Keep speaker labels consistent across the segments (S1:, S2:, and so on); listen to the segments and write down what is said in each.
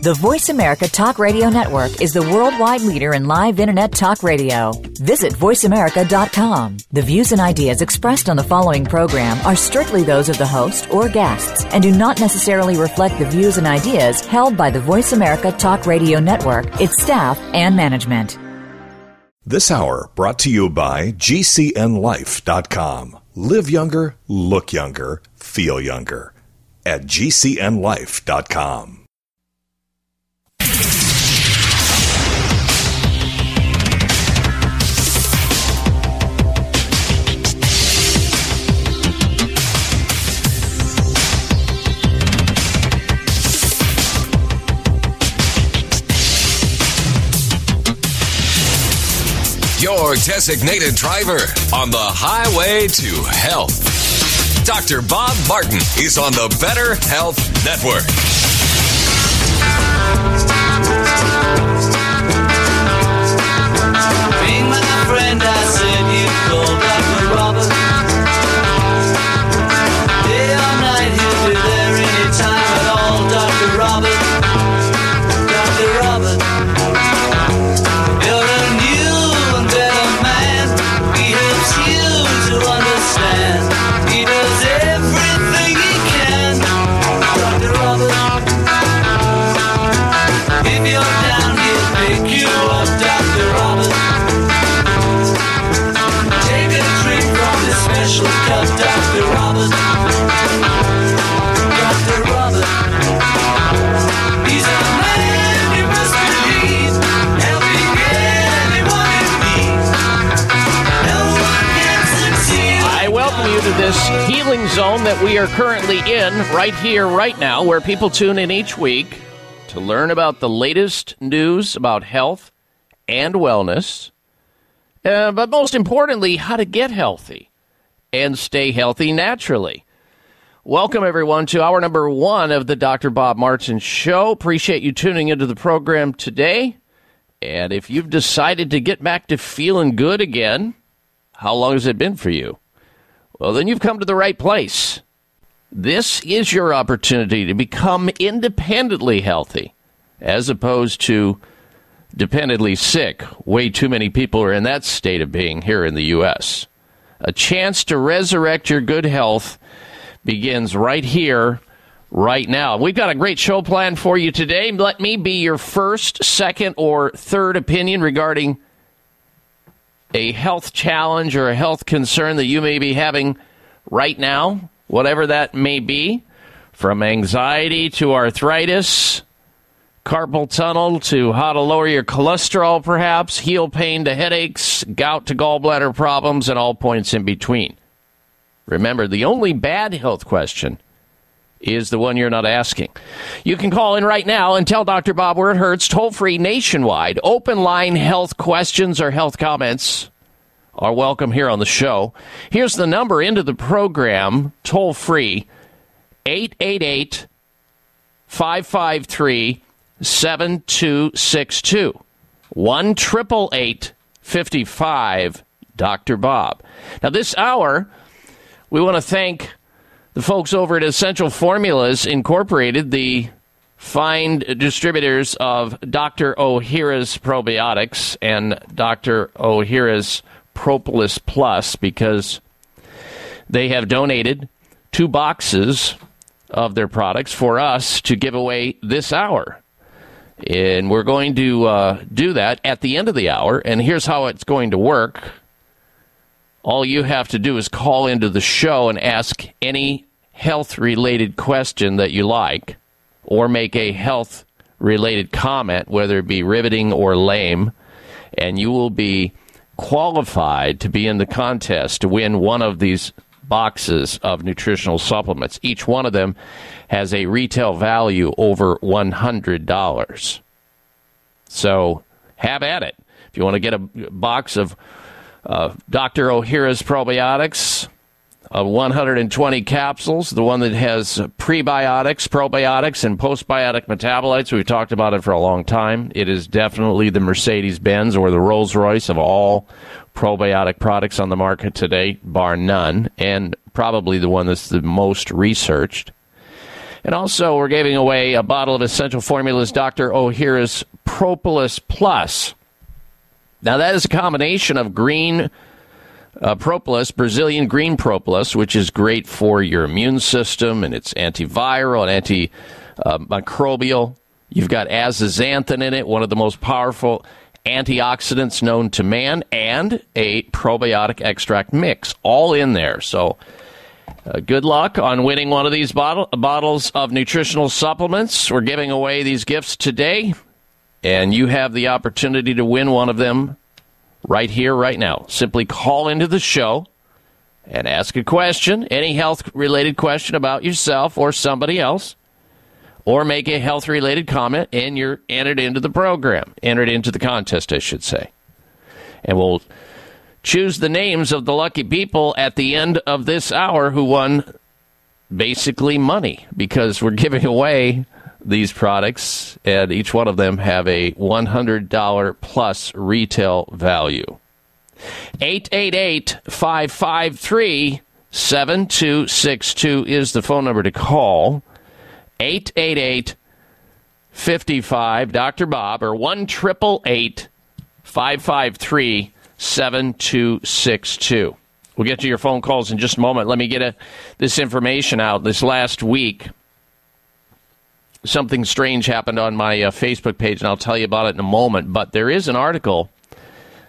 S1: The Voice America Talk Radio Network is the worldwide leader in live Internet talk radio. Visit VoiceAmerica.com. The views and ideas expressed on the following program are strictly those of the host or guests and do not necessarily reflect the views and ideas held by the Voice America Talk Radio Network, its staff, and management.
S2: This hour brought to you by GCNLife.com. Live younger, look younger, feel younger at GCNLife.com.
S3: Your designated driver on the highway to health. Dr. Bob Martin is on the Better Health Network.
S4: Being my friend, I
S5: zone that we are currently in right here, right now, where people tune in each week to learn about the latest news about health and wellness, uh, but most importantly, how to get healthy and stay healthy naturally. Welcome, everyone, to hour number one of the Dr. Bob Martin Show. Appreciate you tuning into the program today. And if you've decided to get back to feeling good again, how long has it been for you? Well, then you've come to the right place. This is your opportunity to become independently healthy as opposed to dependently sick. Way too many people are in that state of being here in the U.S. A chance to resurrect your good health begins right here, right now. We've got a great show planned for you today. Let me be your first, second, or third opinion regarding a health challenge or a health concern that you may be having right now, whatever that may be, from anxiety to arthritis, carpal tunnel to how to lower your cholesterol, perhaps, heel pain to headaches, gout to gallbladder problems, and all points in between. Remember, the only bad health question is the one you're not asking. You can call in right now and tell Dr. Bob where it hurts, toll free nationwide. Open line health questions or health comments are welcome here on the show. Here's the number into the program, toll free 888 553 7262. 1 55 Dr. Bob. Now, this hour, we want to thank the folks over at Essential Formulas Incorporated, the fine distributors of Dr. Ohhira's probiotics and Dr. Ohhira's Propolis Plus, because they have donated two boxes of their products for us to give away this hour. And we're going to uh, do that at the end of the hour. And here's how it's going to work. All you have to do is call into the show and ask any health related question that you like, or make a health related comment, whether it be riveting or lame, and you will be qualified to be in the contest to win one of these boxes of nutritional supplements. Each one of them has a retail value over $100. So have at it. If you want to get a box of uh, Dr. Ohhira's probiotics, of 120 capsules, the one that has prebiotics, probiotics, and postbiotic metabolites. We've talked about it for a long time. It is definitely the Mercedes Benz or the Rolls Royce of all probiotic products on the market today, bar none, and probably the one that's the most researched. And also, we're giving away a bottle of Essential Formulas Dr. Ohhira's Propolis Plus. Now, that is a combination of green uh, propolis, Brazilian green propolis, which is great for your immune system and it's antiviral and antimicrobial. You've got astaxanthin in it, one of the most powerful antioxidants known to man, and a probiotic extract mix, all in there. So, uh, good luck on winning one of these bottle- bottles of nutritional supplements. We're giving away these gifts today, and you have the opportunity to win one of them right here, right now. Simply call into the show and ask a question, any health related question about yourself or somebody else, or make a health related comment, and you're entered into the program, entered into the contest, I should say. And we'll choose the names of the lucky people at the end of this hour who won basically money because we're giving away these products, and each one of them have a $100 plus retail value. 888 553 7262 is the phone number to call. 888 55 Dr. Bob or 1 553 7262. We'll get to your phone calls in just a moment. Let me get a, this information out. This last week, something strange happened on my uh, Facebook page, and I'll tell you about it in a moment. But there is an article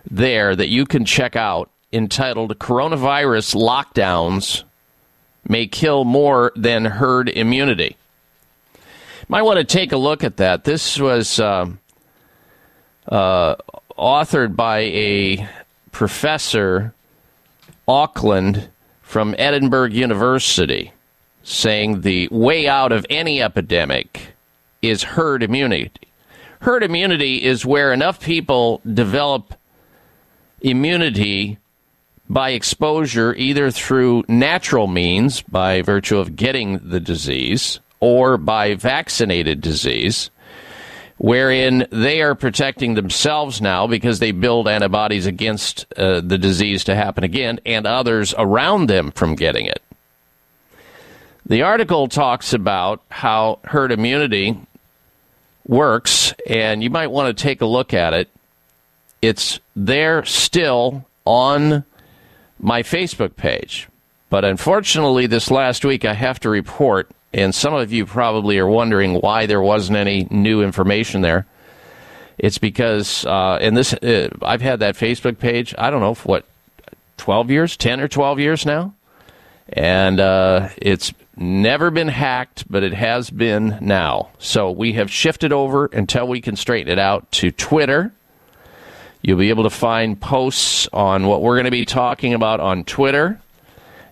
S5: there that you can check out entitled Coronavirus Lockdowns May Kill More Than Herd Immunity. Might want to take a look at that. This was uh, uh, authored by a professor, Auckland, from Edinburgh University saying the way out of any epidemic is herd immunity. Herd immunity is where enough people develop immunity by exposure either through natural means, by virtue of getting the disease, or by vaccinated disease, wherein they are protecting themselves now because they build antibodies against uh, the disease to happen again and others around them from getting it. The article talks about how herd immunity works, and you might want to take a look at it. It's there still on my Facebook page. But unfortunately, this last week, I have to report, and some of you probably are wondering why there wasn't any new information there. It's because, uh, and this, uh, I've had that Facebook page, I don't know, what, 12 years, 10 or 12 years now? And uh, it's never been hacked, but it has been now. So we have shifted over until we can straighten it out to Twitter. You'll be able to find posts on what we're going to be talking about on Twitter.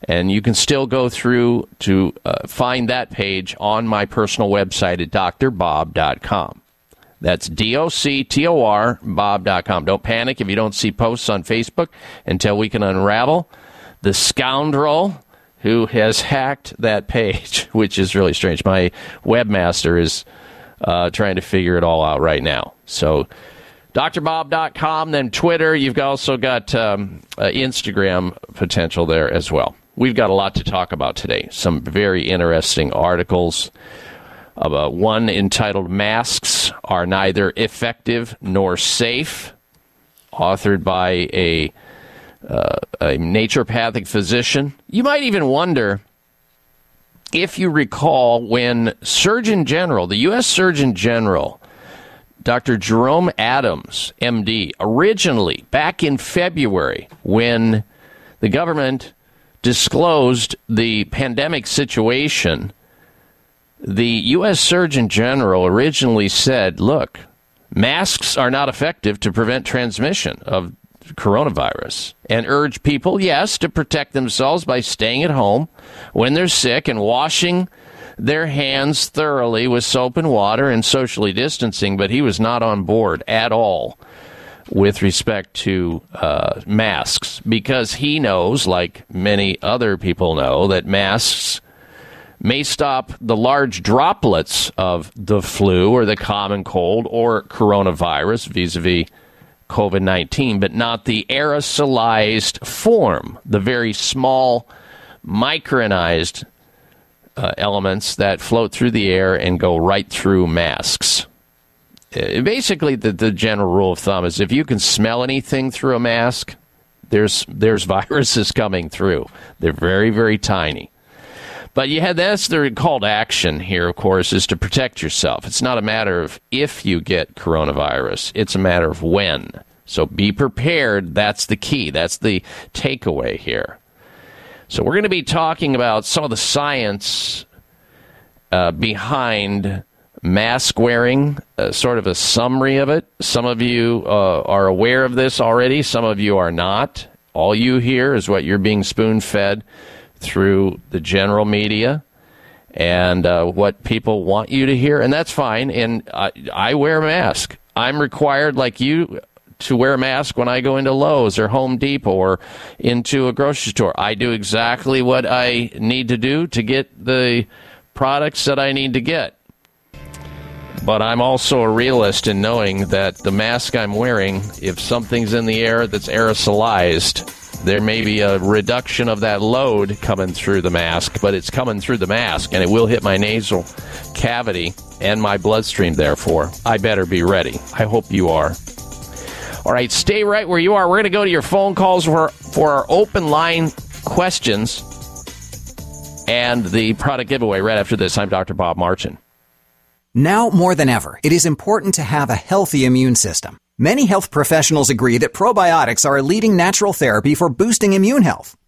S5: And you can still go through to uh, find that page on my personal website at drbob.com. That's D O C T O R Bob.com. Don't panic if you don't see posts on Facebook until we can unravel the scoundrel who has hacked that page, which is really strange. My webmaster is uh, trying to figure it all out right now. So, drbob.com, then Twitter. You've also got um, uh, Instagram potential there as well. We've got a lot to talk about today. Some very interesting articles. Uh, one entitled Masks Are Neither Effective Nor Safe, authored by a uh, a naturopathic physician. You might even wonder if you recall when Surgeon General, the U.S. Surgeon General, Dr. Jerome Adams, MD, originally back in February, when the government disclosed the pandemic situation, the U.S. Surgeon General originally said, look, masks are not effective to prevent transmission of coronavirus and urge people, yes, to protect themselves by staying at home when they're sick and washing their hands thoroughly with soap and water and socially distancing, but he was not on board at all with respect to uh, masks because he knows, like many other people know, that masks may stop the large droplets of the flu or the common cold or coronavirus vis a vis COVID 19, but not the aerosolized form, the very small micronized uh, elements that float through the air and go right through masks. Uh, basically, the, the general rule of thumb is if you can smell anything through a mask, there's there's viruses coming through. They're very very tiny. But you had that's the call to action here, of course, is to protect yourself. It's not a matter of if you get coronavirus; it's a matter of when. So be prepared. That's the key. That's the takeaway here. So we're going to be talking about some of the science uh, behind mask wearing, uh, sort of a summary of it. Some of you uh, are aware of this already, some of you are not. All you hear is what you're being spoon fed through the general media and uh, what people want you to hear, and that's fine. And I, I wear a mask. I'm required, like you, to wear a mask when I go into Lowe's or Home Depot or into a grocery store. I do exactly what I need to do to get the products that I need to get. But I'm also a realist in knowing that the mask I'm wearing, if something's in the air that's aerosolized, there may be a reduction of that load coming through the mask, but it's coming through the mask and it will hit my nasal cavity and my bloodstream, therefore. I better be ready. I hope you are. All right, stay right where you are. We're going to go to your phone calls for, for our open line questions and the product giveaway right after this. I'm Dr. Bob Martin.
S6: Now more than ever, it is important to have a healthy immune system. Many health professionals agree that probiotics are a leading natural therapy for boosting immune health.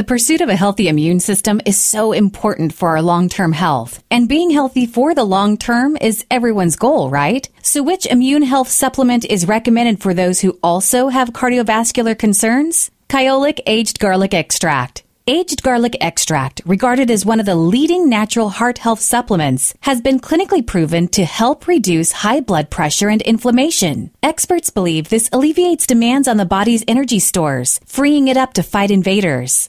S7: The pursuit of a healthy immune system is so important for our long-term health. And being healthy for the long term is everyone's goal, right? So which immune health supplement is recommended for those who also have cardiovascular concerns? Kyolic Aged Garlic Extract. Aged garlic extract, regarded as one of the leading natural heart health supplements, has been clinically proven to help reduce high blood pressure and inflammation. Experts believe this alleviates demands on the body's energy stores, freeing it up to fight invaders.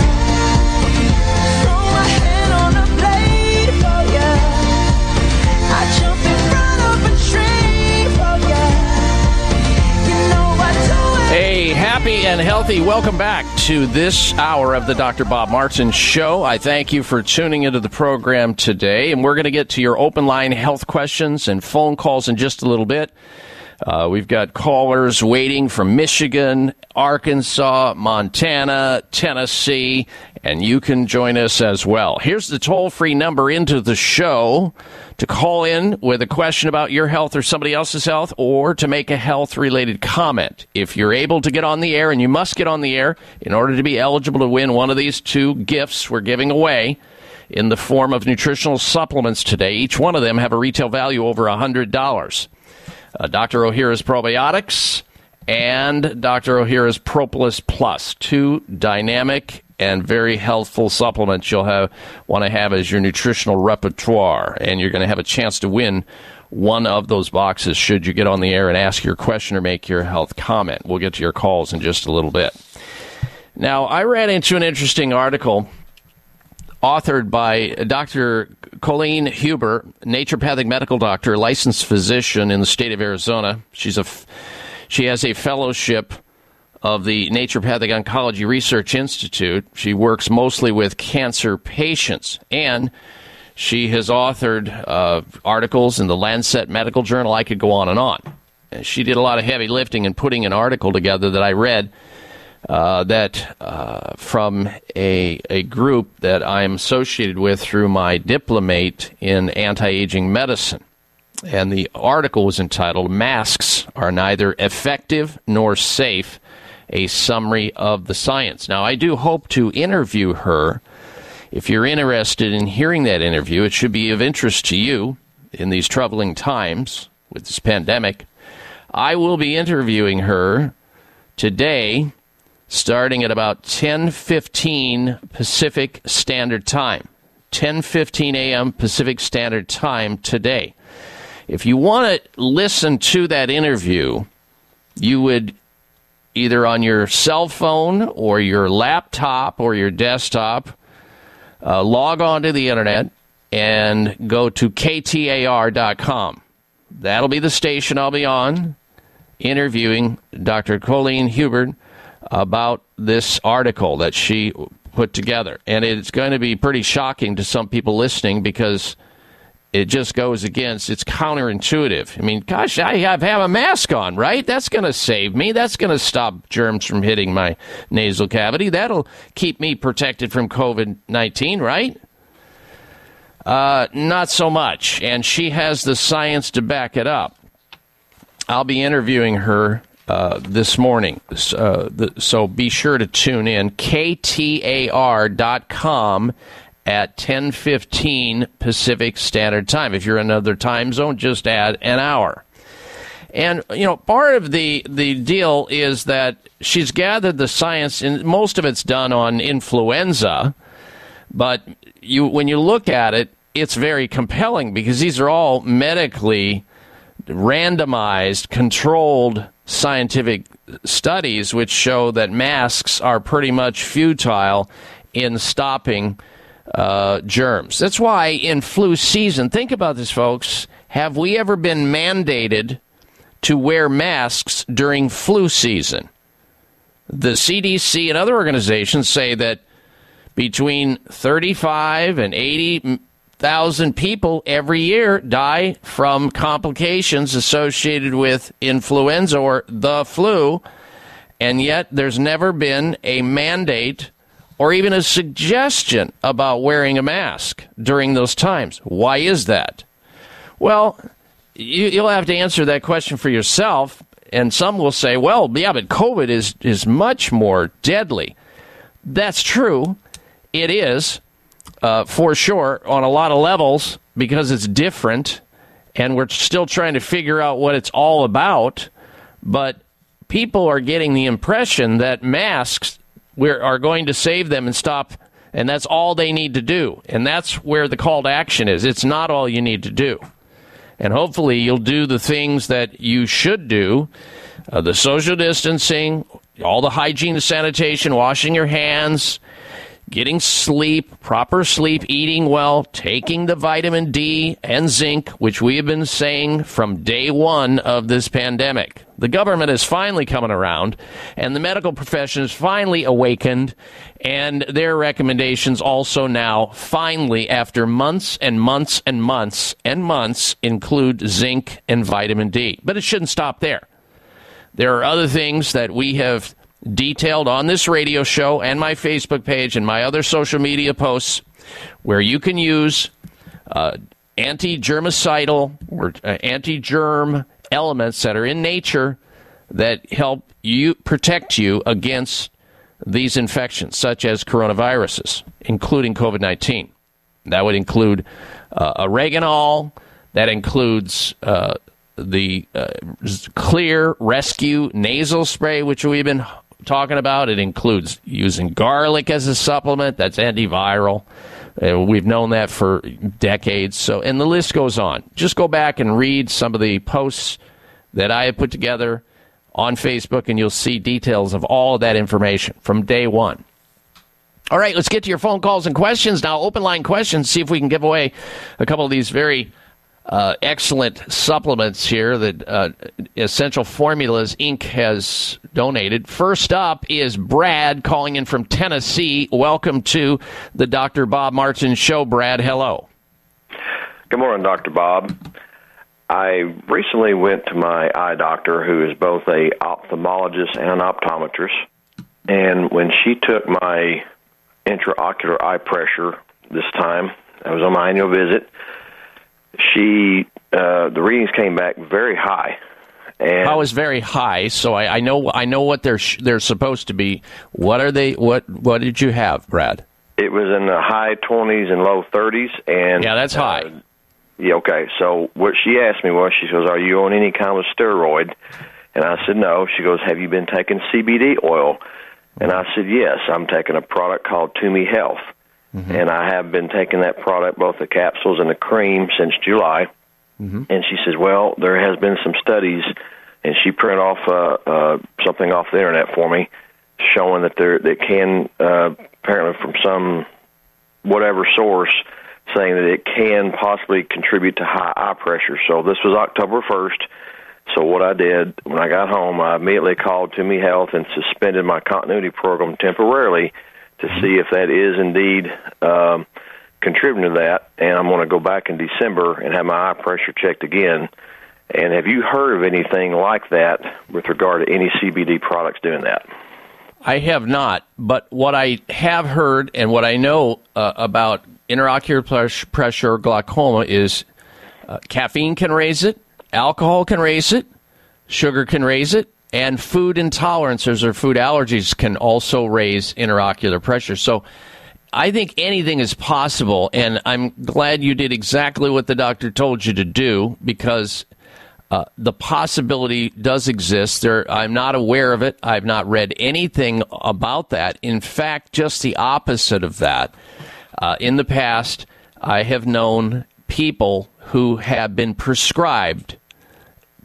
S5: happy and healthy. Welcome back to this hour of the Dr. Bob Martin Show. I thank you for tuning into the program today, and we're going to get to your open line health questions and phone calls in just a little bit. Uh, we've got callers waiting from Michigan, Arkansas, Montana, Tennessee, and you can join us as well. Here's the toll free number into the show to call in with a question about your health or somebody else's health or to make a health related comment. If you're able to get on the air, and you must get on the air in order to be eligible to win one of these two gifts we're giving away in the form of nutritional supplements today, each one of them have a retail value over a $100 uh, Dr. Ohhira's Probiotics and Dr. Ohhira's Propolis Plus, two dynamic and very healthful supplements you'll have want to have as your nutritional repertoire, and you're going to have a chance to win one of those boxes should you get on the air and ask your question or make your health comment. We'll get to your calls in just a little bit. Now, I ran into an interesting article authored by Dr. Colleen Huber, naturopathic medical doctor, licensed physician in the state of Arizona. She's a she has a fellowship of the Naturopathic Oncology Research Institute. She works mostly with cancer patients and she has authored uh, articles in the Lancet Medical Journal. I could go on and on. And she did a lot of heavy lifting and putting an article together that I read uh, that uh, from a, a group that I'm associated with through my diplomate in anti aging medicine. And the article was entitled Masks Are Neither Effective Nor Safe A Summary of the Science. Now, I do hope to interview her. If you're interested in hearing that interview, it should be of interest to you in these troubling times with this pandemic. I will be interviewing her today starting at about 10:15 Pacific Standard Time. 10:15 a.m. Pacific Standard Time today. If you want to listen to that interview, you would either on your cell phone or your laptop or your desktop uh, log on to the internet and go to ktar.com. That'll be the station I'll be on interviewing Dr. Colleen Huber about this article that she put together. And it's going to be pretty shocking to some people listening because it just goes against, it's counterintuitive. I mean, gosh, I have, have a mask on, right? That's going to save me. That's going to stop germs from hitting my nasal cavity. That'll keep me protected from COVID 19, right? Uh, not so much. And she has the science to back it up. I'll be interviewing her uh, this morning. Uh, the, so be sure to tune in. KTAR.com at 10:15 Pacific Standard Time. If you're in another time zone, just add an hour. And you know, part of the the deal is that she's gathered the science, and most of it's done on influenza. But you, when you look at it, it's very compelling because these are all medically randomized, controlled scientific studies which show that masks are pretty much futile in stopping uh, germs. That's why in flu season, think about this, folks. Have we ever been mandated to wear masks during flu season? The CDC and other organizations say that between 35 and 80 thousand people every year die from complications associated with influenza or the flu, and yet there's never been a mandate or even a suggestion about wearing a mask during those times. Why is that? Well, you, will have to answer that question for yourself. And some will say, well, yeah, but COVID is, is much more deadly. That's true. It is, uh, for sure, on a lot of levels because it's different and we're still trying to figure out what it's all about. But people are getting the impression that masks are going to save them and stop, and that's all they need to do. And that's where the call to action is. It's not all you need to do. And hopefully, you'll do the things that you should do uh, the social distancing, all the hygiene sanitation, washing your hands, getting sleep, proper sleep, eating well, taking the vitamin D and zinc, which we have been saying from day one of this pandemic. The government is finally coming around, and the medical profession is finally awakened, and their recommendations also now, finally, after months and months and months and months, include zinc and vitamin D. But it shouldn't stop there. There are other things that we have detailed on this radio show and my Facebook page and my other social media posts where you can use uh, anti germicidal or uh, anti germ elements that are in nature that help you protect you against these infections, such as coronaviruses, including COVID 19. That would include uh, oreganol, that includes uh, the uh, Xlear rescue nasal spray, which we've been talking about. It includes using garlic as a supplement. That's antiviral. Uh, we've known that for decades. So, and the list goes on. Just go back and read some of the posts that I have put together on Facebook, and you'll see details of all of that information from day one. All right, let's get to your phone calls and questions now. Open line questions. See if we can give away a couple of these very uh, excellent supplements here that uh, Essential Formulas Inc. has donated. First up is Brad calling in from Tennessee. Welcome to the Dr. Bob Martin Show, Brad. Hello.
S8: Good morning, Dr. Bob. I recently went to my eye doctor, who is both a ophthalmologist and an optometrist, and when she took my intraocular eye pressure this time, I was on my annual visit she uh, the readings came back very high. And
S5: I was very high, so I, I know I know what they're sh- they're supposed to be. What are they? What what did you have, Brad?
S8: It was in the high twenties and low thirties, and
S5: yeah, that's high.
S8: Uh, yeah, okay. So what she asked me was, she goes, "Are you on any kind of steroid?" And I said, "No." She goes, "Have you been taking CBD oil?" And I said, "Yes, I'm taking a product called Toomey Health." Mm-hmm. And I have been taking that product, both the capsules and the cream, since July. Mm-hmm. And she says, well, there has been some studies, and she printed off uh, uh, something off the internet for me, showing that there that can uh, apparently from some whatever source saying that it can possibly contribute to high eye pressure. So this was October first. So what I did when I got home, I immediately called Toomey Health and suspended my continuity program temporarily to see if that is indeed um, contributing to that. And I'm going to go back in December and have my eye pressure checked again. And have you heard of anything like that with regard to any CBD products doing that?
S5: I have not, but what I have heard and what I know uh, about intraocular pressure glaucoma is uh, caffeine can raise it, alcohol can raise it, sugar can raise it, and food intolerances or food allergies can also raise intraocular pressure. So I think anything is possible, and I'm glad you did exactly what the doctor told you to do because uh, the possibility does exist. There, I'm not aware of it. I've not read anything about that. In fact, just the opposite of that. Uh, in the past, I have known people who have been prescribed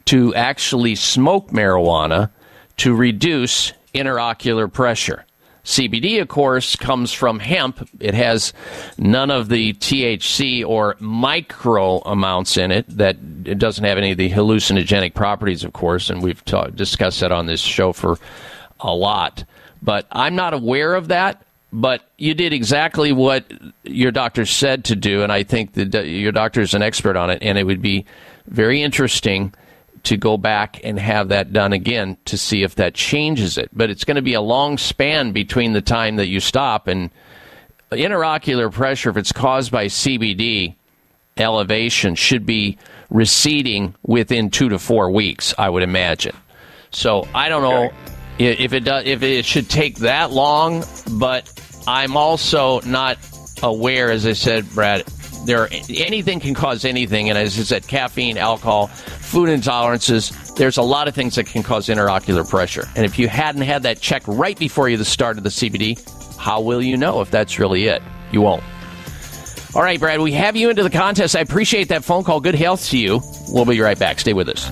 S5: to actually smoke marijuana to reduce intraocular pressure. CBD, of course, comes from hemp. It has none of the THC or micro amounts in it. That it doesn't have any of the hallucinogenic properties, of course, and we've ta- discussed that on this show for a lot. But I'm not aware of that. But you did exactly what your doctor said to do, and I think that your doctor is an expert on it, and it would be very interesting to go back and have that done again to see if that changes it. But it's going to be a long span between the time that you stop and intraocular pressure, if it's caused by CBD elevation, should be receding within two to four weeks, I would imagine. So I don't know i if it does if it should take that long, but I'm also not aware, as I said, Brad. There, anything can cause anything, and as I said, caffeine, alcohol, food intolerances. There's a lot of things that can cause interocular pressure, and if you hadn't had that check right before you the start of the CBD, how will you know if that's really it? You won't. All right, Brad, we have you into the contest. I appreciate that phone call. Good health to you. We'll be right back. Stay with us.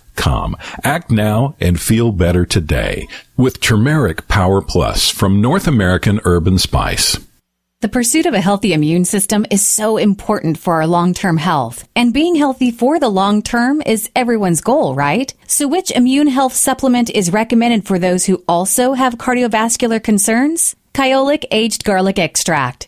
S9: com. Act now and feel better today with Turmeric Power Plus from North American Herb and Spice.
S7: The pursuit of a healthy immune system is so important for our long-term health. And being healthy for the long term is everyone's goal, right? So which immune health supplement is recommended for those who also have cardiovascular concerns? Kyolic Aged Garlic Extract.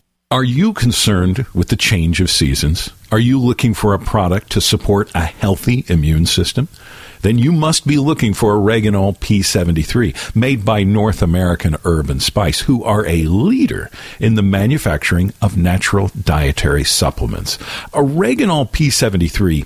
S9: Are you concerned with the change of seasons? Are you looking for a product to support a healthy immune system? Then you must be looking for Oreganol P73, made by North American Herb and Spice, who are a leader in the manufacturing of natural dietary supplements. Oreganol P73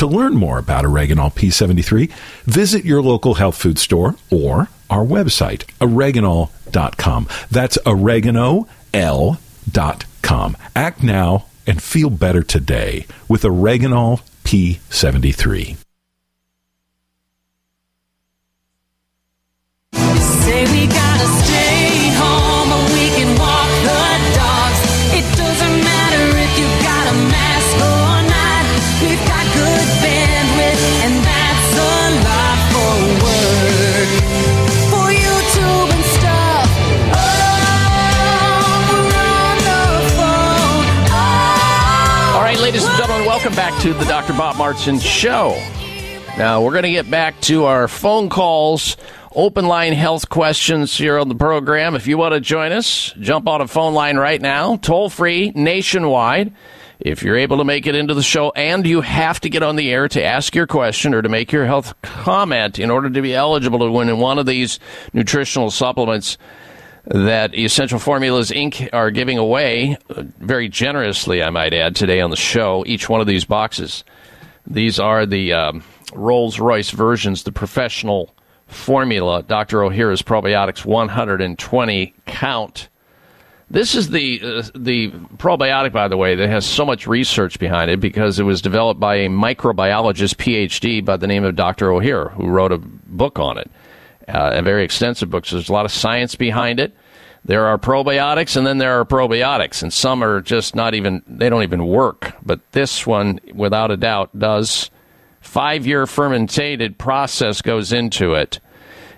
S9: To learn more about Oreganol P73, visit your local health food store or our website, oreganol.com. That's oregano.l.com. Act now and feel better today with Oreganol P73.
S10: Say we gotta
S5: welcome back to the Dr. Bob Martin Show. Now, we're going to get back to our phone calls, open line health questions here on the program. If you want to join us, jump on a phone line right now, toll free, nationwide. If you're able to make it into the show and you have to get on the air to ask your question or to make your health comment in order to be eligible to win one of these nutritional supplements, that Essential Formulas Inc. are giving away very generously, I might add, today on the show. Each one of these boxes. These are the um, Rolls Royce versions, the professional formula, Dr. Ohhira's Probiotics 120 count. This is the uh, the probiotic, by the way, that has so much research behind it because it was developed by a microbiologist PhD by the name of Dr. Ohhira, who wrote a book on it, uh, a very extensive book. So there's a lot of science behind it. There are probiotics, and then there are probiotics, and some are just not even they don't even work. But this one, without a doubt, does Five year fermented process goes into it.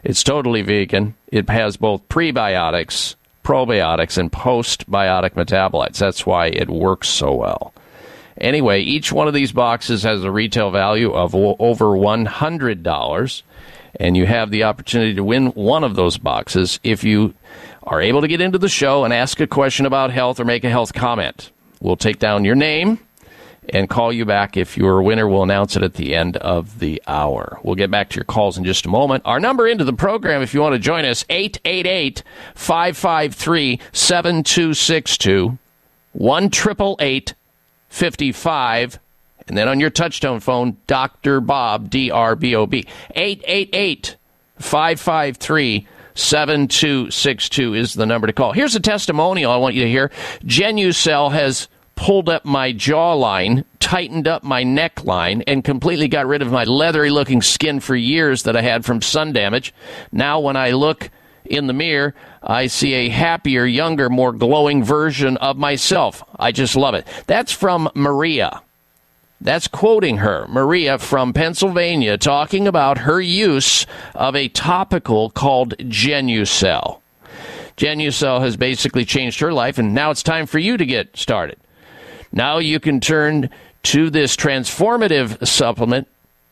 S5: It's totally vegan. It has both prebiotics, probiotics, and postbiotic metabolites. That's why it works so well. Anyway, each one of these boxes has a retail value of over $100, and you have the opportunity to win one of those boxes if you are able to get into the show and ask a question about health or make a health comment. We'll take down your name and call you back if you're a winner. We'll announce it at the end of the hour. We'll get back to your calls in just a moment. Our number into the program, if you want to join us, 888 553 7262 1 55 and then on your touchtone phone, Dr. Bob, D R B O B. 888 553 7262 is the number to call. Here's a testimonial I want you to hear. Genucell has pulled up my jawline, tightened up my neckline, and completely got rid of my leathery looking skin for years that I had from sun damage. Now, when I look in the mirror, I see a happier, younger, more glowing version of myself. I just love it. That's from Maria. That's quoting her, Maria from Pennsylvania, talking about her use of a topical called Genucell. Genucell has basically changed her life, and now it's time for you to get started. Now you can turn to this transformative supplement,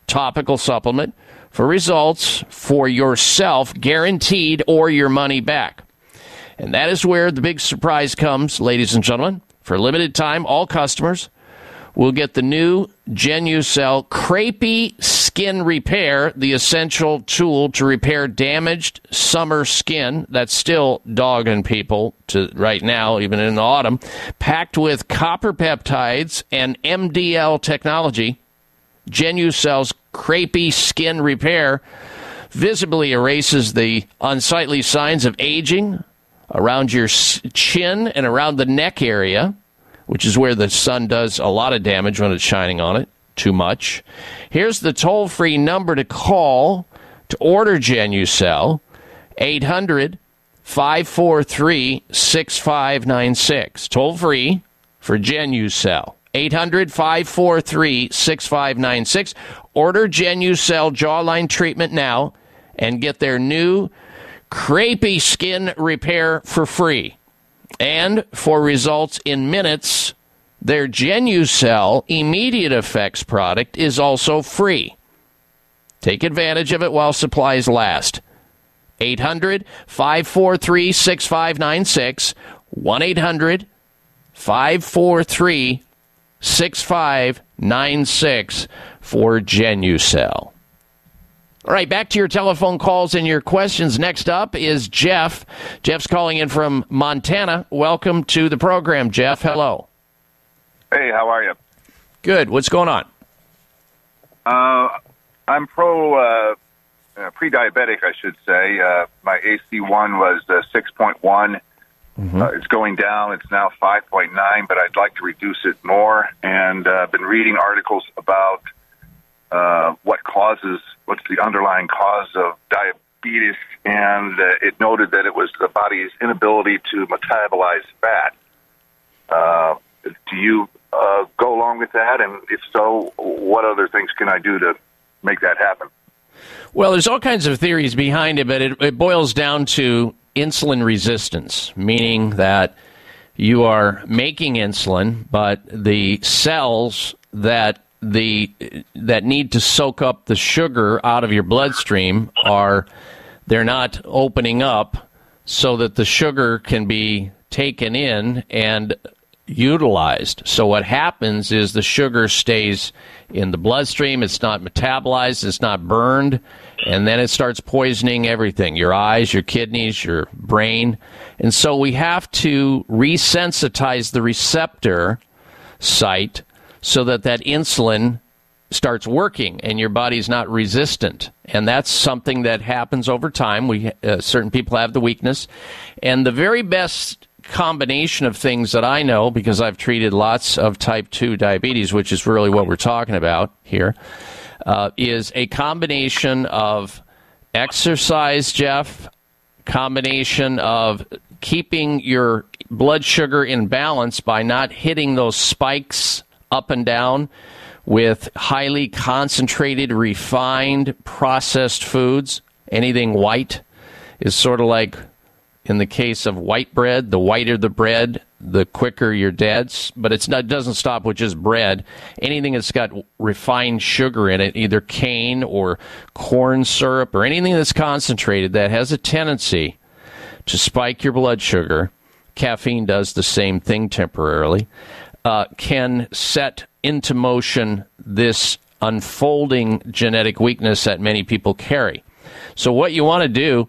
S5: topical supplement, for results for yourself, guaranteed, or your money back. And that is where the big surprise comes, ladies and gentlemen. For limited time, all customers will get the new Genucell Crepey Skin Repair, the essential tool to repair damaged summer skin that's still dogging people to right now, even in the autumn, packed with copper peptides and MDL technology. Genucell's Crepey Skin Repair visibly erases the unsightly signs of aging around your chin and around the neck area which is where the sun does a lot of damage when it's shining on it too much. Here's the toll free number to call to order Genucell 800 543 6596. Toll free for Genucell. 800 543 6596. Order Genucell jawline treatment now and get their new Crepey skin repair for free. And for results in minutes, their Genucell immediate effects product is also free. Take advantage of it while supplies last. 800 543 6596. 1 800 543 6596 for Genucell. All right, back to your telephone calls and your questions. Next up is Jeff. Jeff's calling in from Montana. Welcome to the program, Jeff. Hello.
S11: Hey, how are you?
S5: Good. What's going on?
S11: Uh, I'm pro uh, uh, pre-diabetic, I should say. Uh, my AC1 was uh, 6.1. Uh, it's going down. It's now 5.9, but I'd like to reduce it more. And uh, I've been reading articles about uh, what causes, what's the underlying cause of diabetes, and uh, it noted that it was the body's inability to metabolize fat. Uh, do you uh, go along with that? And if so, what other things can I do to make that happen?
S5: Well, there's all kinds of theories behind it, but it, it boils down to insulin resistance, meaning that you are making insulin, but the cells that the that need to soak up the sugar out of your bloodstream are they're not opening up so that the sugar can be taken in and utilized. So what happens is the sugar stays in the bloodstream, it's not metabolized, it's not burned, and then it starts poisoning everything, your eyes, your kidneys, your brain. And so we have to resensitize the receptor site so that that insulin starts working and your body's not resistant. And that's something that happens over time. We uh, certain people have the weakness. And the very best combination of things that I know because I've treated lots of type 2 diabetes which is really what we're talking about here, uh, is a combination of exercise Jeff combination of keeping your blood sugar in balance by not hitting those spikes up and down with highly concentrated, refined, processed foods. Anything white is sort of like, in the case of white bread, the whiter the bread, the quicker you're dead. But it's not, it doesn't stop with just bread. Anything that's got refined sugar in it, either cane or corn syrup or anything that's concentrated, that has a tendency to spike your blood sugar. Caffeine does the same thing temporarily. Uh, can set into motion this unfolding genetic weakness that many people carry. So, what you want to do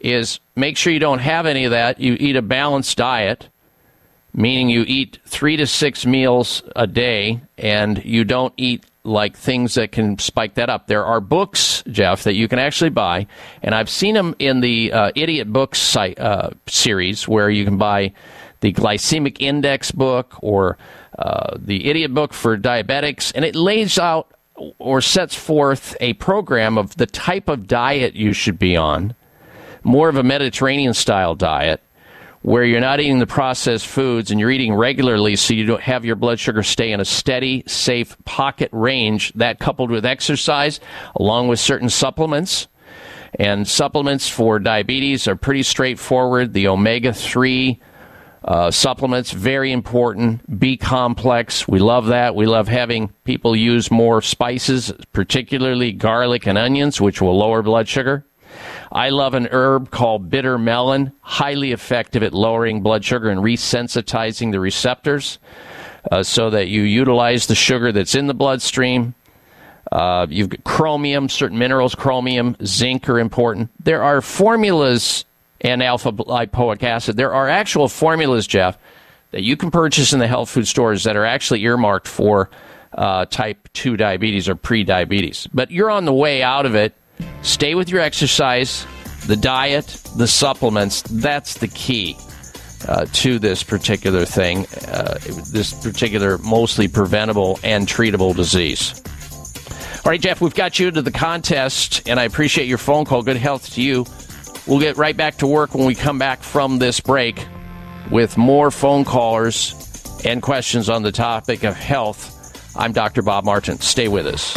S5: is make sure you don't have any of that. You eat a balanced diet, meaning you eat three to six meals a day, and you don't eat like things that can spike that up. There are books, Jeff, that you can actually buy, and I've seen them in the uh, Idiot Books site, uh, series where you can buy the glycemic index book or uh, the idiot book for diabetics, and it lays out or sets forth a program of the type of diet you should be on, more of a Mediterranean style diet, where you're not eating the processed foods and you're eating regularly so you don't have your blood sugar stay in a steady, safe pocket range. That coupled with exercise, along with certain supplements. And supplements for diabetes are pretty straightforward. The omega 3 uh, supplements, very important. B complex, we love that. We love having people use more spices, particularly garlic and onions, which will lower blood sugar. I love an herb called bitter melon, highly effective at lowering blood sugar and resensitizing the receptors uh, so that you utilize the sugar that's in the bloodstream. Uh, you've got chromium, certain minerals, chromium, zinc are important. There are formulas and alpha lipoic acid. There are actual formulas, Jeff, that you can purchase in the health food stores that are actually earmarked for uh, type 2 diabetes or pre-diabetes. But you're on the way out of it Stay with your exercise, the diet, the supplements. That's the key uh, to this particular thing, uh, this particular mostly preventable and treatable disease. All right, Jeff, we've got you to the contest, and I appreciate your phone call. Good health to you. We'll get right back to work when we come back from this break with more phone callers and questions on the topic of health. I'm Dr. Bob Martin. Stay with us.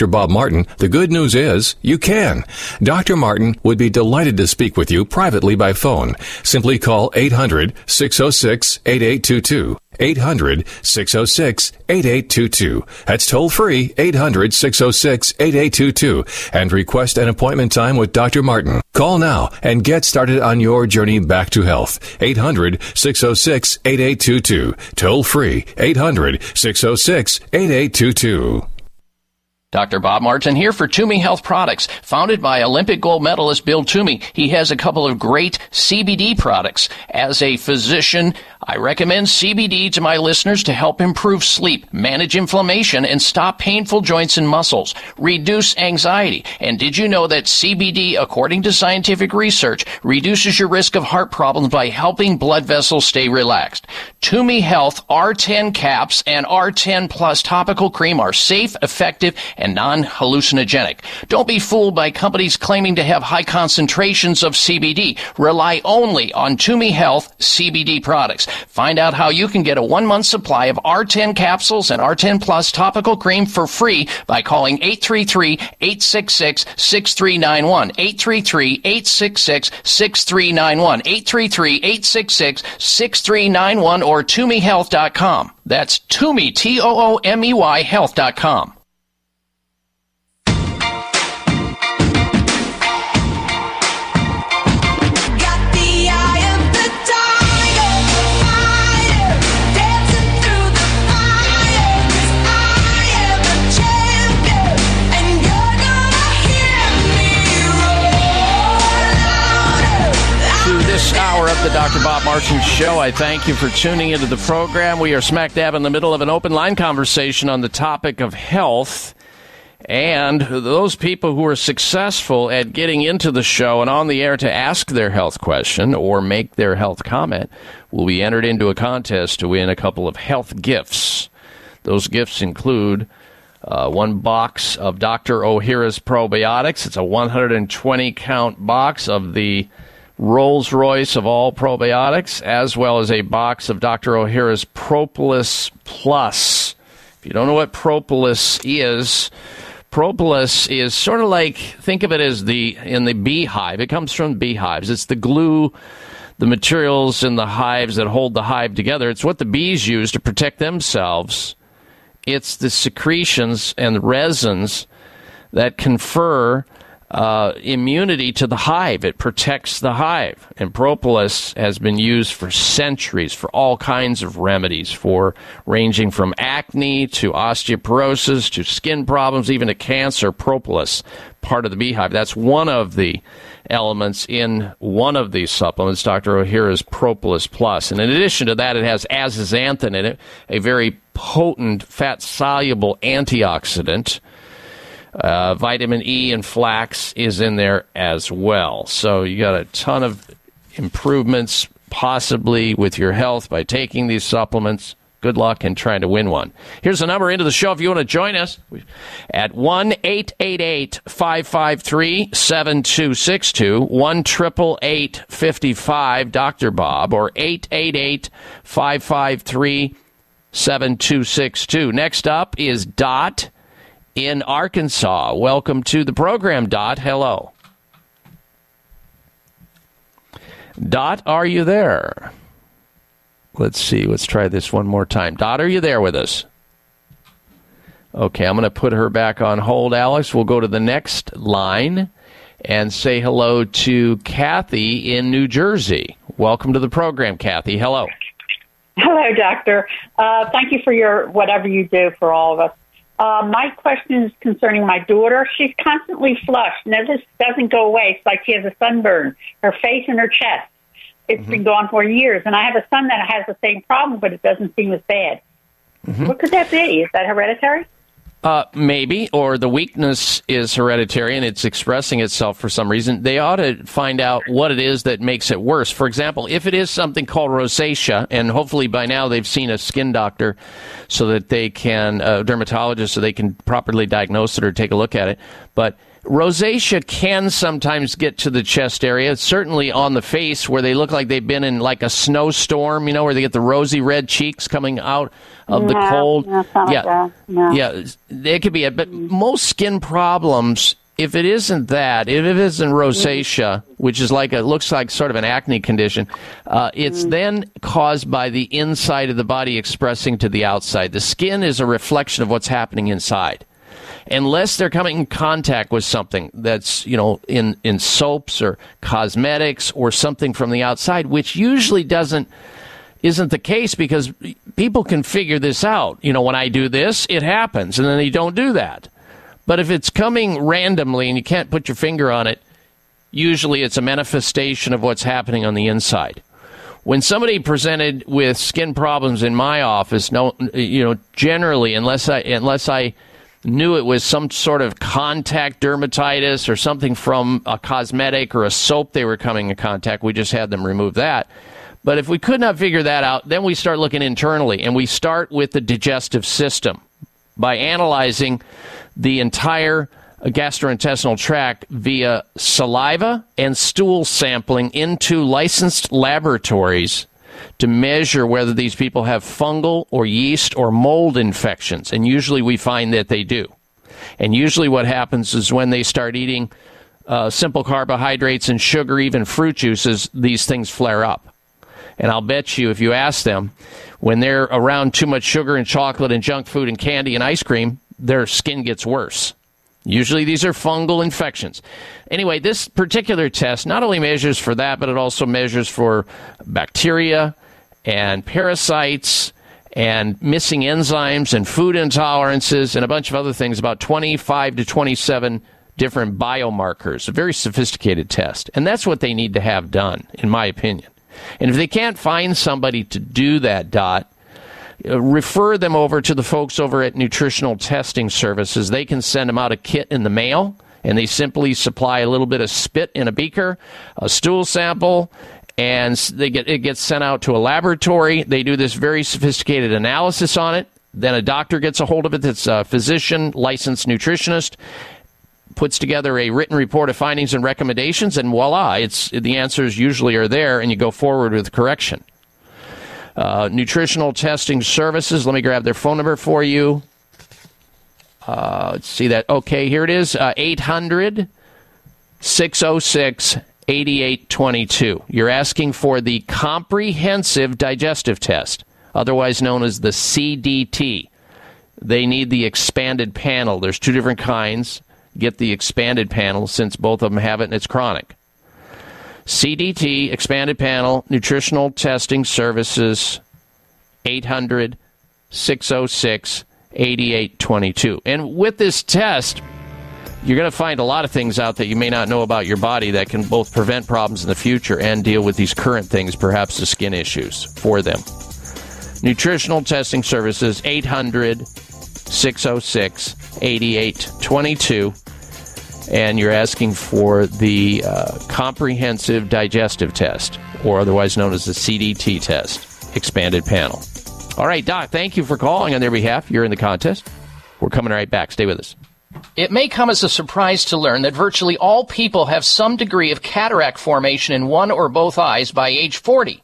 S3: Dr. Bob Martin, the good news is you can. Dr. Martin would be delighted to speak with you privately by phone. Simply call 800 606 8822. 800 606 8822. That's toll free 800 606 8822 and request an appointment time with Dr. Martin. Call now and get started on your journey back to health. 800 606 8822. Toll free 800 606 8822.
S12: Dr. Bob Martin here for Toomey Health Products. Founded by Olympic gold medalist Bill Toomey, he has a couple of great CBD products. As a physician, I recommend CBD to my listeners to help improve sleep, manage inflammation, and stop painful joints and muscles, reduce anxiety. And did you know that CBD, according to scientific research, reduces your risk of heart problems by helping blood vessels stay relaxed? Toomey Health R10 caps and R10 plus topical cream are safe, effective, and non-hallucinogenic. Don't be fooled by companies claiming to have high concentrations of CBD. Rely only on Toomey Health CBD products. Find out how you can get a one month supply of R10 capsules and R10 Plus topical cream for free by calling 833-866-6391. 833-866-6391. 833-866-6391 or ToomeyHealth.com. That's Toomey, T-O-O-M-E-Y health.com.
S5: the Dr. Bob Martin Show, I thank you for tuning into the program. We are smack dab in the middle of an open line conversation on the topic of health. And those people who are successful at getting into the show and on the air to ask their health question or make their health comment will be entered into a contest to win a couple of health gifts. Those gifts include uh, one box of Dr. Ohhira's probiotics. It's a 120 count box of the Rolls Royce of all probiotics, as well as a box of Dr. Ohhira's Propolis Plus. If you don't know what propolis is, propolis is sort of like think of it as the in the beehive. It comes from beehives. It's the glue, the materials in the hives that hold the hive together. It's what the bees use to protect themselves. It's the secretions and resins that confer uh, immunity to the hive. It protects the hive. And propolis has been used for centuries for all kinds of remedies, for ranging from acne to osteoporosis to skin problems, even to cancer. Propolis, part of the beehive. That's one of the elements in one of these supplements, Dr. Ohhira's Propolis Plus. And in addition to that, it has astaxanthin in it, a very potent fat soluble antioxidant. Uh, vitamin E and flax is in there as well. So you got a ton of improvements possibly with your health by taking these supplements. Good luck in trying to win one. Here's the number into the show if you want to join us at 1 888 553 7262, 1 888 55 Dr. Bob, or 888 553 7262. Next up is Dot in Arkansas. Welcome to the program, Dot. Hello. Dot, are you there? Let's see. Let's try this one more time. Dot, are you there with us? Okay, I'm going to put her back on hold, Alex. We'll go to the next line and say hello to Kathy in New Jersey. Welcome to the program, Kathy. Hello.
S13: Hello, doctor. Uh, thank you for your whatever you do for all of us. Uh, my question is concerning my daughter. She's constantly flushed. Now, this doesn't go away. It's like she has a sunburn, her face and her chest. It's been gone for years. And I have a son that has the same problem, but it doesn't seem as bad. What could that be? Is that hereditary?
S5: Uh, maybe, or the weakness is hereditary and it's expressing itself for some reason. They ought to find out what it is that makes it worse. For example, if it is something called rosacea, and hopefully by now they've seen a skin doctor so that they can, a dermatologist, so they can properly diagnose it or take a look at it. But rosacea can sometimes get to the chest area, certainly on the face where they look like they've been in like a snowstorm, you know, where they get the rosy red cheeks coming out of the cold.
S13: no,
S5: yeah.
S13: like. No.
S5: Yeah, it could be it. But most skin problems, if it isn't that, if it isn't rosacea, which is like it looks like sort of an acne condition, uh, it's then caused by the inside of the body expressing to the outside. The skin is a reflection of what's happening inside unless they're coming in contact with something that's you know in in soaps or cosmetics or something from the outside which usually doesn't isn't the case because people can figure this out you know when i do this it happens and then they don't do that But if it's coming randomly and you can't put your finger on it, usually it's a manifestation of what's happening on the inside. When somebody presented with skin problems in my office, no, you know, generally, unless I unless I knew it was some sort of contact dermatitis or something from a cosmetic or a soap they were coming in contact, we just had them remove that. But if we could not figure that out, then we start looking internally and we start with the digestive system by analyzing the entire gastrointestinal tract via saliva and stool sampling into licensed laboratories to measure whether these people have fungal or yeast or mold infections. And usually we find that they do. And usually what happens is when they start eating uh, simple carbohydrates and sugar, even fruit juices, these things flare up. And I'll bet you if you ask them, when they're around too much sugar and chocolate and junk food and candy and ice cream, their skin gets worse. Usually these are fungal infections. Anyway, this particular test not only measures for that, but it also measures for bacteria and parasites and missing enzymes and food intolerances and a bunch of other things, about 25 to 27 different biomarkers. A very sophisticated test. And that's what they need to have done, in my opinion. And if they can't find somebody to do that, Dot, Uh, refer them over to the folks over at Nutritional Testing Services. They can send them out a kit in the mail, and they simply supply a little bit of spit in a beaker, a stool sample, and they get it gets sent out to a laboratory. They do this very sophisticated analysis on it. Then a doctor gets a hold of it. That's a physician, licensed nutritionist, puts together a written report of findings and recommendations, and voila, it's the answers usually are there, and you go forward with correction. Uh, nutritional testing services. Let me grab their phone number for you. Uh, let's see that. Okay, here it is uh, 800 606 8822. You're asking for the comprehensive digestive test, otherwise known as the CDT. They need the expanded panel. There's two different kinds. Get the expanded panel since both of them have it and it's chronic. CDT, expanded panel, nutritional testing services, 800 606 8822. And with this test, you're going to find a lot of things out that you may not know about your body that can both prevent problems in the future and deal with these current things, perhaps the skin issues for them. Nutritional testing services, 800 606 8822 and you're asking for the uh, comprehensive digestive test, or otherwise known as the CDT test, expanded panel. All right, Doc, thank you for calling on their behalf. You're in the contest. We're coming right back. Stay with us.
S12: It may come as a surprise to learn that virtually all people have some degree of cataract formation in one or both eyes by age 40.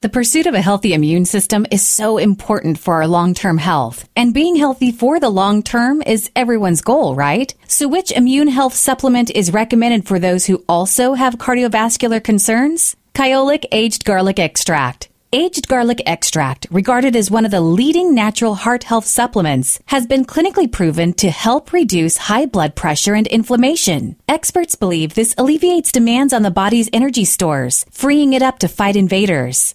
S7: The pursuit of a healthy immune system is so important for our long-term health. And being healthy for the long term is everyone's goal, right? So which immune health supplement is recommended for those who also have cardiovascular concerns? Kyolic Aged Garlic Extract. Aged garlic extract, regarded as one of the leading natural heart health supplements, has been clinically proven to help reduce high blood pressure and inflammation. Experts believe this alleviates demands on the body's energy stores, freeing it up to fight invaders.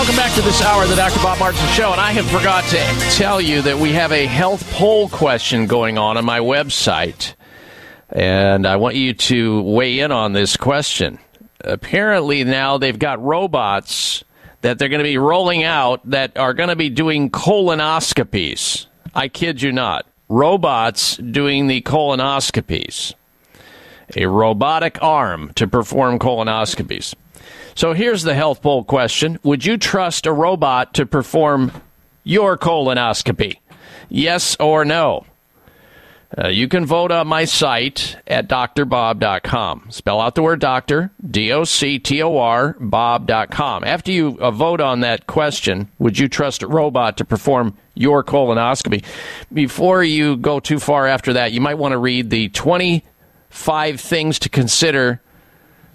S5: welcome back to this hour of the Dr. Bob Martin Show. And I have forgot to tell you that we have a health poll question going on on my website. And I want you to weigh in on this question. Apparently, now they've got robots that they're going to be rolling out that are going to be doing colonoscopies. I kid you not. Robots doing the colonoscopies. A robotic arm to perform colonoscopies. So here's the health poll question Would you trust a robot to perform your colonoscopy? Yes or no? Uh, you can vote on my site at drbob.com. Spell out the word doctor, D O C T O R, bob.com. After you uh, vote on that question, would you trust a robot to perform your colonoscopy? Before you go too far after that, you might want to read the 25 things to consider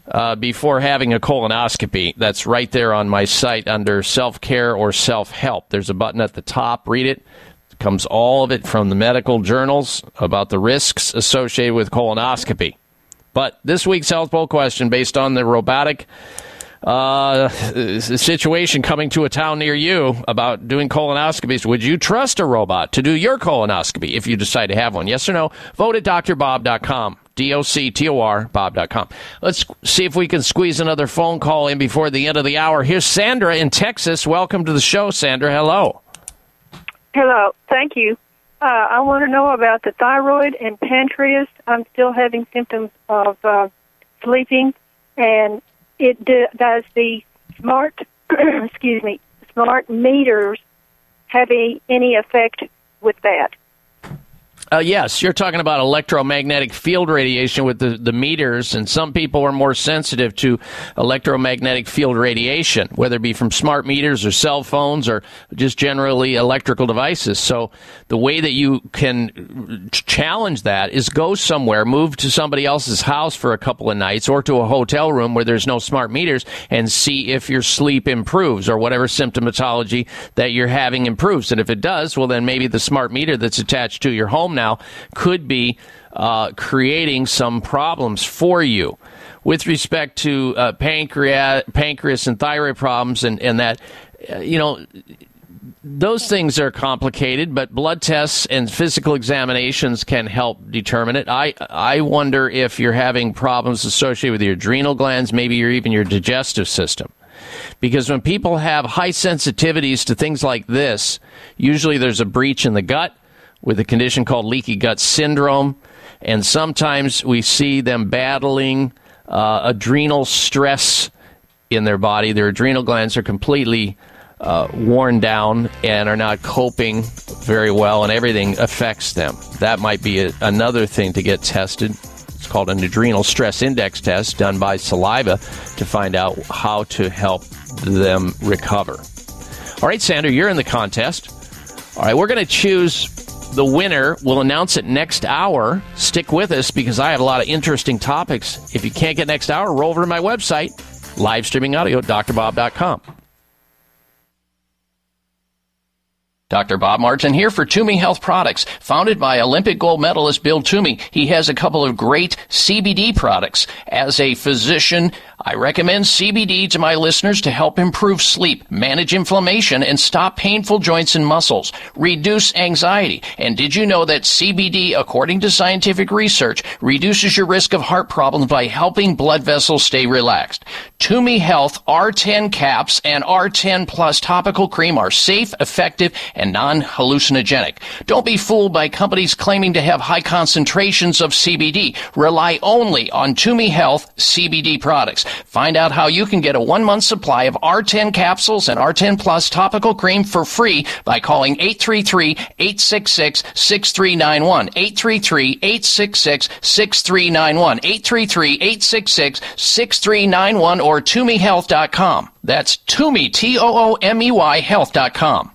S5: uh, before having a colonoscopy. That's right there on my site under self care or self help. There's a button at the top. Read it. Comes all of it from the medical journals about the risks associated with colonoscopy. But this week's health poll question, based on the robotic uh, situation coming to a town near you about doing colonoscopies, would you trust a robot to do your colonoscopy if you decide to have one? Yes or no? Vote at drbob.com. D-O-C-T-O-R, bob.com. Let's see if we can squeeze another phone call in before the end of the hour. Here's Sandra in Texas. Welcome to the show, Sandra. Hello.
S14: Hello, thank you. Uh, I want to know about the thyroid and pancreas. I'm still having symptoms of uh, sleeping, and it do, does the smart, excuse me, smart meters have a, any effect with that?
S5: Uh, yes, you're talking about electromagnetic field radiation with the, the meters, and some people are more sensitive to electromagnetic field radiation, whether it be from smart meters or cell phones or just generally electrical devices. So the way that you can challenge that is go somewhere, move to somebody else's house for a couple of nights or to a hotel room where there's no smart meters and see if your sleep improves or whatever symptomatology that you're having improves. And if it does, well, then maybe the smart meter that's attached to your home now could be uh, creating some problems for you. With respect to uh, pancreas, pancreas and thyroid problems, and, and that, uh, you know, those things are complicated, but blood tests and physical examinations can help determine it. I I wonder if you're having problems associated with your adrenal glands, maybe you're even your digestive system. Because when people have high sensitivities to things like this, usually there's a breach in the gut with a condition called leaky gut syndrome, and sometimes we see them battling uh, adrenal stress in their body. Their adrenal glands are completely uh, worn down and are not coping very well, and everything affects them. That might be a, another thing to get tested. It's called an adrenal stress index test done by saliva to find out how to help them recover. All right, Sandra, you're in the contest. All right, we're going to choose the winner. We'll announce it next hour. Stick with us because I have a lot of interesting topics. If you can't get next hour, roll over to my website, live streaming audio, drbob.com.
S12: Dr. Bob Martin here for Toomey Health Products. Founded by Olympic gold medalist Bill Toomey, he has a couple of great CBD products. As a physician, I recommend CBD to my listeners to help improve sleep, manage inflammation, and stop painful joints and muscles, reduce anxiety. And did you know that CBD, according to scientific research, reduces your risk of heart problems by helping blood vessels stay relaxed? Toomey Health R10 caps and R10 plus topical cream are safe, effective, and non-hallucinogenic. Don't be fooled by companies claiming to have high concentrations of CBD. Rely only on Toomey Health CBD products. Find out how you can get a one month supply of R10 capsules and R10 Plus topical cream for free by calling 833-866-6391. 833-866-6391. 833-866-6391 or ToomeyHealth.com. That's Toomey, T-O-O-M-E-Y Health.com.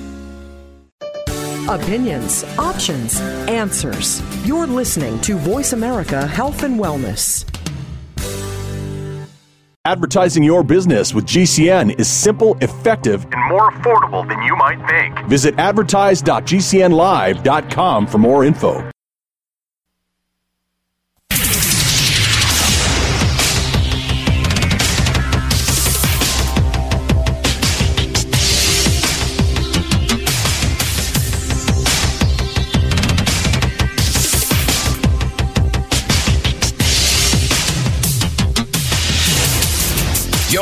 S15: Opinions, options, answers. You're listening to Voice America Health and Wellness.
S16: Advertising your business with GCN is simple, effective, and more affordable than you might think. Visit advertise.gcnlive.com for more info.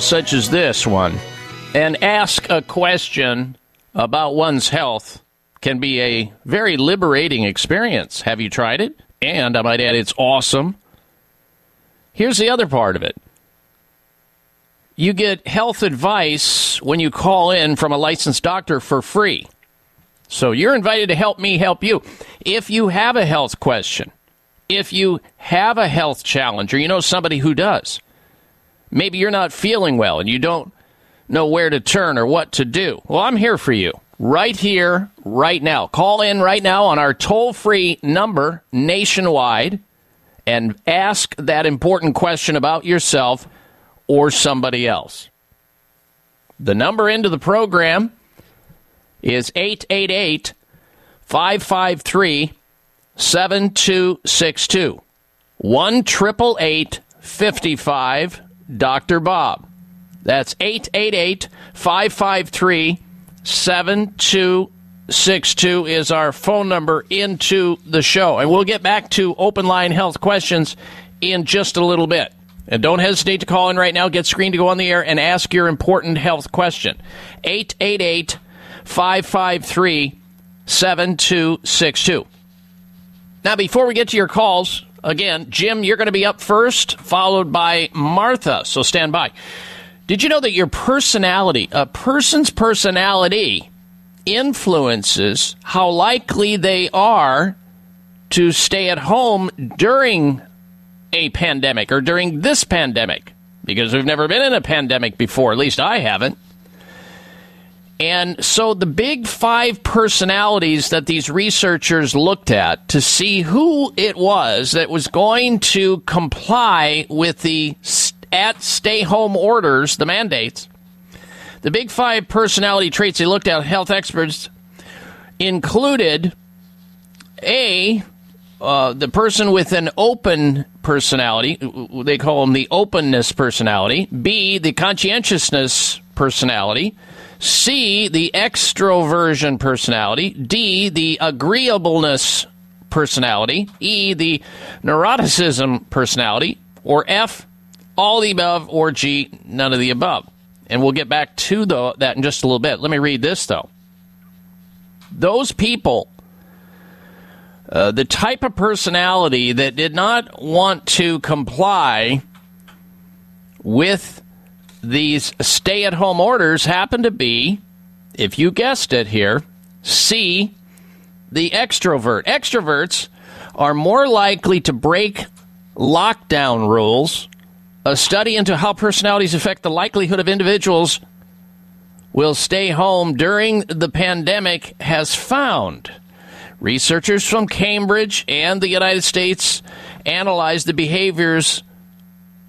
S5: Such as this one and ask a question about one's health can be a very liberating experience. Have you tried it? And I might add, it's awesome. Here's the other part of it you get health advice when you call in from a licensed doctor for free. So you're invited to help me help you. If you have a health question, if you have a health challenge, or you know somebody who does, maybe you're not feeling well and you don't know where to turn or what to do. Well, I'm here for you right here, right now. Call in right now on our toll free number nationwide and ask that important question about yourself or somebody else. The number into the program is 888 553 7262. 1 888 55 Dr. Bob. That's 888 553 7262 is our phone number into the show. And we'll get back to open line health questions in just a little bit. And don't hesitate to call in right now, get screened to go on the air, and ask your important health question. 888 553 7262. Now, before we get to your calls, again, Jim, you're going to be up first, followed by Martha. So stand by. Did you know that your personality, a person's personality, influences how likely they are to stay at home during a pandemic or during this pandemic? Because we've never been in a pandemic before, at least I haven't. And so the big five personalities that these researchers looked at to see who it was that was going to comply with the at stay home orders, the mandates, the big five personality traits they looked at, health experts included A, uh, the person with an open personality, they call them the openness personality, B, the conscientiousness personality, C, the extroversion personality. D, the agreeableness personality. E, the neuroticism personality. Or F, all the above. Or G, none of the above. And we'll get back to the, that in just a little bit. Let me read this, though. Those people, uh, the type of personality that did not want to comply with these stay at home orders happen to be, if you guessed it here, C, the extrovert. Extroverts are more likely to break lockdown rules. A study into how personalities affect the likelihood of individuals will stay home during the pandemic has found. Researchers from Cambridge and the United States analyzed the behaviors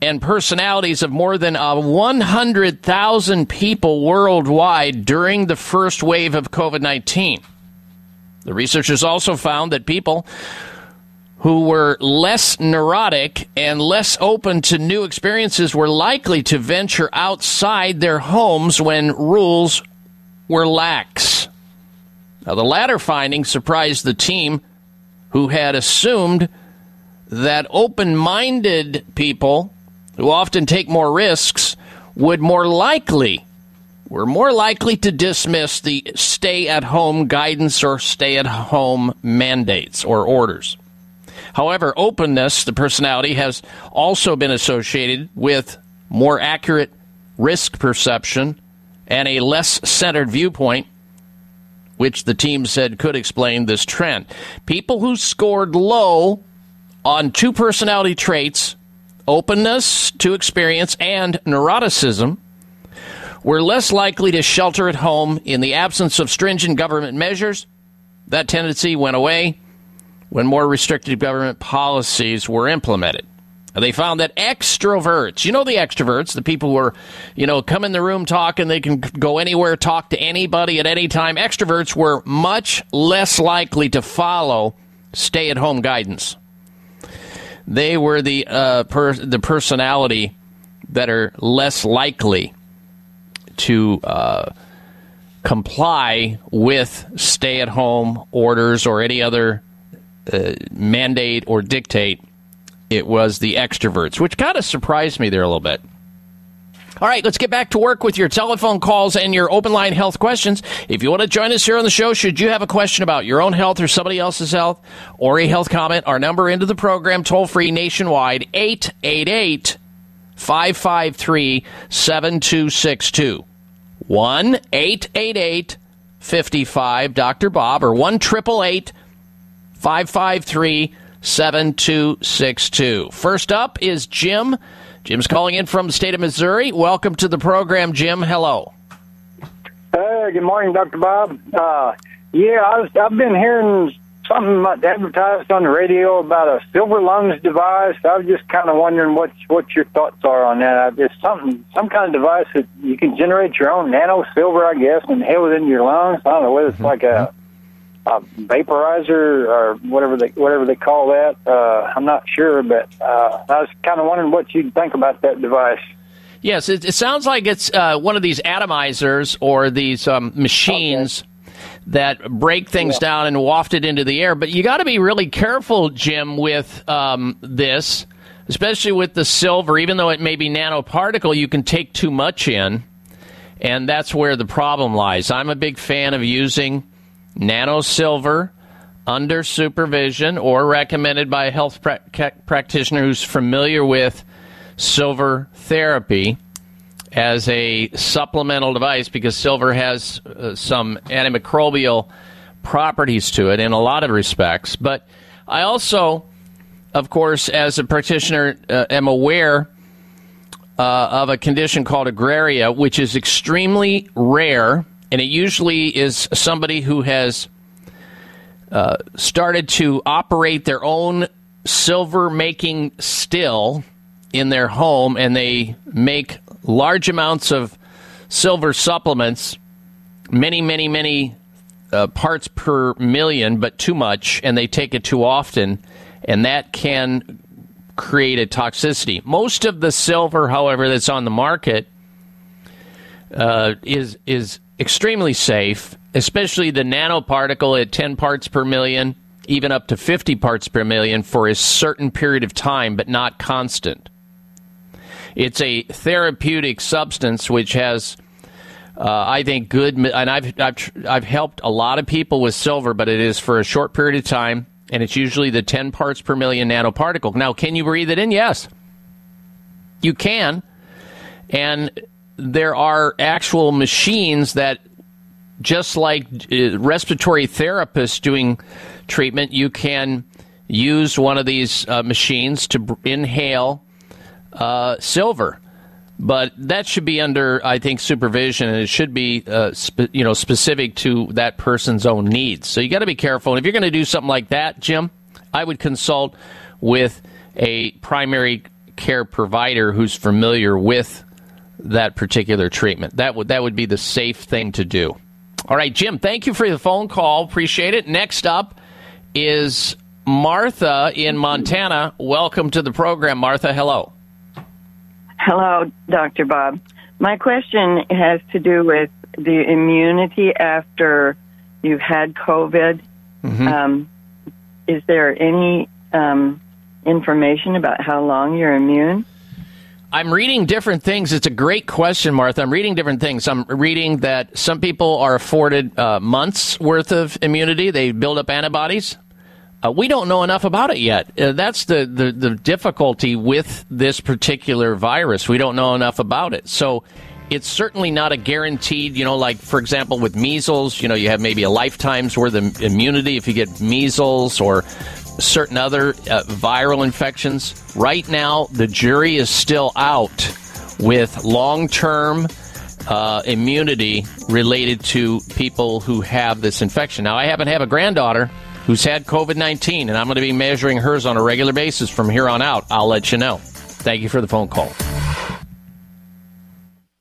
S5: and personalities of more than uh, 100,000 people worldwide during the first wave of COVID 19. The researchers also found that people who were less neurotic and less open to new experiences were likely to venture outside their homes when rules were lax. Now, the latter finding surprised the team who had assumed that open minded people who often take more risks would more likely we're more likely to dismiss the stay at home guidance or stay at home mandates or orders. However, openness, the personality, has also been associated with more accurate risk perception and a less centered viewpoint, which the team said could explain this trend. People who scored low on two personality traits openness to experience and neuroticism were less likely to shelter at home in the absence of stringent government measures. That tendency went away when more restrictive government policies were implemented. They found that extroverts, you know the extroverts, the people who are, you know, come in the room talk, and they can go anywhere, talk to anybody at any time. Extroverts were much less likely to follow stay at home guidance they were the uh, per, the personality that are less likely to uh, comply with stay at home orders or any other uh, mandate or dictate. It was the extroverts, which kind of surprised me there a little bit. All right, let's get back to work with your telephone calls and your open line health questions. If you want to join us here on the show, should you have a question about your own health or somebody else's health or a health comment, our number into the program, toll free nationwide, 888 553 7262. 1 888 55 Dr. Bob or 1 553 7262. First up is Jim Jim's calling in from the state of Missouri. Welcome to the program, Jim. Hello.
S17: Hey, good morning, Dr. Bob. Uh, yeah, I was, I've been hearing something advertised on the radio about a silver lungs device. I was just kind of wondering what what your thoughts are on that. Uh, it's something, some kind of device that you can generate your own nano silver, I guess, and inhale it into your lungs. I don't know whether it's mm-hmm. like a, mm-hmm. A vaporizer or whatever they whatever they call that. Uh, I'm not sure, but uh, I was kind of wondering what you'd think about that device.
S5: Yes, it, it sounds like it's uh, one of these atomizers or these um, machines that break things down and waft it into the air. But you got to be really careful, Jim, with um, this, especially with the silver. Even though it may be nanoparticle, you can take too much in, and that's where the problem lies. I'm a big fan of using nano silver under supervision or recommended by a health pra- practitioner who's familiar with silver therapy as a supplemental device because silver has uh, some antimicrobial properties to it in a lot of respects. But I also, of course, as a practitioner, uh, am aware uh, of a condition called argyria, which is extremely rare, and it usually is somebody who has uh, started to operate their own silver making still in their home and they make large amounts of silver supplements, many, many, many uh, parts per million, but too much, and they take it too often, and that can create a toxicity. Most of the silver, however, that's on the market uh, is is extremely safe, especially the nanoparticle at 10 parts per million, even up to 50 parts per million for a certain period of time, but not constant. It's a therapeutic substance which has, uh, I think, good. And I've, I've I've helped a lot of people with silver, but it is for a short period of time, and it's usually the 10 parts per million nanoparticle. Now, can you breathe it in? Yes, you can, and there are actual machines that just like uh, respiratory therapists doing treatment, you can use one of these uh, machines to inhale uh, silver. But that should be under, I think, supervision, and it should be, uh, spe- you know, specific to that person's own needs. So you got to be careful. And if you're going to do something like that, Jim, I would consult with a primary care provider who's familiar with that particular treatment. That would that would be the safe thing to do. All right, Jim, thank you for the phone call. Appreciate it. Next up is Martha in Montana. Welcome to the program, Martha. Hello.
S18: Hello, Dr. Bob. My question has to do with the immunity after you've had COVID. Um, is there any um, information about how long you're immune?
S5: I'm reading different things. It's a great question, Martha. I'm reading different things. I'm reading that some people are afforded uh, months worth of immunity. They build up antibodies. Uh, we don't know enough about it yet. Uh, that's the, the, the difficulty with this particular virus. We don't know enough about it. So it's certainly not a guaranteed, you know, like, for example, with measles, you know, you have maybe a lifetime's worth of immunity if you get measles or certain other uh, viral infections. Right now, the jury is still out with long term uh, immunity related to people who have this infection. Now, I happen to have a granddaughter who's had COVID 19, and I'm going to be measuring hers on a regular basis from here on out. I'll let you know. Thank you for the phone call.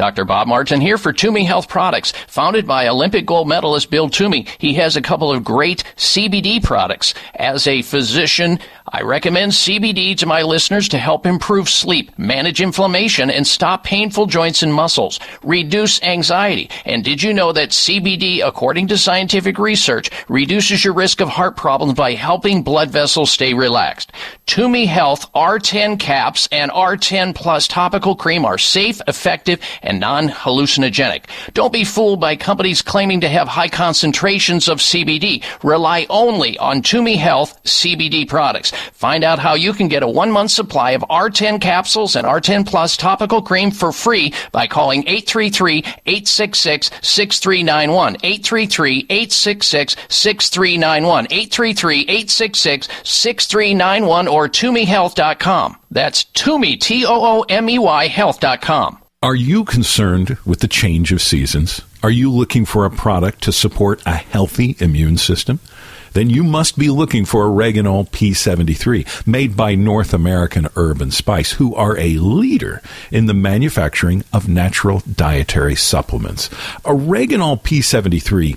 S12: Dr. Bob Martin here for Toomey Health Products. Founded by Olympic gold medalist Bill Toomey, he has a couple of great CBD products. As a physician, I recommend CBD to my listeners to help improve sleep, manage inflammation, and stop painful joints and muscles, reduce anxiety. And did you know that CBD, according to scientific research, reduces your risk of heart problems by helping blood vessels stay relaxed? Toomey Health R10 caps and R10 plus topical cream are safe, effective, non-hallucinogenic. Don't be fooled by companies claiming to have high concentrations of CBD. Rely only on Toomey Health CBD products. Find out how you can get a one month supply of R10 capsules and R10 Plus topical cream for free by calling 833-866-6391. 833-866-6391. 833-866-6391 or ToomeyHealth.com. That's Toomey, T-O-O-M-E-Y Health.com.
S9: Are you concerned with the change of seasons? Are you looking for a product to support a healthy immune system? Then you must be looking for Oreganol P73, made by North American Herb and Spice, who are a leader in the manufacturing of natural dietary supplements. Oreganol P73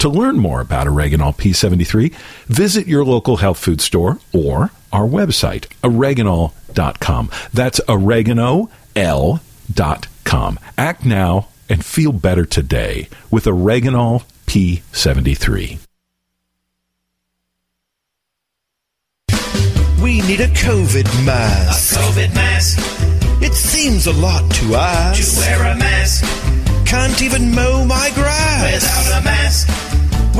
S9: To learn more about Oreganol P73, visit your local health food store or our website, oreganol.com. That's oregano.l.com. Act now and feel better today with Oreganol P73.
S19: We need a COVID mask.
S20: A COVID mask.
S19: It seems a lot to ask.
S20: To wear a mask.
S19: Can't even mow my grass.
S20: Without a mask.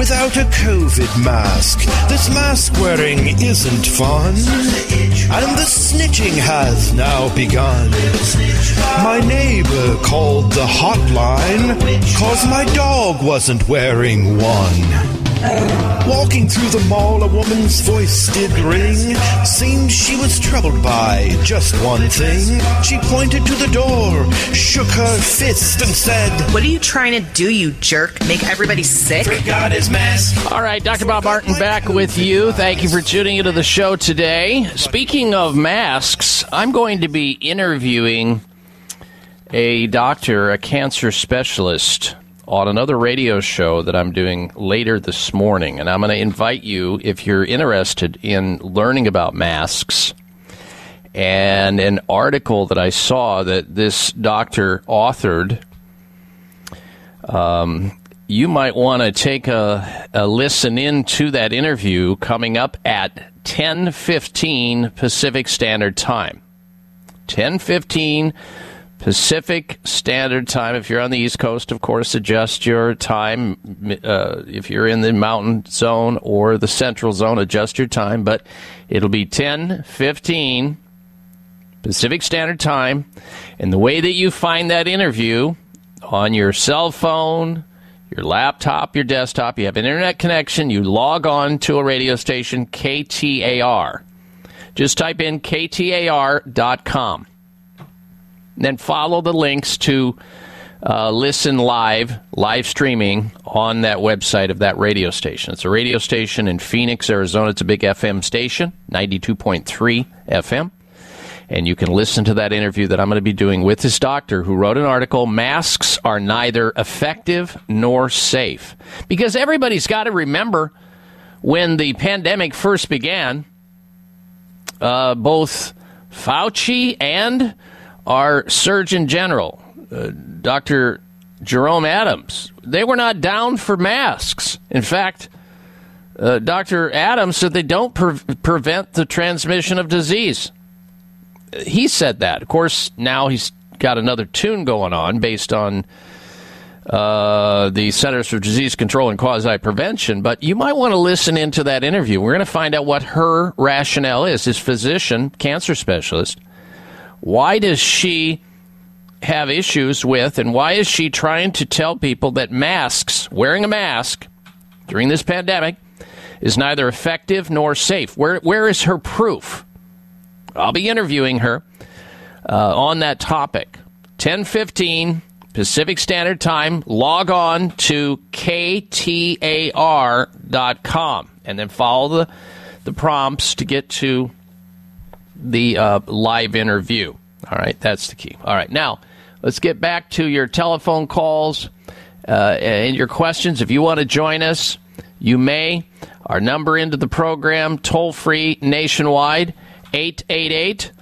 S19: Without a COVID mask, this mask wearing isn't fun. And the snitching has now begun. My neighbor called the hotline, cause my dog wasn't wearing one. Walking through the mall, a woman's voice did ring. Seemed she was troubled by just one thing. She pointed to the door, shook her fist, and said,
S21: What are you trying to do, you jerk? Make everybody sick?
S20: Forgot his
S5: All right, Dr. Bob Martin back with you. Thank you for tuning into the show today. Speaking of masks, I'm going to be interviewing a doctor, a cancer specialist on another radio show that I'm doing later this morning. And I'm going to invite you, if you're interested in learning about masks, and an article that I saw that this doctor authored. Um, you might want to take a, a listen in to that interview coming up at 10:15 Pacific Standard Time. 10:15 Pacific Standard Time. If you're on the East Coast, of course, adjust your time. Uh, if you're in the Mountain Zone or the Central Zone, adjust your time. But it'll be 10:15 Pacific Standard Time. And the way that you find that interview on your cell phone, your laptop, your desktop, you have an internet connection, you log on to a radio station, KTAR. Just type in KTAR.com. Then follow the links to uh, listen live, live streaming on that website of that radio station. It's a radio station in Phoenix, Arizona. It's a big FM station, 92.3 FM. And you can listen to that interview that I'm going to be doing with this doctor who wrote an article Masks are neither effective nor safe. Because everybody's got to remember when the pandemic first began, uh, both Fauci and our Surgeon General, uh, Dr. Jerome Adams, they were not down for masks. In fact, uh, Dr. Adams said they don't pre- prevent the transmission of disease. He said that. Of course, now he's got another tune going on based on uh, the Centers for Disease Control and Quasi Prevention, but you might want to listen into that interview. We're going to find out what her rationale is. This physician, cancer specialist, why does she have issues with, and why is she trying to tell people that masks, wearing a mask during this pandemic, is neither effective nor safe. Where, where is her proof? I'll be interviewing her uh, on that topic. 1015 Pacific Standard Time. Log on to ktar.com and then follow the, the prompts to get to the uh, live interview. All right, that's the key. All right, now let's get back to your telephone calls uh, and your questions. If you want to join us, you may. Our number into the program, toll free nationwide, 888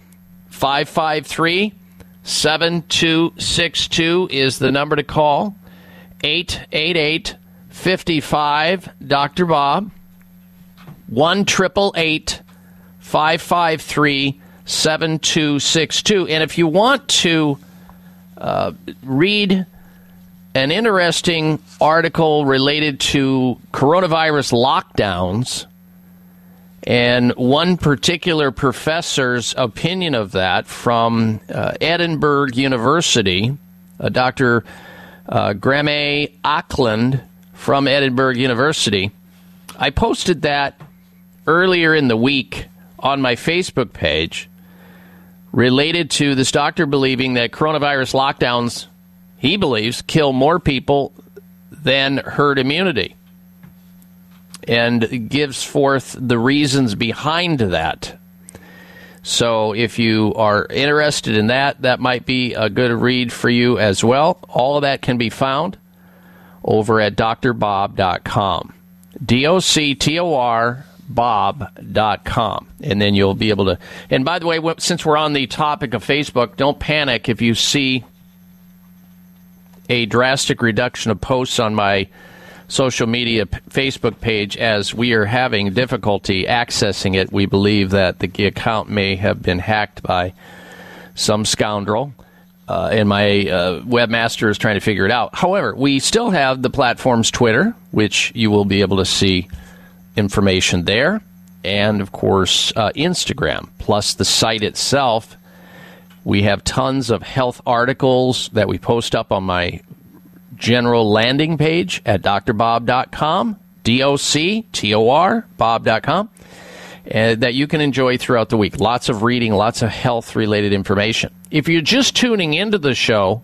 S5: 553 7262 is the number to call. 888 55 Dr. Bob. 1 553 7262. And if you want to uh, read an interesting article related to coronavirus lockdowns and one particular professor's opinion of that from uh, Edinburgh University, uh, Dr. Uh, Graeme Ackland from Edinburgh University. I posted that earlier in the week on my Facebook page related to this doctor believing that coronavirus lockdowns, he believes, kill more people than herd immunity and gives forth the reasons behind that. So if you are interested in that, that might be a good read for you as well. All of that can be found over at drbob.com. D O C T O R bob.com. And then you'll be able to. And by the way, since we're on the topic of Facebook, don't panic if you see a drastic reduction of posts on my social media p- Facebook page as we are having difficulty accessing it. We believe that the account may have been hacked by some scoundrel. Uh, and my uh, webmaster is trying to figure it out. However, we still have the platform's Twitter, which you will be able to see information there, and of course, uh, Instagram, plus the site itself. We have tons of health articles that we post up on my general landing page at drbob.com, D O C T O R, bob.com, uh, that you can enjoy throughout the week. Lots of reading, lots of health related information. If you're just tuning into the show,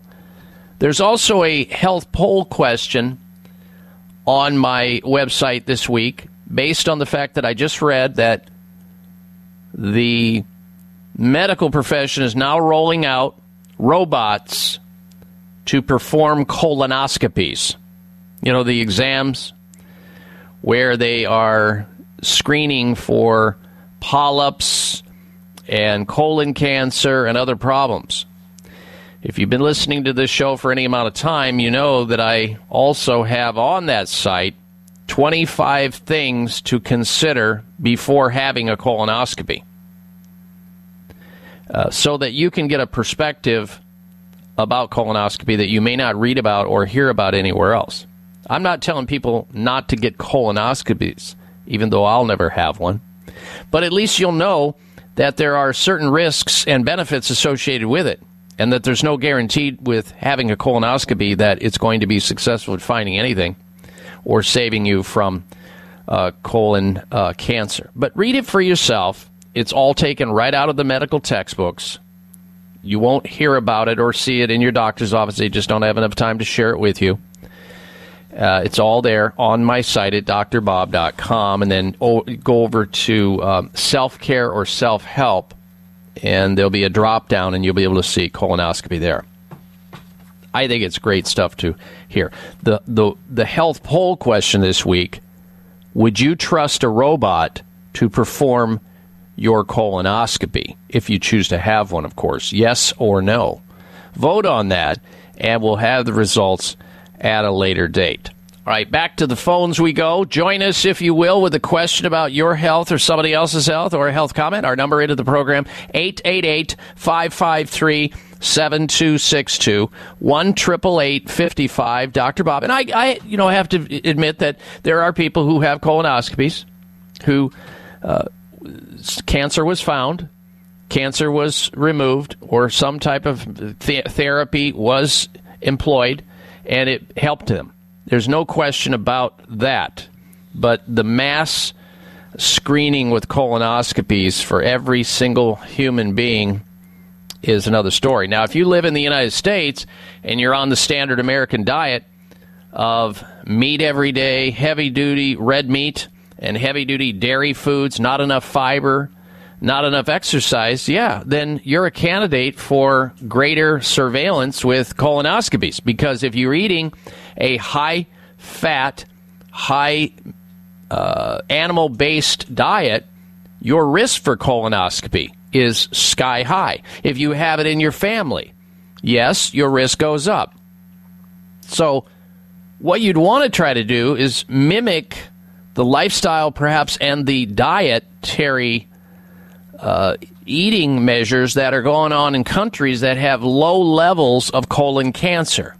S5: there's also a health poll question on my website this week based on the fact that I just read that the medical profession is now rolling out robots to perform colonoscopies. You know, the exams where they are screening for polyps and colon cancer and other problems. If you've been listening to this show for any amount of time, you know that I also have on that site 25 things to consider before having a colonoscopy uh, so that you can get a perspective about colonoscopy that you may not read about or hear about anywhere else. I'm not telling people not to get colonoscopies, even though I'll never have one. But at least you'll know that there are certain risks and benefits associated with it, and that there's no guarantee with having a colonoscopy that it's going to be successful at finding anything or saving you from uh, colon uh, cancer. But read it for yourself. It's all taken right out of the medical textbooks. You won't hear about it or see it in your doctor's office. They just don't have enough time to share it with you. Uh, it's all there on my site at drbob.com. And then oh, go over to um, self care or self help, and there'll be a drop down, and you'll be able to see colonoscopy there. I think it's great stuff to hear. The, the, the health poll question this week Would you trust a robot to perform your colonoscopy? If you choose to have one, of course. Yes or no. Vote on that, and we'll have the results at a later date. All right, back to the phones we go. Join us, if you will, with a question about your health or somebody else's health or a health comment. Our number into the program, 888 553 7262 1 Dr. Bob. And I, I, you know, I have to admit that there are people who have colonoscopies who uh, cancer was found, cancer was removed, or some type of th- therapy was employed, and it helped them. There's no question about that. But the mass screening with colonoscopies for every single human being is another story. Now, if you live in the United States and you're on the standard American diet of meat every day, heavy duty red meat, and heavy duty dairy foods, not enough fiber, not enough exercise, yeah, then you're a candidate for greater surveillance with colonoscopies. Because if you're eating a high fat, high uh, animal based diet, your risk for colonoscopy is sky high. If you have it in your family, yes, your risk goes up. So, what you'd want to try to do is mimic the lifestyle, perhaps, and the dietary uh, eating measures that are going on in countries that have low levels of colon cancer.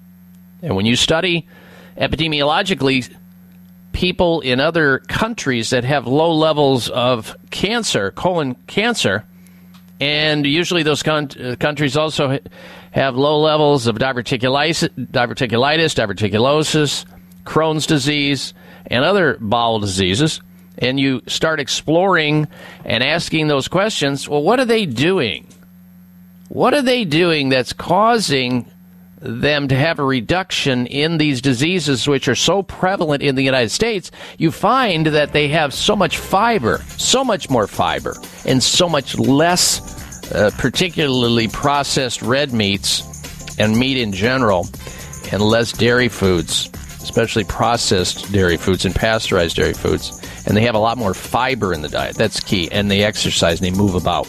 S5: And when you study epidemiologically, people in other countries that have low levels of cancer, colon cancer, and usually those con- uh, countries also ha- have low levels of diverticulitis, diverticulitis, diverticulosis, Crohn's disease, and other bowel diseases. And you start exploring and asking those questions. Well, what are they doing? What are they doing that's causing them to have a reduction in these diseases which are so prevalent in the United States, you find that they have so much fiber, so much more fiber, and so much less, uh, particularly processed red meats and meat in general, and less dairy foods, especially processed dairy foods and pasteurized dairy foods. And they have a lot more fiber in the diet. That's key. And they exercise and they move about.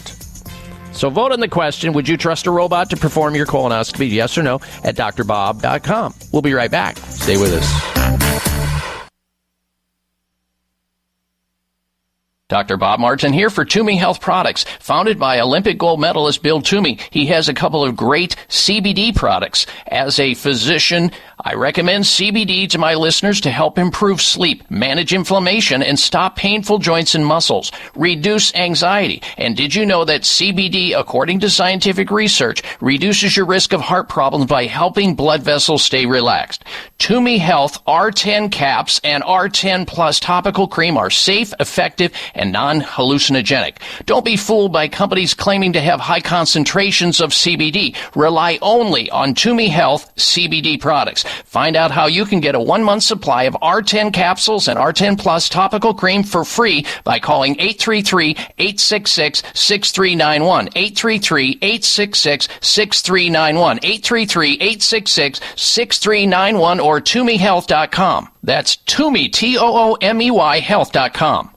S5: So vote on the question Would you trust a robot to perform your colonoscopy? Yes or no at drbob.com. We'll be right back. Stay with us. Dr. Bob Martin here for Toomey Health Products. Founded by Olympic gold medalist Bill Toomey, he has a couple of great CBD products. As a physician, I recommend CBD to my listeners to help improve sleep, manage inflammation, and stop painful joints and muscles, reduce anxiety. And did you know that CBD, according to scientific research, reduces your risk of heart problems by helping blood vessels stay relaxed? Toomey Health R10 caps and R10 plus topical cream are safe, effective, and non-hallucinogenic. Don't be fooled by companies claiming to have high concentrations of CBD. Rely only on Toomey Health CBD products. Find out how you can get a one month supply of R10 capsules and R10 Plus topical cream for free by calling 833-866-6391. 833-866-6391. 833-866-6391 or ToomeyHealth.com. That's Toomey, T-O-O-M-E-Y Health.com.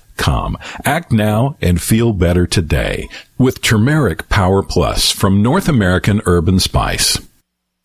S9: com. Act now and feel better today with Turmeric Power Plus from North American Herb and Spice.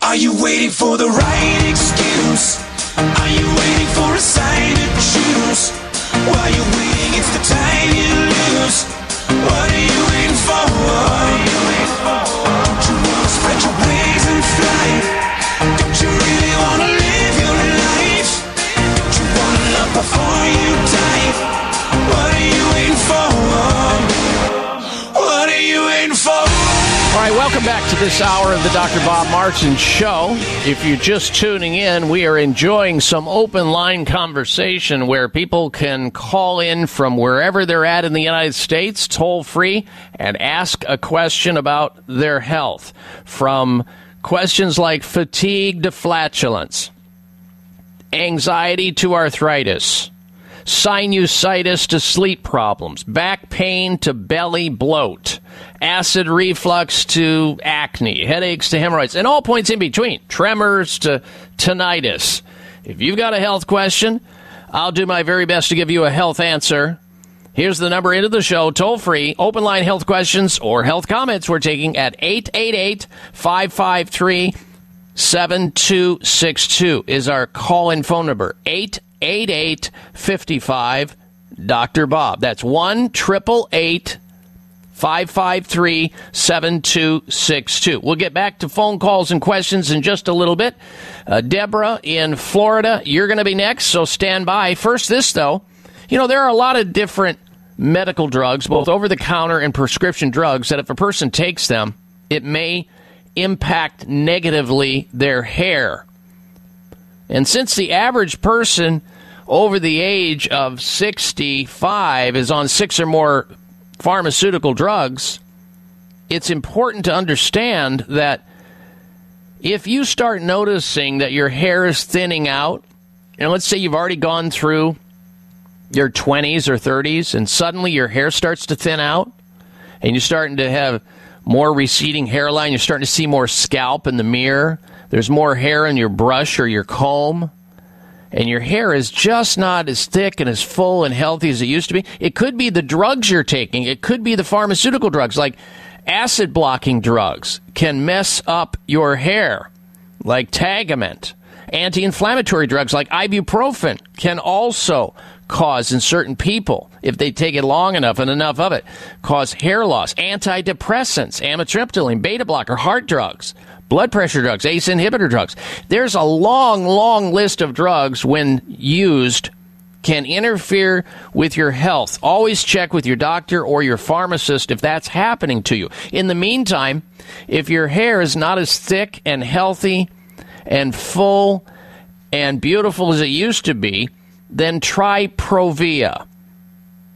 S20: Are you waiting for the right excuse? Are you waiting for a sign to choose? While you're waiting, it's the time you lose. What are you waiting for? Don't you wanna spread your wings
S5: All right, welcome back to this hour of the Dr. Bob Martin Show. If you're just tuning in, we are enjoying some open line conversation where people can call in from wherever they're at in the United States, toll free, and ask a question about their health. From questions like fatigue to flatulence, anxiety to arthritis, sinusitis to sleep problems, back pain to belly bloat, acid reflux to acne, headaches to hemorrhoids, and all points in between, tremors to tinnitus. If you've got a health question, I'll do my very best to give you a health answer. Here's the number into the show, toll free, open line health questions or health comments we're taking at 888 553 7262 is our call in phone number 888 55 Dr. Bob. That's 1 888 553 7262. We'll get back to phone calls and questions in just a little bit. Uh, Deborah in Florida, you're going to be next, so stand by. First, this though. You know, there are a lot of different medical drugs, both over the counter and prescription drugs, that if a person takes them, it may impact negatively their hair. And since the average person over the age of 65 is on six or more pharmaceutical drugs, it's important to understand that if you start noticing that your hair is thinning out, and let's say you've already gone through your 20s or 30s, and suddenly your hair starts to thin out, and you're starting to have more receding hairline, you're starting to see more scalp in the mirror, there's more hair in your brush or your comb, and your hair is just not as thick and as full and healthy as it used to be. It could be the drugs you're taking, it could be the pharmaceutical drugs, like acid blocking drugs can mess up your hair, like Tagamet. Anti inflammatory drugs like ibuprofen can also cause in certain people, if they take it long enough and enough of it, cause hair loss. Antidepressants, amitriptyline, beta blocker, heart drugs, blood pressure drugs, ACE inhibitor drugs. There's a long, long list of drugs when used can interfere with your health. Always check with your doctor or your pharmacist if that's happening to you. In the meantime, if your hair is not as thick and healthy and full and beautiful as it used to be, then try Provia.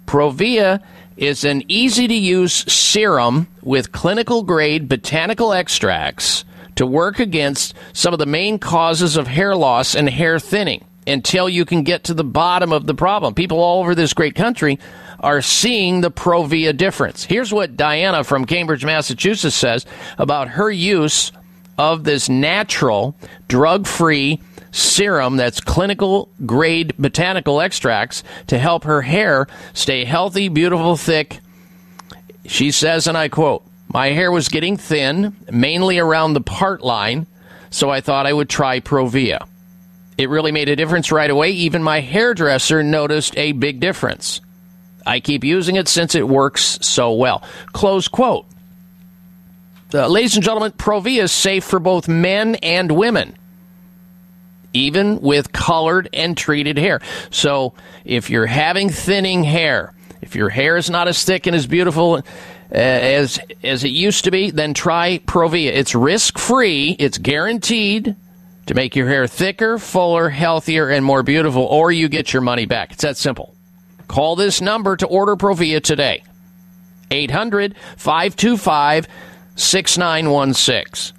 S5: Provia is an easy to use serum with clinical grade botanical extracts to work against some of the main causes of hair loss and hair thinning until you can get to the bottom of the problem. People all over this great country are seeing the Provia difference. Here's what Diana from Cambridge, Massachusetts says about her use of this natural, drug free serum that's clinical grade botanical extracts to help her hair stay healthy, beautiful, thick. She says, and I quote, My hair was getting thin, mainly around the part line, so I thought I would try Provia. It really made a difference right away. Even my hairdresser noticed a big difference. I keep using it since it works so well. Close quote. Uh, ladies and gentlemen, Provia is safe for both men and women, even with colored and treated hair. So if you're having thinning hair, if your hair is not as thick and as beautiful Uh, as as it used to be, then try Provia. It's risk free. It's guaranteed to make your hair thicker, fuller, healthier, and more beautiful, or you get your money back. It's that simple. Call this number to order Provia today. 800 525 6916.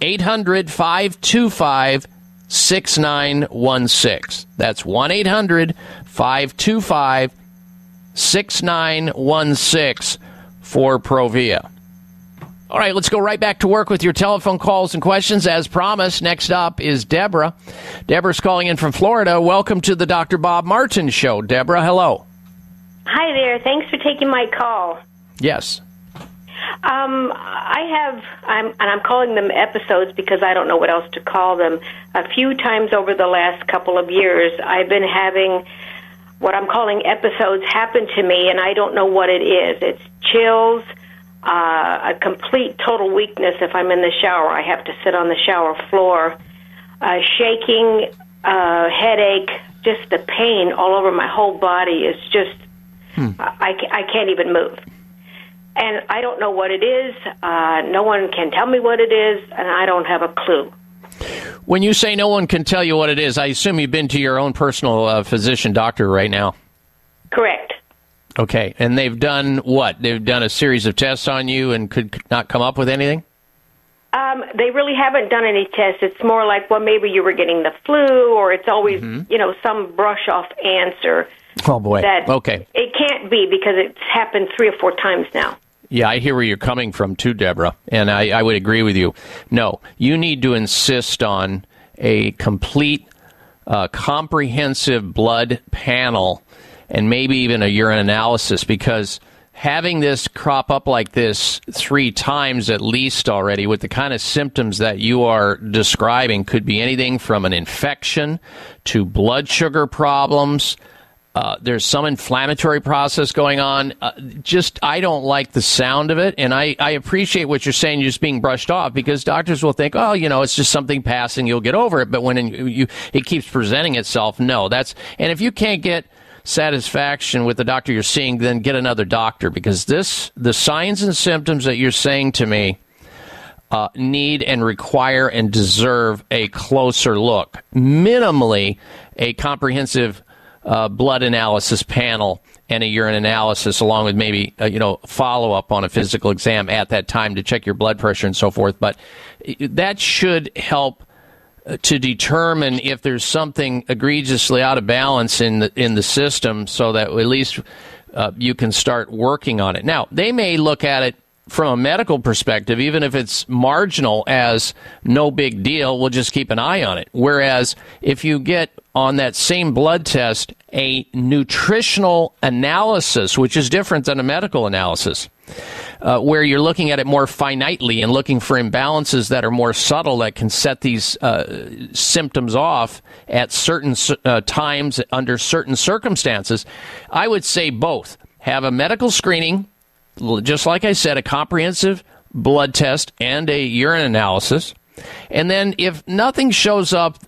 S5: 800 525 6916. That's 1 800 525 6916 for Provia. All right, let's go right back to work with your telephone calls and questions. As promised, next up is Deborah. Deborah's calling in from Florida. Welcome to the Dr. Bob Martin Show. Deborah, hello.
S22: Hi there. Thanks for taking my call.
S5: Yes.
S22: Um, I have, I'm, and I'm calling them episodes because I don't know what else to call them. A few times over the last couple of years, I've been having what I'm calling episodes happen to me, and I don't know what it is. It's chills, uh, a complete total weakness if I'm in the shower. I have to sit on the shower floor, uh, shaking, uh, headache, just the pain all over my whole body is just, I, I can't even move. And I don't know what it is. Uh, no one can tell me what it is, and I don't have a clue.
S5: When you say no one can tell you what it is, I assume you've been to your own personal uh, physician doctor right now.
S22: Correct.
S5: Okay, and they've done what? They've done a series of tests on you and could not come up with anything.
S22: Um, they really haven't done any tests. It's more like, well, maybe you were getting the flu, or it's always, you know, some brush off answer.
S5: Oh boy.
S22: That
S5: okay.
S22: It can't be because it's happened three or four times now.
S5: Yeah, I hear where you're coming from too, Deborah, and I, I would agree with you. No, you need to insist on a complete, uh, comprehensive blood panel, and maybe even a urine analysis, because having this crop up like this three times at least already, with the kind of symptoms that you are describing, could be anything from an infection to blood sugar problems. Uh, there's some inflammatory process going on. Uh, just, I don't like the sound of it, and I, I appreciate what you're saying, you're just being brushed off, because doctors will think, oh, you know, it's just something passing, you'll get over it. But when you, it keeps presenting itself, no, that's, and if you can't get satisfaction with the doctor you're seeing, then get another doctor, because this, the signs and symptoms that you're saying to me, uh, need and require and deserve a closer look. Minimally, a comprehensive uh, blood analysis panel and a urine analysis, along with maybe uh, you know follow up on a physical exam at that time to check your blood pressure and so forth. But uh, that should help uh, to determine if there's something egregiously out of balance in the in the system, so that at least uh, you can start working on it. Now they may look at it from a medical perspective, even if it's marginal as no big deal, we'll just keep an eye on it. Whereas if you get on that same blood test a nutritional analysis, which is different than a medical analysis, uh, where you're looking at it more finitely and looking for imbalances that are more subtle that can set these uh, symptoms off at certain uh, times under certain circumstances, I would say both. Have a medical screening just like I said, a comprehensive blood test and a urine analysis. And then if nothing shows up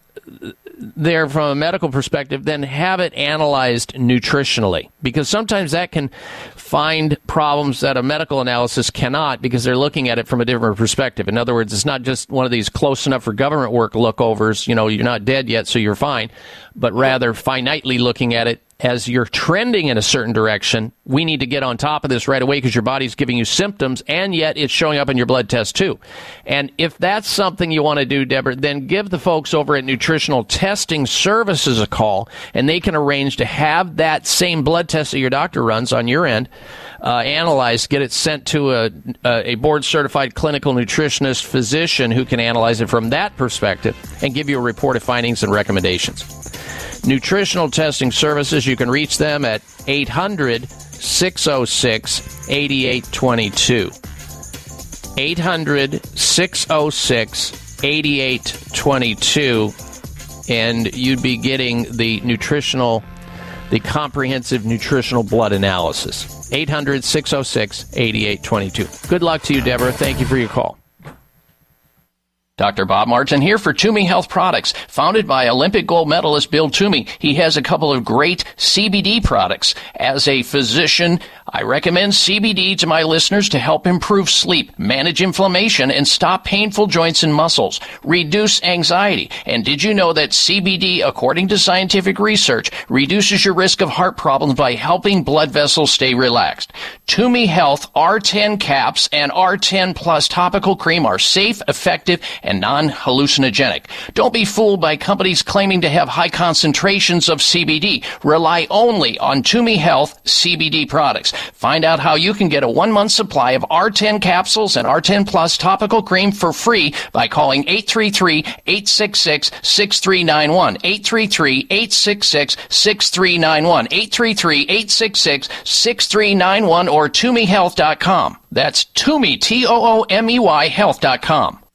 S5: uh, there from a medical perspective, then have it analyzed nutritionally because sometimes that can find problems that a medical analysis cannot because they're looking at it from a different perspective. In other words, it's not just one of these close enough for government work lookovers, you know, you're not dead yet, so you're fine, but rather finitely looking at it as you're trending in a certain direction, we need to get on top of this right away because your body's giving you symptoms and yet it's showing up in your blood test too. And if that's something you want to do, Deborah, then give the folks over at Nutritional Testing Services a call and they can arrange to have that same blood test that your doctor runs on your end uh, analyzed, get it sent to a, a board certified clinical nutritionist physician who can analyze it from that perspective and give you a report of findings and recommendations. Nutritional Testing Services, you can reach them at 800 606 8822. 800 606 8822. And you'd be getting the nutritional, the comprehensive nutritional blood analysis. 800 606 8822. Good luck to you, Deborah. Thank you for your call. Dr. Bob Martin here for Toomey Health Products. Founded by Olympic gold medalist Bill Toomey, he has a couple of great CBD products. As a physician, I recommend CBD to my listeners to help improve sleep, manage inflammation, and stop painful joints and muscles, reduce anxiety. And did you know that CBD, according to scientific research, reduces your risk of heart problems by helping blood vessels stay relaxed? Toomey Health R10 caps and R10 plus topical cream are safe, effective, and
S12: and non hallucinogenic. Don't be fooled by companies claiming to have high concentrations of CBD. Rely only on Toomey Health CBD products. Find out how you can get a one month supply of R10 capsules and R10 Plus topical cream for free by calling 833 866 6391. 833 866 6391. 833 866 6391 or ToomeyHealth.com. That's Toomey, T O O M E Y, health.com.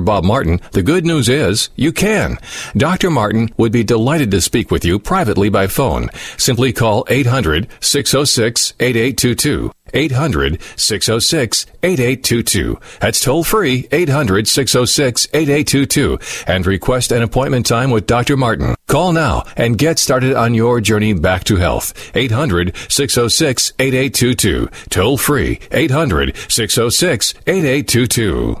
S3: Bob Martin, the good news is you can. Dr. Martin would be delighted to speak with you privately by phone. Simply call 800 606 8822. 800 606 8822. That's toll free 800 606 8822 and request an appointment time with Dr. Martin. Call now and get started on your journey back to health. 800 606 8822. Toll free 800 606 8822.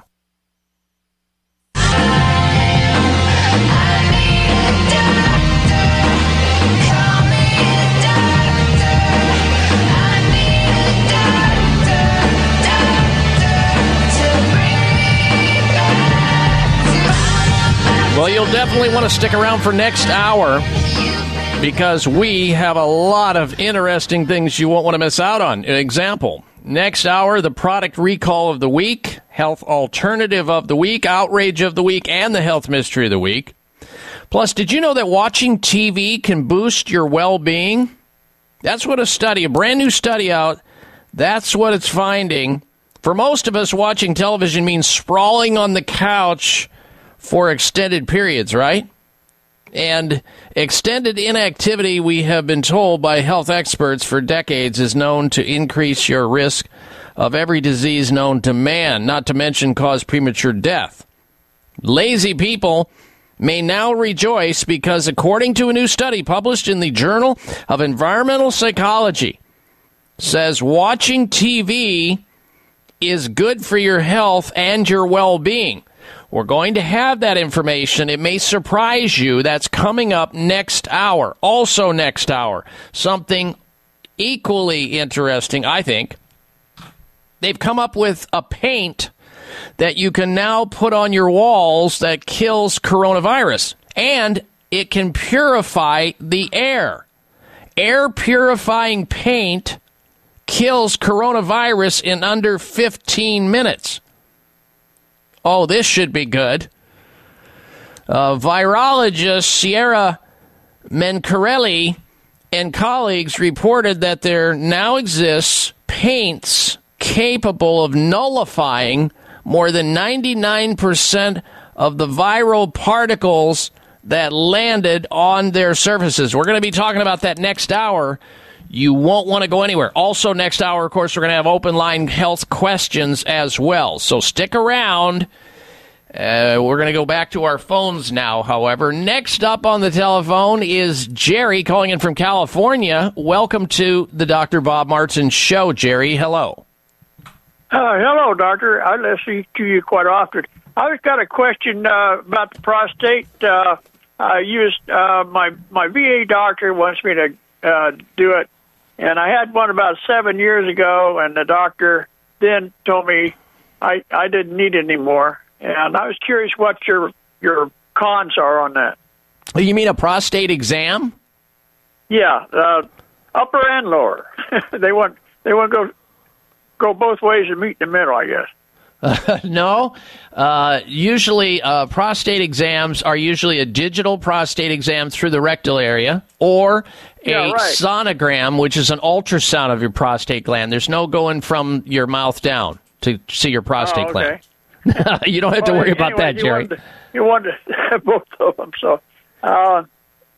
S5: Well, you'll definitely want to stick around for next hour because we have a lot of interesting things you won't want to miss out on. An example. Next hour, the product recall of the week, health alternative of the week, outrage of the week, and the health mystery of the week. Plus, did you know that watching TV can boost your well being? That's what a study, a brand new study out, that's what it's finding. For most of us, watching television means sprawling on the couch for extended periods, right? And extended inactivity, we have been told by health experts for decades, is known to increase your risk of every disease known to man, not to mention cause premature death. Lazy people may now rejoice because, according to a new study published in the Journal of Environmental Psychology, says watching TV is good for your health and your well being. We're going to have that information. It may surprise you. That's coming up next hour. Also, next hour, something equally interesting, I think. They've come up with a paint that you can now put on your walls that kills coronavirus, and it can purify the air. Air purifying paint kills coronavirus in under 15 minutes. Oh, this should be good. Uh, virologist Sierra Mencarelli and colleagues reported that there now exists paints capable of nullifying more than 99% of the viral particles that landed on their surfaces. We're going to be talking about that next hour. You won't want to go anywhere. Also, next hour, of course, we're going to have open line health questions as well. So stick around. Uh, we're going to go back to our phones now, however. Next up on the telephone is Jerry calling in from California. Welcome to the Dr. Bob Martin Show, Jerry. Hello.
S23: Uh, hello, doctor. I listen to you quite often. I've got a question uh, about the prostate. Uh, I used uh, my my VA doctor wants me to uh, do it, and I had one about seven years ago, and the doctor then told me I I didn't need it anymore, and I was curious what your your cons are on that.
S5: You mean a prostate exam?
S23: Yeah, uh, upper and lower. they want they want to go go both ways and meet in the middle, I guess.
S5: no. Uh, usually, uh, prostate exams are usually a digital prostate exam through the rectal area or a
S23: Yeah, right.
S5: sonogram, which is an ultrasound of your prostate gland. There's no going from your mouth down to see your prostate
S23: Oh,
S5: gland.
S23: okay.
S5: you don't have to
S23: Well,
S5: worry about
S23: anyway,
S5: that,
S23: you
S5: Jerry.
S23: wanted to- You wanted to both of them, so. Uh,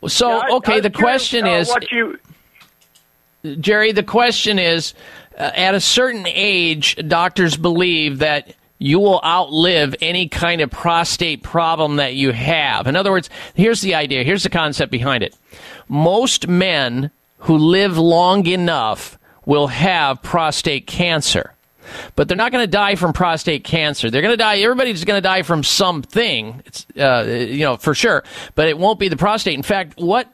S5: So,
S23: yeah, I- I
S5: okay,
S23: was
S5: the
S23: curious,
S5: question
S23: uh,
S5: is
S23: what you
S5: Jerry, the question is uh, at a certain age, doctors believe that you will outlive any kind of prostate problem that you have. In other words, here's the idea, here's the concept behind it. Most men who live long enough will have prostate cancer. But they're not going to die from prostate cancer. They're going to die. Everybody's going to die from something, uh, you know, for sure. But it won't be the prostate. In fact, what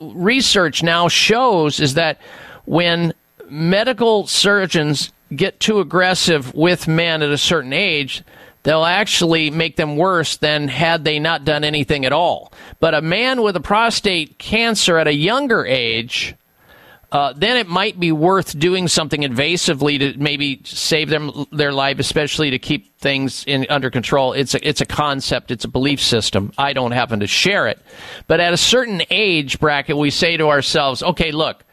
S5: research now shows is that when medical surgeons get too aggressive with men at a certain age, they'll actually make them worse than had they not done anything at all. But a man with a prostate cancer at a younger age, uh, then it might be worth doing something invasively to maybe save them their life, especially to keep things in under control. It's a it's a concept, it's a belief system. I don't happen to share it, but at a certain age bracket, we say to ourselves, okay, look.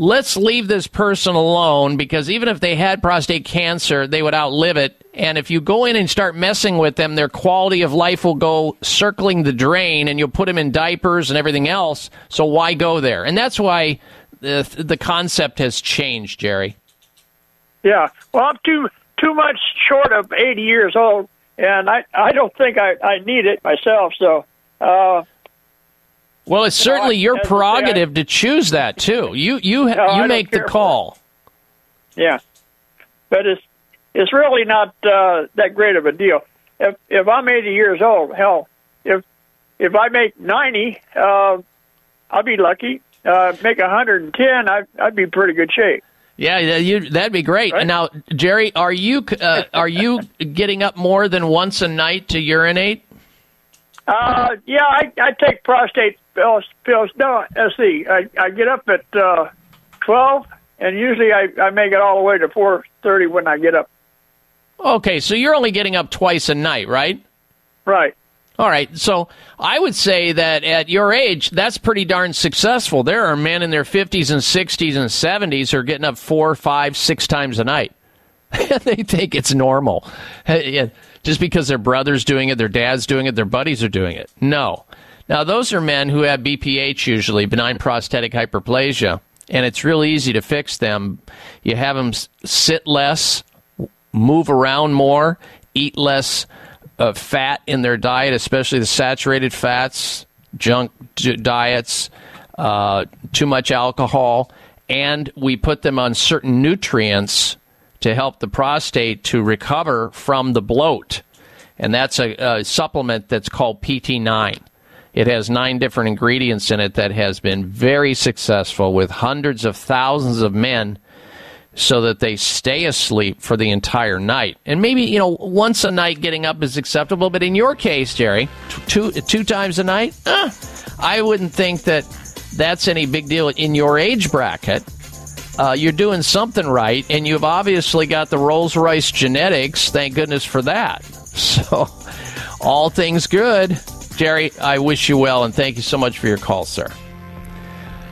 S5: Let's leave this person alone because even if they had prostate cancer, they would outlive it. And if you go in and start messing with them, their quality of life will go circling the drain and you'll put them in diapers and everything else. So why go there? And that's why the, the concept has changed, Jerry.
S23: Yeah. Well, I'm too too much short of 80 years old, and I I don't think I I need it myself. So. Uh,
S5: Well, it's certainly
S23: I-
S5: your
S23: I
S5: prerogative to choose that too. You you
S23: No,
S5: you make the call.
S23: Yeah, but it's it's really not uh, that great of a deal. If if I'm 80 years old, hell, if if I make 90, uh, I'll be lucky. Uh, make 110, I'd I'd be in pretty good shape.
S5: Yeah, you, that'd be great. Now, Jerry, are you uh, are you getting up more than once a night to urinate?
S23: Uh, yeah, I I take prostate pills. Pills. No, let's see. I I get up at uh, 12, and usually I I make it all the way to 4:30 when I get up.
S5: Okay, so you're only getting up twice a night, right?
S23: Right.
S5: All right. So I would say that at your age, that's pretty darn successful. There are men in their 50s and 60s and 70s who are getting up four, five, six times a night. they think it's normal. Just because their brother's doing it, their dad's doing it, their buddies are doing it. No. Now, those are men who have BPH usually, benign prostatic hyperplasia, and it's really easy to fix them. You have them sit less, move around more, eat less uh, fat in their diet, especially the saturated fats, junk diets, uh, too much alcohol, and we put them on certain nutrients to help the prostate to recover from the bloat. And that's a, a supplement that's called PT9. It has nine different ingredients in it that has been very successful with hundreds of thousands of men so that they stay asleep for the entire night. And maybe, you know, once a night getting up is acceptable, but in your case, Jerry, two two times a night, eh, I wouldn't think that that's any big deal in your age bracket. Uh, you're doing something right, and you've obviously got the Rolls Royce genetics. Thank goodness for that. So, all things good. Jerry, I wish you well, and thank you so much for your call, sir.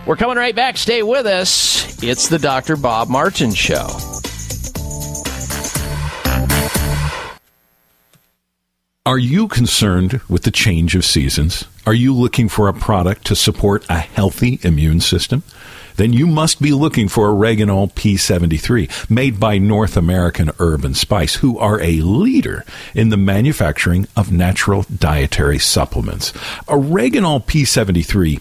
S5: We're coming right back. Stay with us. It's the Dr. Bob Martin Show.
S9: Are you concerned with the change of seasons? Are you looking for a product to support a healthy immune system? Then you must be looking for Oreganol P73, made by North American Herb and Spice, who are a leader in the manufacturing of natural dietary supplements. Oreganol P73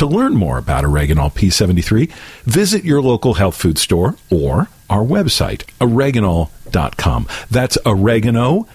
S9: To learn more about Oreganol P73, visit your local health food store or our website, oreganol.com. That's oregano.l.com.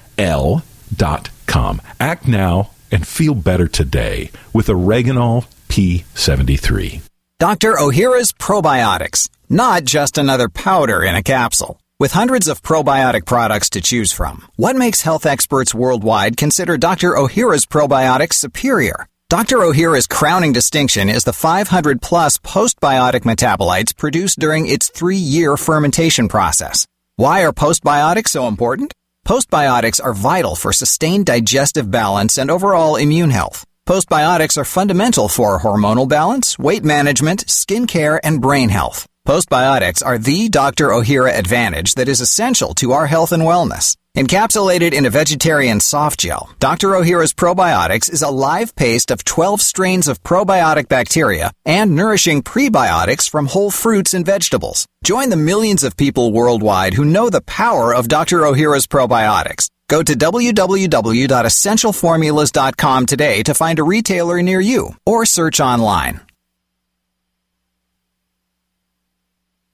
S9: Act now and feel better today with Oreganol P73.
S6: Dr. Ohhira's Probiotics, not just another powder in a capsule. With hundreds of probiotic products to choose from, what makes health experts worldwide consider Dr. Ohhira's probiotics superior? Dr. Ohhira's crowning distinction is the 500 plus postbiotic metabolites produced during its three year fermentation process. Why are postbiotics so important? Postbiotics are vital for sustained digestive balance and overall immune health. Postbiotics are fundamental for hormonal balance, weight management, skin care, and brain health. Postbiotics are the Dr. Ohhira advantage that is essential to our health and wellness. Encapsulated in a vegetarian soft gel, Dr. Ohhira's Probiotics is a live paste of 12 strains of probiotic bacteria and nourishing prebiotics from whole fruits and vegetables. Join the millions of people worldwide who know the power of Dr. Ohhira's probiotics. Go to www.essentialformulas.com today to find a retailer near you or search online.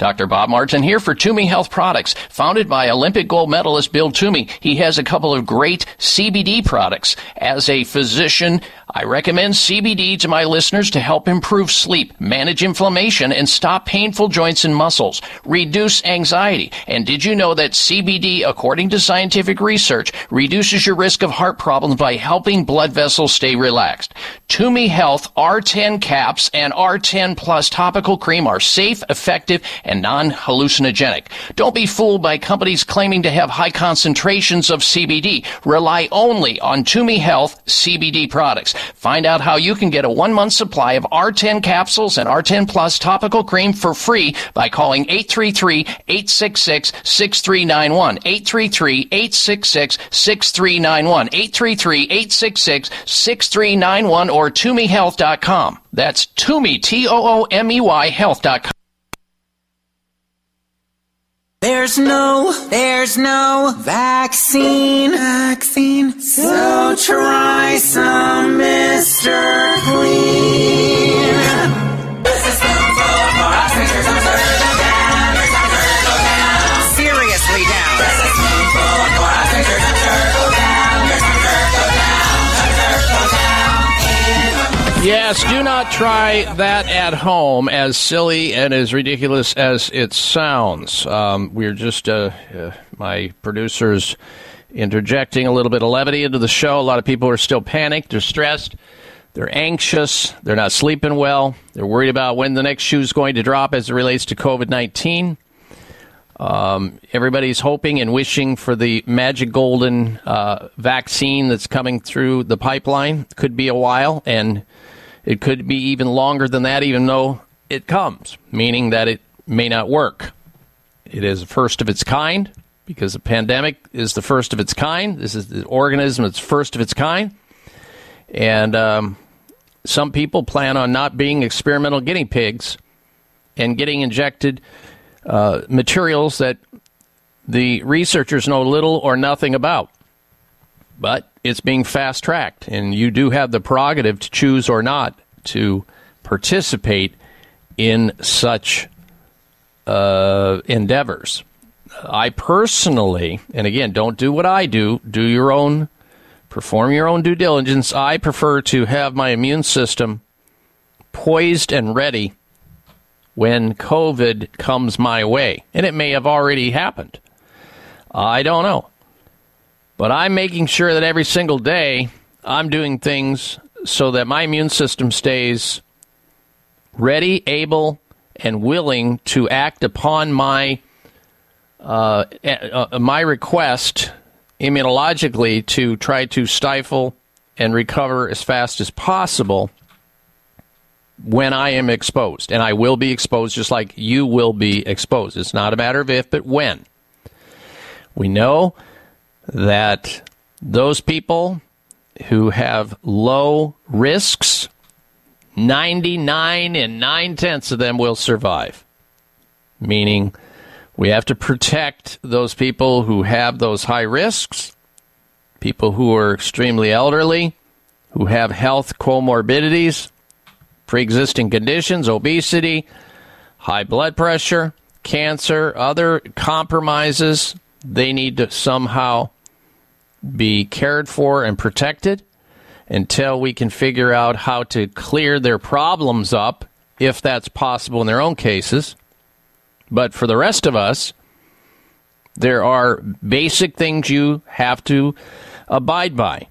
S24: Dr. Bob Martin here for Toomey Health Products. Founded by Olympic gold medalist Bill Toomey, he has a couple of great CBD products. As a physician, I recommend CBD to my listeners to help improve sleep, manage inflammation, and stop painful joints and muscles, reduce anxiety. And did you know that CBD, according to scientific research, reduces your risk of heart problems by helping blood vessels stay relaxed? Toomey Health R10 caps and R10 plus topical cream are safe, effective, and non-hallucinogenic. Don't be fooled by companies claiming to have high concentrations of CBD. Rely only on Toomey Health CBD products. Find out how you can get a one month supply of R10 capsules and R10 Plus topical cream for free by calling 833-866-6391. 833-866-6391. 833-866-6391 or ToomeyHealth.com. That's Toomey, T-O-O-M-E-Y Health.com.
S25: There's no, there's no vaccine, vaccine. So try some Mr. Clean.
S26: This is Seriously
S5: Yes, do not try that at home, as silly and as ridiculous as it sounds. Um, we're just, uh, uh, my producers interjecting a little bit of levity into the show. A lot of people are still panicked, they're stressed, they're anxious, they're not sleeping well, they're worried about when the next shoe is going to drop as it relates to COVID 19. Um, everybody's hoping and wishing for the magic golden uh, vaccine that's coming through the pipeline. Could be a while, and it could be even longer than that, even though it comes, meaning that it may not work. It is first of its kind because the pandemic is the first of its kind. This is the organism that's first of its kind. And um, some people plan on not being experimental guinea pigs and getting injected uh, materials that the researchers know little or nothing about. But it's being fast tracked, and you do have the prerogative to choose or not to participate in such uh, endeavors. I personally, and again, don't do what I do, do your own, perform your own due diligence. I prefer to have my immune system poised and ready when COVID comes my way. And it may have already happened. I don't know. But I'm making sure that every single day I'm doing things so that my immune system stays ready, able, and willing to act upon my uh, uh, my request immunologically to try to stifle and recover as fast as possible when I am exposed. And I will be exposed just like you will be exposed. It's not a matter of if, but when. We know that those people who have low risks, 99 and 9 tenths of them will survive. Meaning, we have to protect those people who have those high risks, people who are extremely elderly, who have health comorbidities, pre existing conditions, obesity, high blood pressure, cancer, other compromises. They need to somehow be cared for and protected until we can figure out how to clear their problems up, if that's possible in their own cases. But for the rest of us, there are basic things you have to abide by.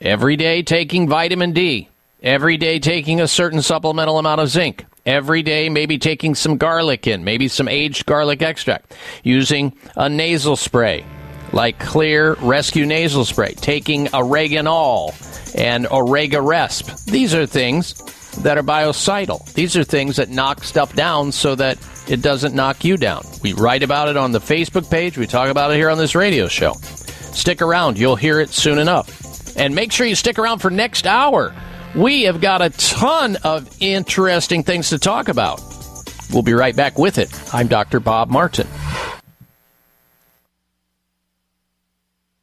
S5: Every day taking vitamin D, every day taking a certain supplemental amount of zinc, every day maybe taking some garlic in, maybe some aged garlic extract, using a nasal spray like Xlear Rescue Nasal Spray, taking oreganol and Oregaresp. These are things that are biocidal. These are things that knock stuff down so that it doesn't knock you down. We write about it on the Facebook page. We talk about it here on this radio show. Stick around. You'll hear it soon enough. And make sure you stick around for next hour. We have got a ton of interesting things to talk about. We'll be right back with it. I'm Dr. Bob Martin.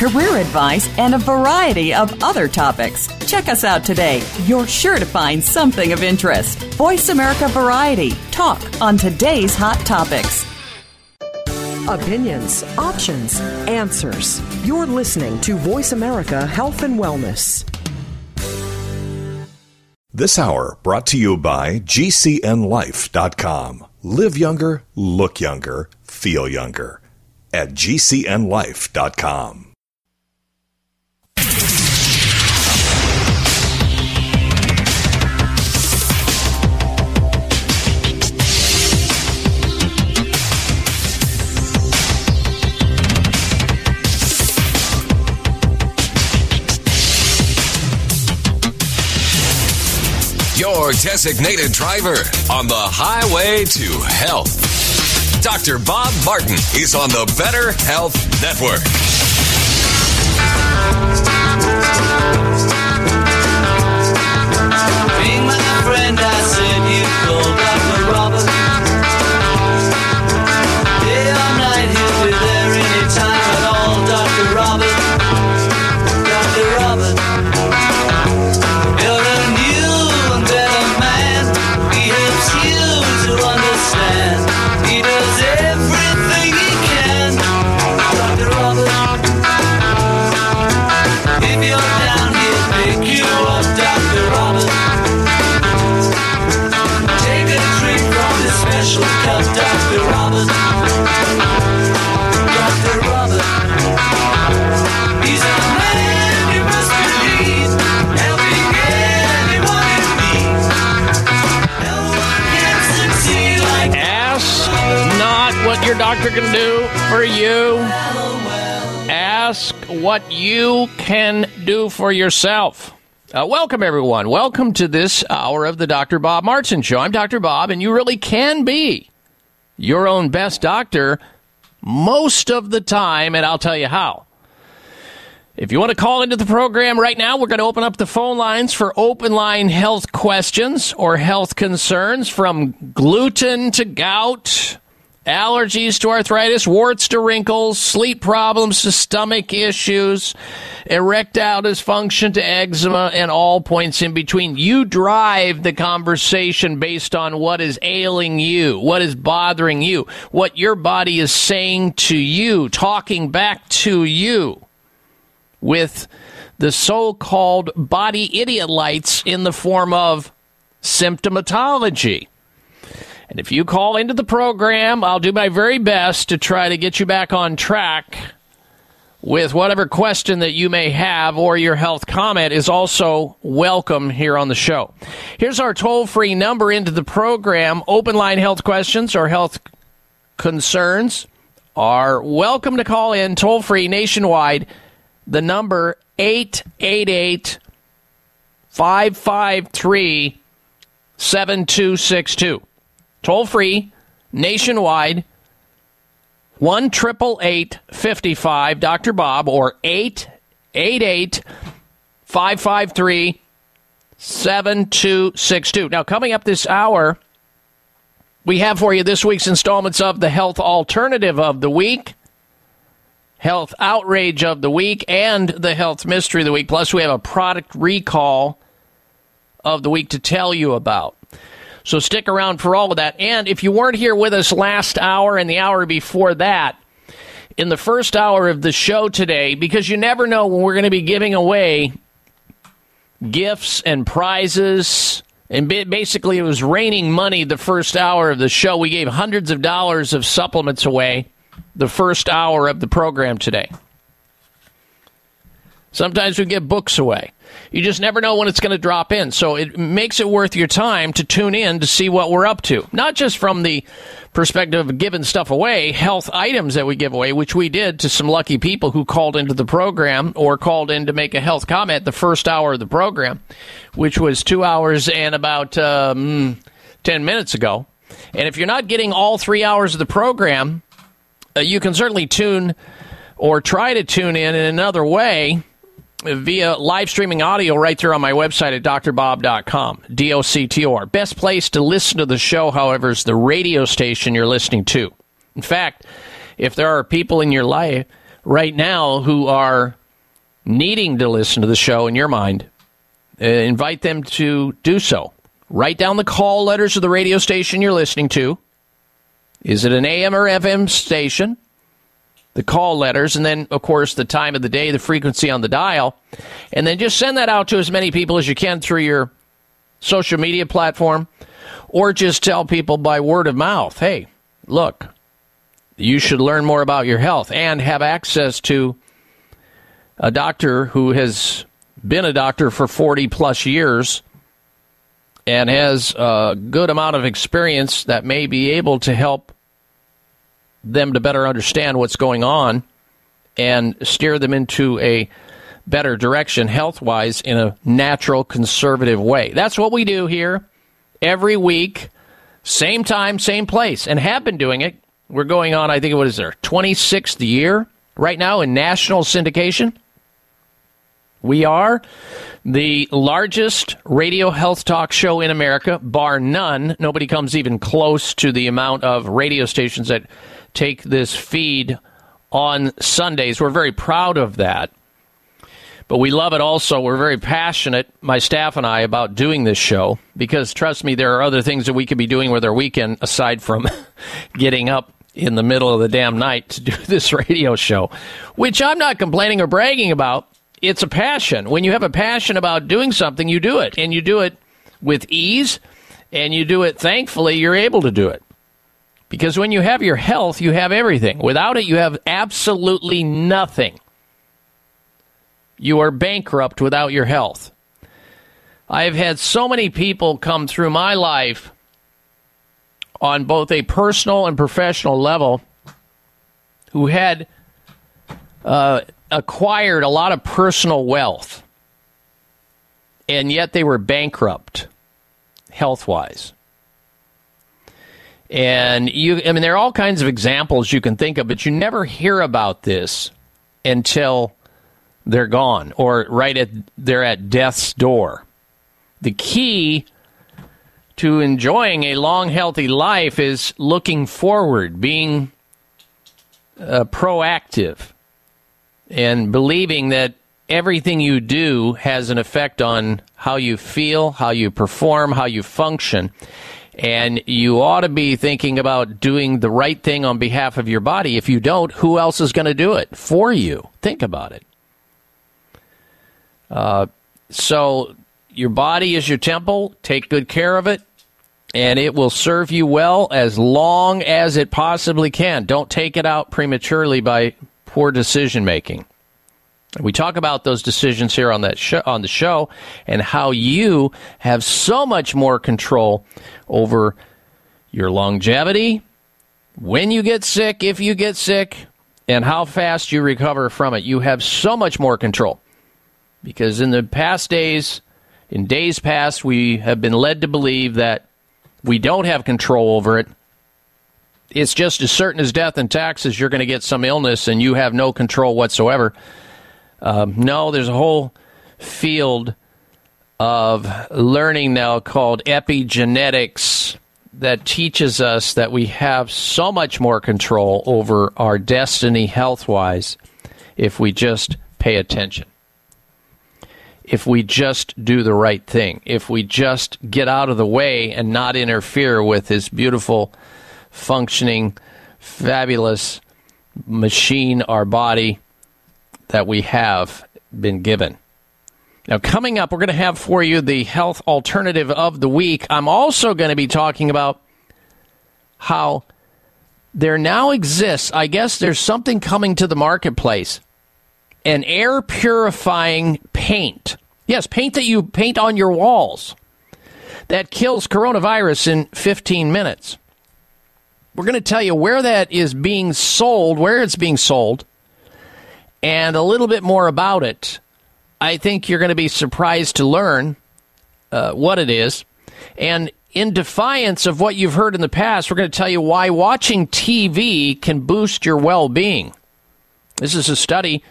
S27: career advice, and a variety of other topics. Check us out today. You're sure to find something of interest. Voice America Variety. Talk on today's hot topics.
S15: Opinions, options, answers. You're listening to Voice America Health and Wellness.
S28: This hour brought to you by GCNLife.com. Live younger, look younger, feel younger. At GCNLife.com.
S4: Your designated driver on the highway to health. Dr. Bob Martin is on the Better Health Network.
S21: Being my friend, I said
S5: doctor can do for you. Ask what you can do for yourself. Uh, welcome, everyone. Welcome to this hour of the Dr. Bob Martin Show. I'm Dr. Bob, and you really can be your own best doctor most of the time, and I'll tell you how. If you want to call into the program right now, we're going to open up the phone lines for open line health questions or health concerns from gluten to gout, allergies to arthritis, warts to wrinkles, sleep problems to stomach issues, erectile dysfunction to eczema, and all points in between. You drive the conversation based on what is ailing you, what is bothering you, what your body is saying to you, talking back to you with the so called body idiot lights in the form of symptomatology. And if you call into the program, I'll do my very best to try to get you back on track with whatever question that you may have or your health comment is also welcome here on the show. Here's our toll free number into the program. Open line health questions or health concerns are welcome to call in toll free nationwide. The number 888 553 7262. Toll free nationwide 1 55 Dr. Bob or 888 553 7262. Now, coming up this hour, we have for you this week's installments of the Health Alternative of the Week, Health Outrage of the Week, and the Health Mystery of the Week. Plus, we have a product recall of the week to tell you about. So stick around for all of that. And if you weren't here with us last hour and the hour before that, in the first hour of the show today, because you never know when we're going to be giving away gifts and prizes. And basically, it was raining money the first hour of the show. We gave hundreds of dollars of supplements away the first hour of the program today. Sometimes we give books away. You just never know when it's going to drop in. So it makes it worth your time to tune in to see what we're up to. Not just from the perspective of giving stuff away, health items that we give away, which we did to some lucky people who called into the program or called in to make a health comment the first hour of the program, which was two hours and about um, 10 minutes ago. And if you're not getting all three hours of the program, uh, you can certainly tune or try to tune in in another way via live streaming audio right there on my website at drbob.com. D O C T O R. Best place to listen to the show, however, is the radio station you're listening to. In fact, if there are people in your life right now who are needing to listen to the show in your mind, uh, invite them to do so. Write down the call letters of the radio station you're listening to. Is it an AM or FM station? The call letters, and then, of course, the time of the day, the frequency on the dial. And then just send that out to as many people as you can through your social media platform, or just tell people by word of mouth hey, look, you should learn more about your health and have access to a doctor who has been a doctor for 40 plus years and has a good amount of experience that may be able to help them to better understand what's going on and steer them into a better direction health wise in a natural, conservative way. That's what we do here every week, same time, same place, and have been doing it. We're going on, I think, what is there, 26th year right now in national syndication. We are the largest radio health talk show in America, bar none. Nobody comes even close to the amount of radio stations that take this feed on Sundays. We're very proud of that. But we love it also. We're very passionate, my staff and I, about doing this show because, trust me, there are other things that we could be doing with our weekend aside from getting up in the middle of the damn night to do this radio show, which I'm not complaining or bragging about. It's a passion. When you have a passion about doing something, you do it, and you do it with ease, and you do it thankfully, you're able to do it. Because when you have your health, you have everything. Without it, you have absolutely nothing. You are bankrupt without your health. I have had so many people come through my life on both a personal and professional level who had uh, acquired a lot of personal wealth, and yet they were bankrupt health wise. And you, I mean, there are all kinds of examples you can think of, but you never hear about this until they're gone or right at they're at death's door. The key to enjoying a long, healthy life is looking forward, being uh, proactive, and believing that everything you do has an effect on how you feel, how you perform, how you function. And you ought to be thinking about doing the right thing on behalf of your body. If you don't, who else is going to do it for you? Think about it. Uh, so, your body is your temple. Take good care of it, and it will serve you well as long as it possibly can. Don't take it out prematurely by poor decision making. We talk about those decisions here on that show, on the show and how you have so much more control over your longevity, when you get sick, if you get sick, and how fast you recover from it. You have so much more control. Because in the past days, in days past, we have been led to believe that we don't have control over it. It's just as certain as death and taxes, you're going to get some illness and you have no control whatsoever. Um, no, there's a whole field of learning now called epigenetics that teaches us that we have so much more control over our destiny health wise if we just pay attention. If we just do the right thing, if we just get out of the way and not interfere with this beautiful, functioning, fabulous machine, our body, that we have been given. Now, coming up, we're going to have for you the health alternative of the week. I'm also going to be talking about how there now exists, I guess there's something coming to the marketplace an air purifying paint. Yes, paint that you paint on your walls that kills coronavirus in 15 minutes. We're going to tell you where that is being sold, where it's being sold, and a little bit more about it. I think you're going to be surprised to learn uh, what it is. And in defiance of what you've heard in the past, we're going to tell you why watching TV can boost your well being. This is a study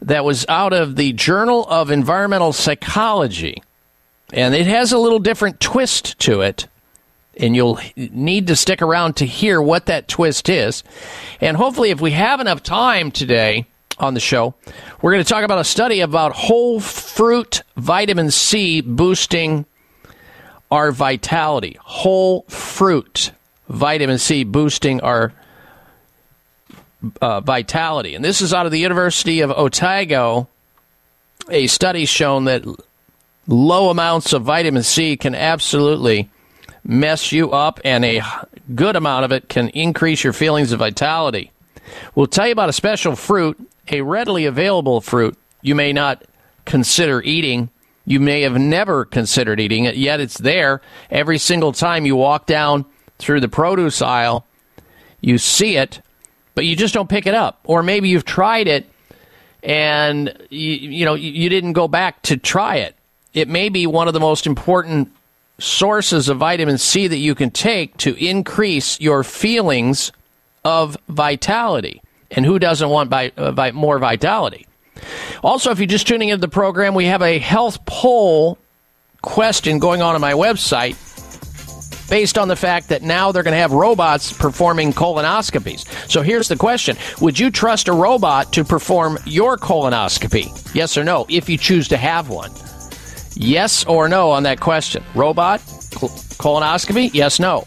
S5: that was out of the Journal of Environmental Psychology, and it has a little different twist to it. And you'll need to stick around to hear what that twist is. And hopefully, if we have enough time today on the show, we're going to talk about a study about whole fruit vitamin C boosting our vitality. Whole fruit vitamin C boosting our uh, vitality. And this is out of the University of Otago. A study shown that low amounts of vitamin C can absolutely mess you up, and a good amount of it can increase your feelings of vitality. We'll tell you about a special fruit, a readily available fruit you may not consider eating. You may have never considered eating it, yet it's there every single time you walk down through the produce aisle. You see it, but you just don't pick it up. Or maybe you've tried it and you, you know you didn't go back to try it. It may be one of the most important sources of vitamin C that you can take to increase your feelings of vitality. And who doesn't want uh, more vitality? Also, if you're just tuning into the program, we have a health poll question going on on my website based on the fact that now they're going to have robots performing colonoscopies. So here's the question Would you trust a robot to perform your colonoscopy? Yes or no, if you choose to have one? Yes or no on that question. Robot? Colonoscopy? Yes, no.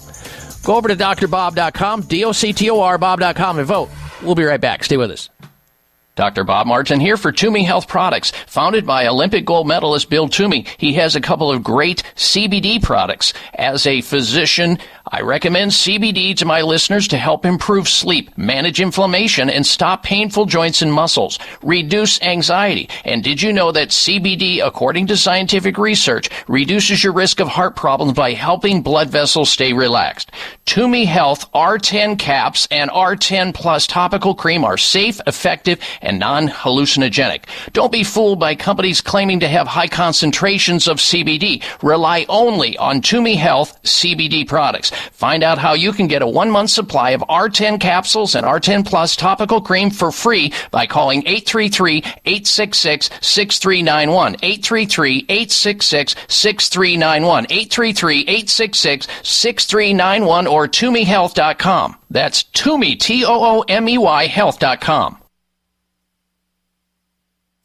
S5: Go over to drbob.com, D O C T O R, Bob.com, and vote. We'll be right back. Stay with us. Dr. Bob Martin here for Toomey Health Products. Founded by Olympic gold medalist Bill Toomey, he has a couple of great CBD products. As a physician, I recommend CBD to my listeners to help improve sleep, manage inflammation, and stop painful joints and muscles, reduce anxiety. And did you know that CBD, according to scientific research, reduces your risk of heart problems by helping blood vessels stay relaxed? Toomey Health R10 caps and R10 plus topical cream are safe, effective, and non-hallucinogenic. Don't be fooled by companies claiming to have high concentrations of CBD. Rely only on Toomey Health CBD products. Find out how you can get a one month supply of R10 capsules and R10 Plus topical cream for free by calling 833-866-6391. 833-866-6391. 833-866-6391 or ToomeyHealth.com. That's Toomey, T-O-O-M-E-Y Health.com.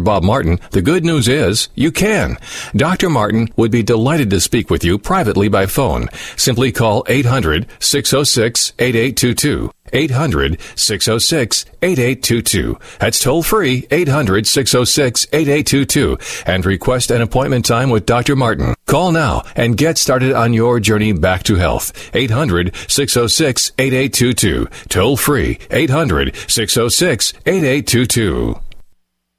S3: Bob Martin, the good news is you can. Dr. Martin would be delighted to speak with you privately by phone. Simply call 800 606 8822. 800 606 8822. That's toll free 800 606 8822 and request an appointment time with Dr. Martin. Call now and get started on your journey back to health. 800 606 8822. Toll free 800 606 8822.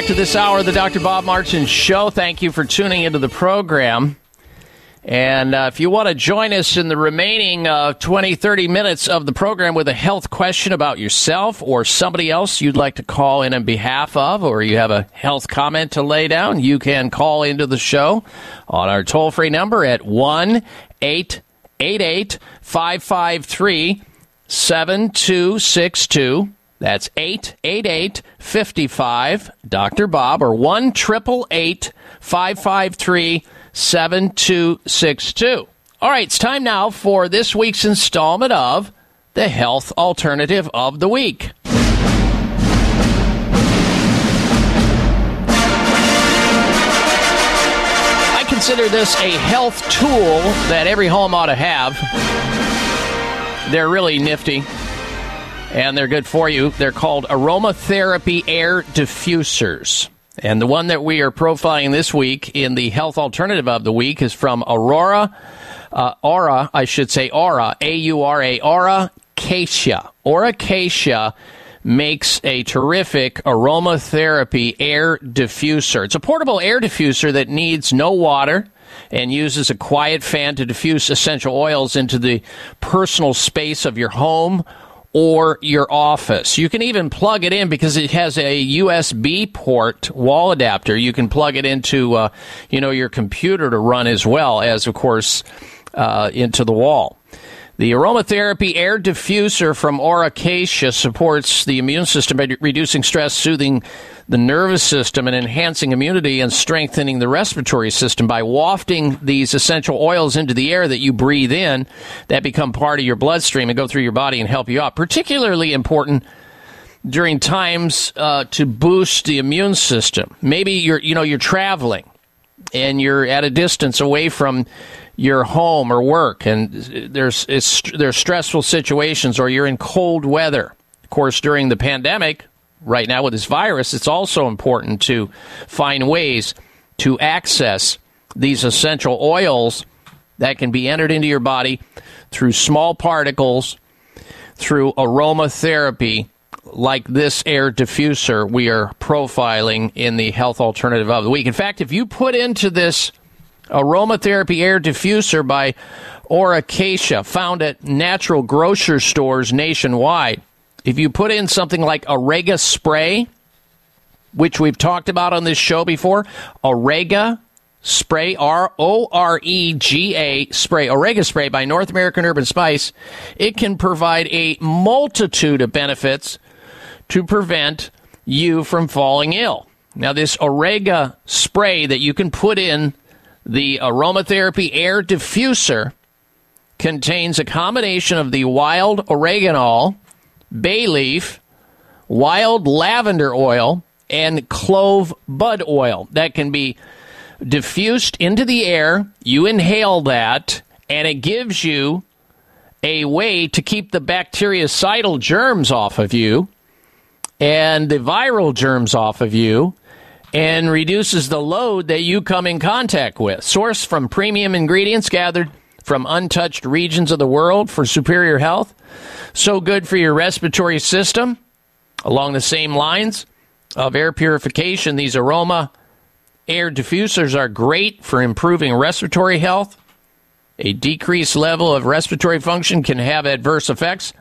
S29: back to this hour of the Dr. Bob Martin Show. Thank you for tuning into the program. And uh, if you want to join us in the remaining uh, 20, 30 minutes of the program with a health question about yourself or somebody else you'd like to call in on behalf of, or you have a health comment to lay down, you can call into the show on our toll free number at 1 888 553 7262. That's 888 55 Dr. Bob or 1 553 7262. All right, it's time now for this week's installment of the Health Alternative of the Week. I consider this a health tool that every home ought to have. They're really nifty and they're good for you. They're called aromatherapy air diffusers. And the one that we are profiling this week in the health alternative of the week is from Aurora, uh, Aura, I should say Aura, A U R A, Aura Acacia. Aura Acacia makes a terrific aromatherapy air diffuser. It's a portable air diffuser that needs no water and uses a quiet fan to diffuse essential oils into the personal space of your home
S5: or your office. You can even plug it in because it has a USB port wall adapter. You can plug it into, uh, you know, your computer to run as well as, of course, uh, into the wall. The aromatherapy air diffuser from Aura Acacia supports the immune system by reducing stress, soothing the nervous system, and enhancing immunity and strengthening the respiratory system by wafting these essential oils into the air that you breathe in that become part of your bloodstream and go through your body and help you out. Particularly important during times uh, to boost the immune system. Maybe you're, you know, you're traveling and you're at a distance away from your home or work, and there's there's stressful situations, or you're in cold weather. Of course, during the pandemic, right now with this virus, it's also important to find ways to access these essential oils that can be entered into your body through small particles, through aromatherapy, like this air diffuser we are profiling in the health alternative of the week. In fact, if you put into this aromatherapy air diffuser by Aura Acacia, found at natural grocer stores nationwide. If you put in something like Orega spray, which we've talked about on this show before, Orega spray, R O R E G A spray, Orega spray by North American Herb and Spice, it can provide a multitude of benefits to prevent you from falling ill. Now, this Orega spray that you can put in the aromatherapy air diffuser contains a combination of the wild oregano, bay leaf, wild lavender oil, and clove bud oil that can be diffused into the air. You inhale that, and it gives you a way to keep the bactericidal germs off of you and the viral germs off of you and reduces the load that you come in contact with. Sourced from premium ingredients gathered from untouched regions of the world for superior health. So good for your respiratory system. Along the same lines of air purification, these aroma air diffusers are great for improving respiratory health. A decreased level of respiratory function can have adverse effects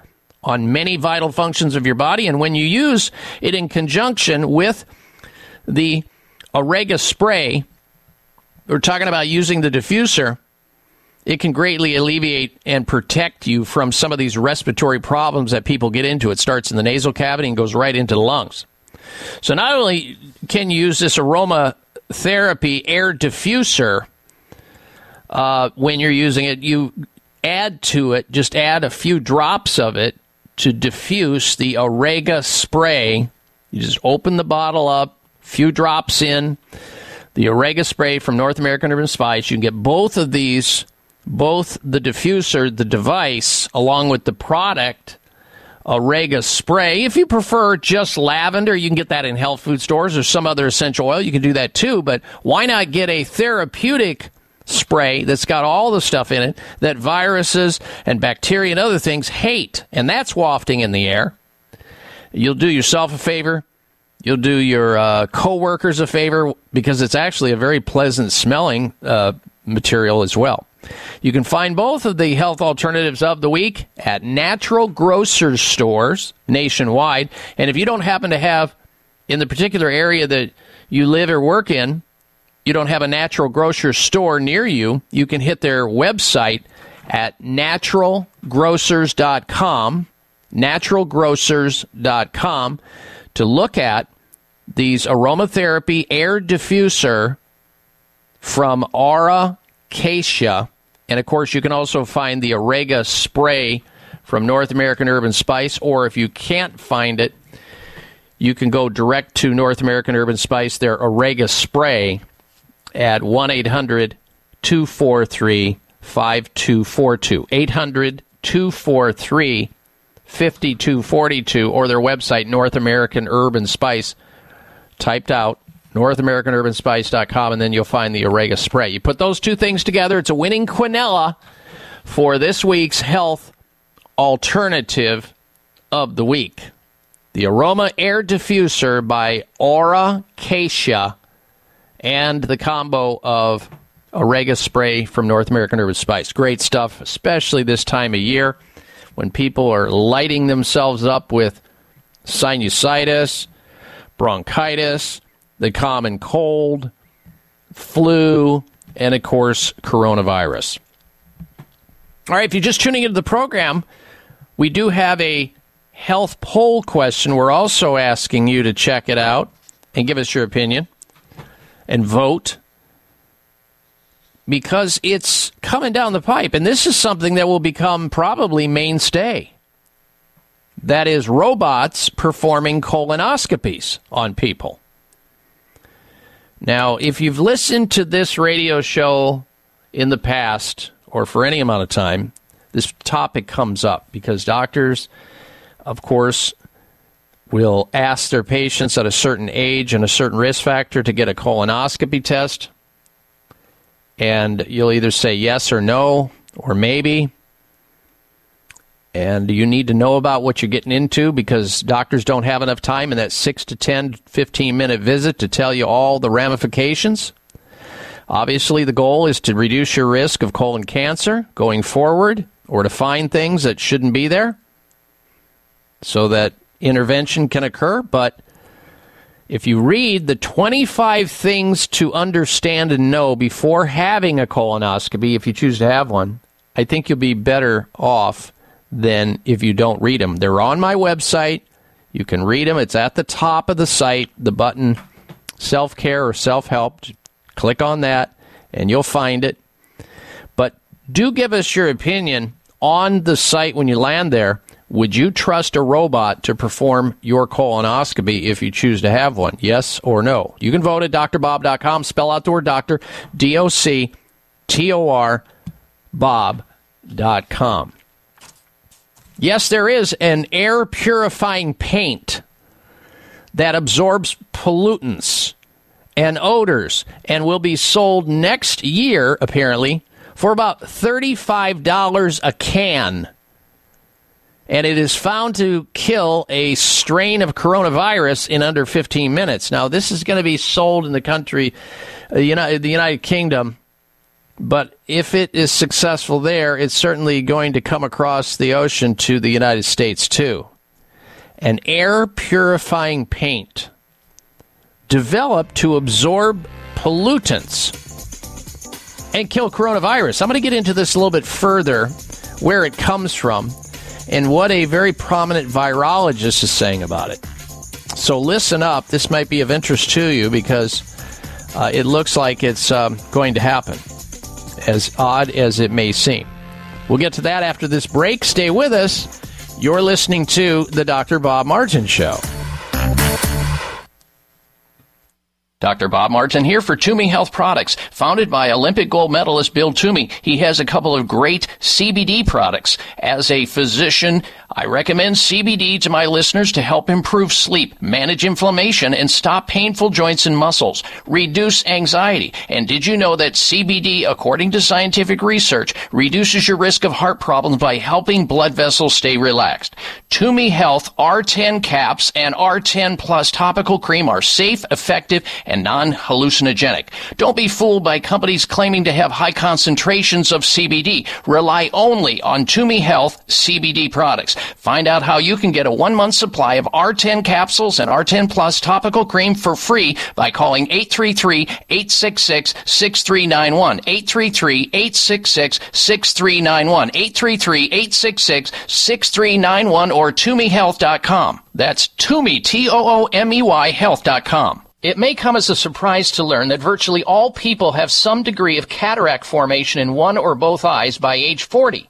S5: on many vital functions of your body. And when you use it in conjunction with the Orega spray, we're talking about using the diffuser, it can greatly alleviate and protect you from some of these respiratory problems that people get into. It starts in the nasal cavity and goes right into the lungs. So not only can you use this aroma therapy air diffuser uh, when you're using it, you add to it, just add a few drops of it to diffuse the Orega spray. You just open the bottle up, few drops in. The Orega spray from North American Herb and Spice. You can get both of these, both the diffuser, the device, along with the product, Orega spray. If you prefer just lavender, you can get that in health food stores or some other essential oil. You can do that too, but why not get a therapeutic spray that's got all the stuff in it that viruses and bacteria and other things hate? And that's wafting in the air. You'll do yourself a favor. You'll do your uh, coworkers a favor because it's actually a very pleasant smelling uh, material as well. You can find both of the health alternatives of the week at natural grocers stores nationwide. And if you don't happen to have in the particular area that you live or work in, you don't have a natural grocer store near you, you can hit their website at naturalgrocers.com, naturalgrocers.com to look at these aromatherapy air diffuser from Aura Acacia. And of course, you can also find the Orega spray from North American Herb and Spice, or if you can't find it, you can go direct to North American Herb and Spice, their Orega spray at 1 800 243 5242. 800 243 5242, or their website, North American Herb and Spice, typed out NorthAmericanHerbandSpice.com, and then you'll find the Orega spray. You put those two things together, it's a winning quinella for this week's health alternative of the week. The Aroma Air Diffuser by Aura Acacia and the combo of Orega spray from North American Herb and Spice. Great stuff, especially this time of year when people are lighting themselves up with sinusitis, bronchitis, the common cold, flu, and of course, coronavirus. All right, if you're just tuning into the program, we do have a health poll question. We're also asking you to check it out and give us your opinion and vote because it's coming down the pipe. And this is something that will become probably mainstay. That is robots performing colonoscopies on people. Now, if you've listened to this radio show in the past or for any amount of time, this topic comes up because doctors, of course, will ask their patients at a certain age and a certain risk factor to get a colonoscopy test. And you'll either say yes or no or maybe. And you need to know about what you're getting into because doctors don't have enough time in that 6 to 10, 15 minute visit to tell you all the ramifications. Obviously, the goal is to reduce your risk of colon cancer going forward or to find things that shouldn't be there so that intervention can occur. But if you read the 25 things to understand and know before having a colonoscopy, if you choose to have one, I think you'll be better off than if you don't read them. They're on my website. You can read them. It's at the top of the site, the button self care or self help. Click on that and you'll find it. But do give us your opinion on the site when you land there. Would you trust a robot to perform your colonoscopy if you choose to have one? Yes or no? You can vote at drbob.com. Spell out the word doctor, D O C T O R, Bob.com. Yes, there is an air purifying paint that absorbs pollutants and odors and will be sold next year, apparently, for about $35 a can. And it is found to kill a strain of coronavirus in under 15 minutes. Now, this is going to be sold in the country, uh, United, the United Kingdom. But if it is successful there, it's certainly going to come across the ocean to the United States too. An air purifying paint developed to absorb pollutants and kill coronavirus. I'm going to get into this a little bit further, where it comes from, and what a very prominent virologist is saying about it. So listen up. This might be of interest to you because uh, it looks like it's um, going to happen, as odd as it may seem. We'll get to that after this break. Stay with us. You're listening to The Dr. Bob Martin Show. Dr. Bob Martin here for Toomey Health Products. Founded by Olympic gold medalist Bill Toomey, he has a couple of great CBD products. As a physician, I recommend CBD to my listeners to help improve sleep, manage inflammation, and stop painful joints and muscles, reduce anxiety. And did you know that CBD, according to scientific research, reduces your risk of heart problems by helping blood vessels stay relaxed? Toomey Health R10 caps and R10 plus topical cream are safe, effective, and non-hallucinogenic. Don't be fooled by companies claiming to have high concentrations of CBD. Rely only on Toomey Health CBD products. Find out how you can get a one month supply of R10 capsules and R10 Plus topical cream for free by calling 833-866-6391. 833-866-6391. 833-866-6391 or ToomeyHealth.com. That's Toomey, T-O-O-M-E-Y Health.com. It may come as a surprise to learn that virtually all people have some degree of cataract formation in one or both eyes by age 40.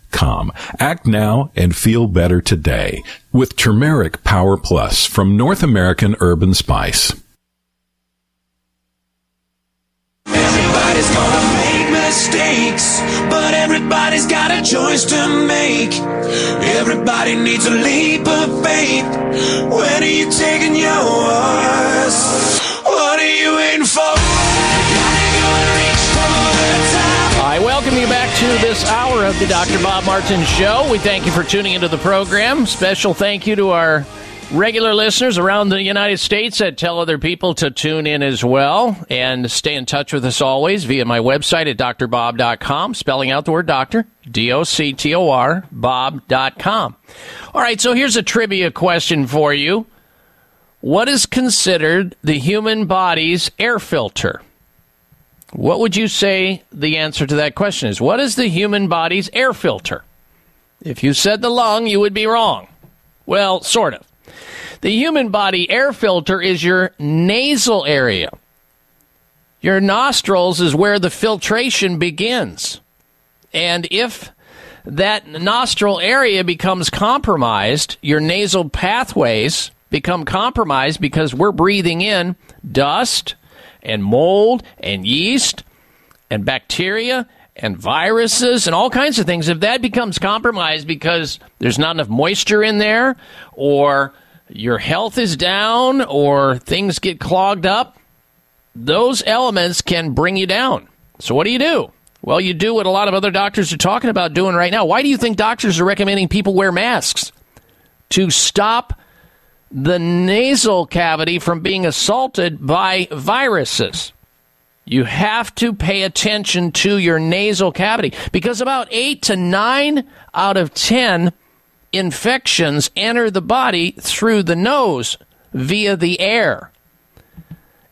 S9: com. Act now and feel better today with Turmeric Power Plus from North American Herb and Spice.
S21: Everybody's gonna make mistakes, but everybody's got a choice to make. Everybody needs a leap of faith. When are you taking yours? What are you waiting for?
S5: To this hour of the Dr. Bob Martin Show. We thank you for tuning into the program. Special thank you to our regular listeners around the United States that tell other people to tune in as well and stay in touch with us always via my website at drbob.com, spelling out the word doctor, D O C T O R, bob.com. All right, so here's a trivia question for you. What is considered the human body's air filter? What would you say the answer to that question is? What is the human body's air filter? If you said the lung, you would be wrong. Well, sort of. The human body air filter is your nasal area. Your nostrils is where the filtration begins. And if that nostril area becomes compromised, your nasal pathways become compromised because we're breathing in dust and mold and yeast and bacteria and viruses and all kinds of things. If that becomes compromised because there's not enough moisture in there or your health is down or things get clogged up, those elements can bring you down. So, what do you do? Well, you do what a lot of other doctors are talking about doing right now. Why do you think doctors are recommending people wear masks? To stop the nasal cavity from being assaulted by viruses. You have to pay attention to your nasal cavity because about 8 to 9 out of 10 infections enter the body through the nose via the air.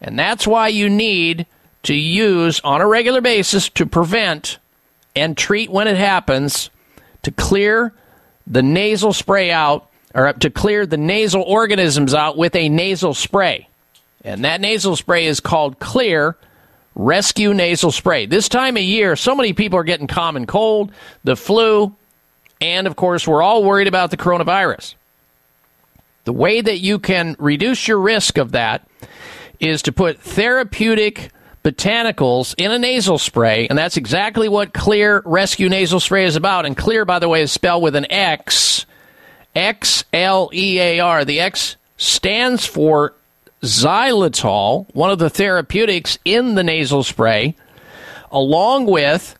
S5: And that's why you need to use on a regular basis to prevent and treat when it happens to clear the nasal spray out or to clear the nasal organisms out with a nasal spray. And that nasal spray is called Xlear Rescue Nasal Spray. This time of year, so many people are getting common cold, the flu, and of course, we're all worried about the coronavirus. The way that you can reduce your risk of that is to put therapeutic botanicals in a nasal spray, and that's exactly what Xlear Rescue Nasal Spray is about. And Clear, by the way, is spelled with an X, X L E A R. The X stands for xylitol, one of the therapeutics in the nasal spray, along with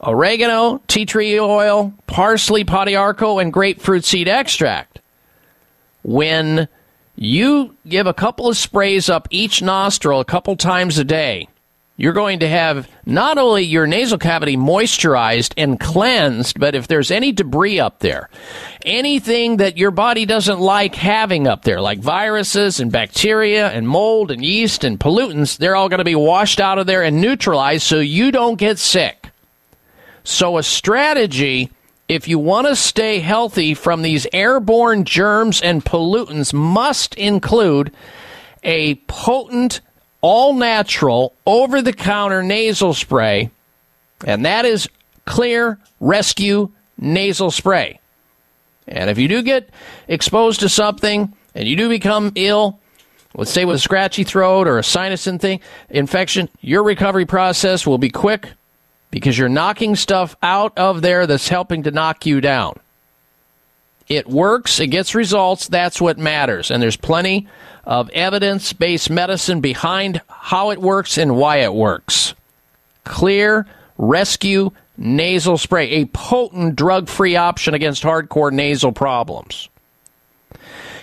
S5: oregano, tea tree oil, parsley, pau d'arco, and grapefruit seed extract. When you give a couple of sprays up each nostril a couple times a day, you're going to have not only your nasal cavity moisturized and cleansed, but if there's any debris up there, anything that your body doesn't like having up there, like viruses and bacteria and mold and yeast and pollutants, they're all going to be washed out of there and neutralized so you don't get sick. So, a strategy, if you want to stay healthy from these airborne germs and pollutants, must include a potent all natural, over the counter nasal spray, and that is Xlear Rescue Nasal Spray. And if you do get exposed to something and you do become ill, let's say with a scratchy throat or a sinus in thing, infection, your recovery process will be quick because you're knocking stuff out of there that's helping to knock you down. It works, it gets results, that's what matters. And there's plenty of evidence based medicine behind how it works and why it works. Xlear Rescue Nasal Spray, a potent drug free option against hardcore nasal problems.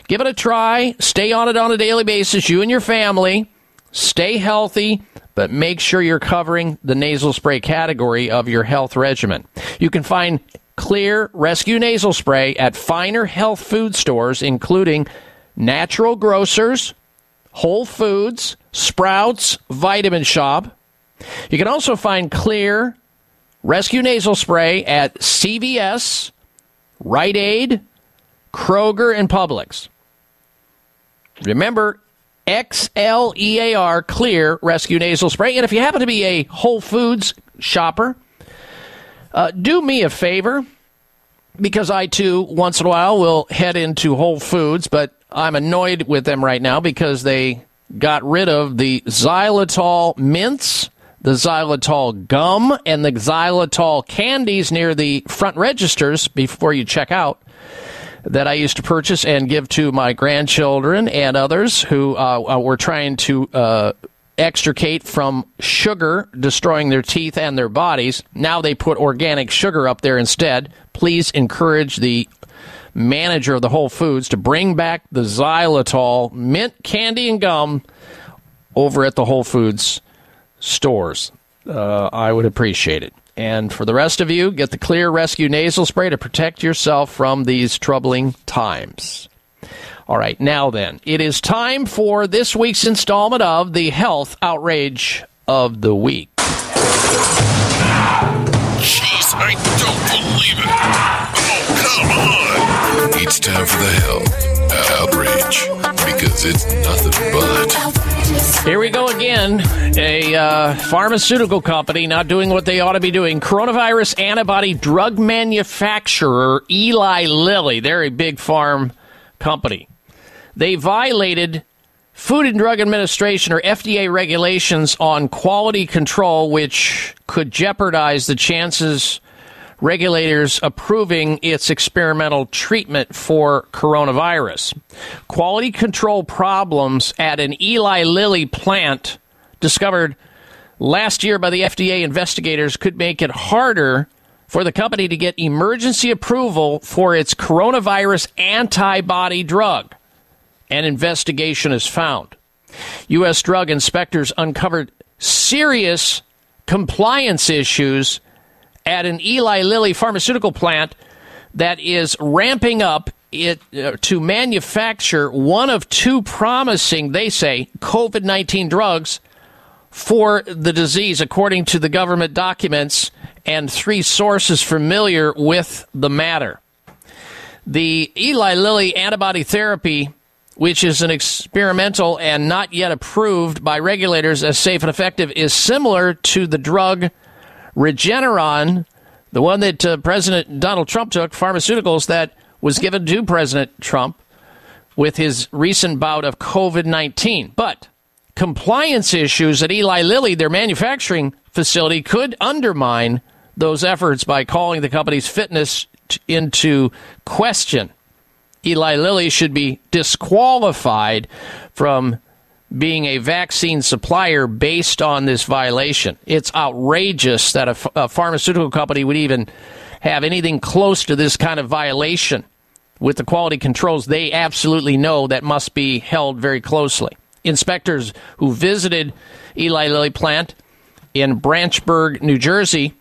S5: Give it a try. Stay on it on a daily basis, you and your family. Stay healthy, but make sure you're covering the nasal spray category of your health regimen. You can find Xlear Rescue Nasal Spray at finer health food stores, including Natural Grocers, Whole Foods, Sprouts, Vitamin Shop. You can also find Xlear Rescue Nasal Spray at CVS, Rite Aid, Kroger, and Publix. Remember, XLEAR Clear Rescue Nasal Spray. And if you happen to be a Whole Foods shopper, uh, do me a favor because I too, once in a while, will head into Whole Foods, but I'm annoyed with them right now because they got rid of the xylitol mints, the xylitol gum, and the xylitol candies near the front registers before you check out that I used to purchase and give to my grandchildren and others who uh, uh, were trying to uh, extricate from sugar, destroying their teeth and their bodies. Now they put organic sugar up there instead. Please encourage the manager of the Whole Foods to bring back the xylitol mint candy and gum over at the Whole Foods stores. Uh, I would appreciate it. And for the rest of you, get the Xlear Rescue Nasal Spray to protect yourself from these troubling times. All right, now then, it is time for this week's installment of the Health Outrage of the Week.
S4: Jeez, I don't believe it. Oh, come on. It's time for the health outrage because it's nothing but.
S5: Here we go again. A uh, pharmaceutical company not doing what they ought to be doing. Coronavirus antibody drug manufacturer Eli Lilly. They're a big farm company. They violated Food and Drug Administration or FDA regulations on quality control, which could jeopardize the chances regulators approving its experimental treatment for coronavirus. Quality control problems at an Eli Lilly plant discovered last year by the FDA investigators could make it harder for the company to get emergency approval for its coronavirus antibody drug. An investigation is found. U.S. drug inspectors uncovered serious compliance issues at an Eli Lilly pharmaceutical plant that is ramping up it uh, to manufacture one of two promising, they say, COVID 19 drugs for the disease, according to the government documents and three sources familiar with the matter. The Eli Lilly antibody therapy, which is an experimental and not yet approved by regulators as safe and effective, is similar to the drug Regeneron, the one that uh, President Donald Trump took, pharmaceuticals that was given to President Trump with his recent bout of COVID 19. But compliance issues at Eli Lilly, their manufacturing facility, could undermine those efforts by calling the company's fitness t- into question. Eli Lilly should be disqualified from being a vaccine supplier based on this violation. It's outrageous that a, a pharmaceutical company would even have anything close to this kind of violation with the quality controls they absolutely know that must be held very closely. Inspectors who visited Eli Lilly plant in Branchburg, New Jersey,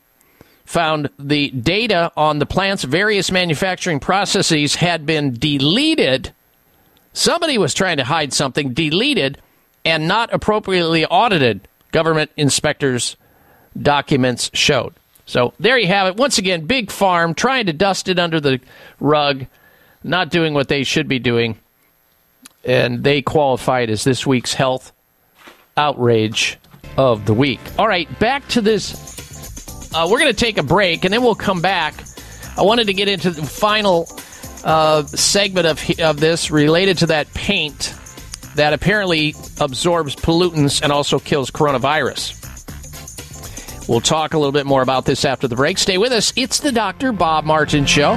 S5: found the data on the plant's various manufacturing processes had been deleted. Somebody was trying to hide something, deleted, and not appropriately audited, government inspectors' documents showed. So there you have it. Once again, Big Farm trying to dust it under the rug, not doing what they should be doing. And they qualified as this week's health outrage of the week. All right, back to this. Uh, we're going to take a break and then we'll come back. I wanted to get into the final uh, segment of, of this related to that paint that apparently absorbs pollutants and also kills coronavirus. We'll talk a little bit more about this after the break. Stay with us. It's the Dr. Bob Martin Show.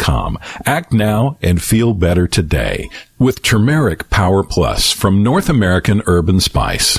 S9: com. Act now and feel better today with Turmeric Power Plus from North American Herb and Spice.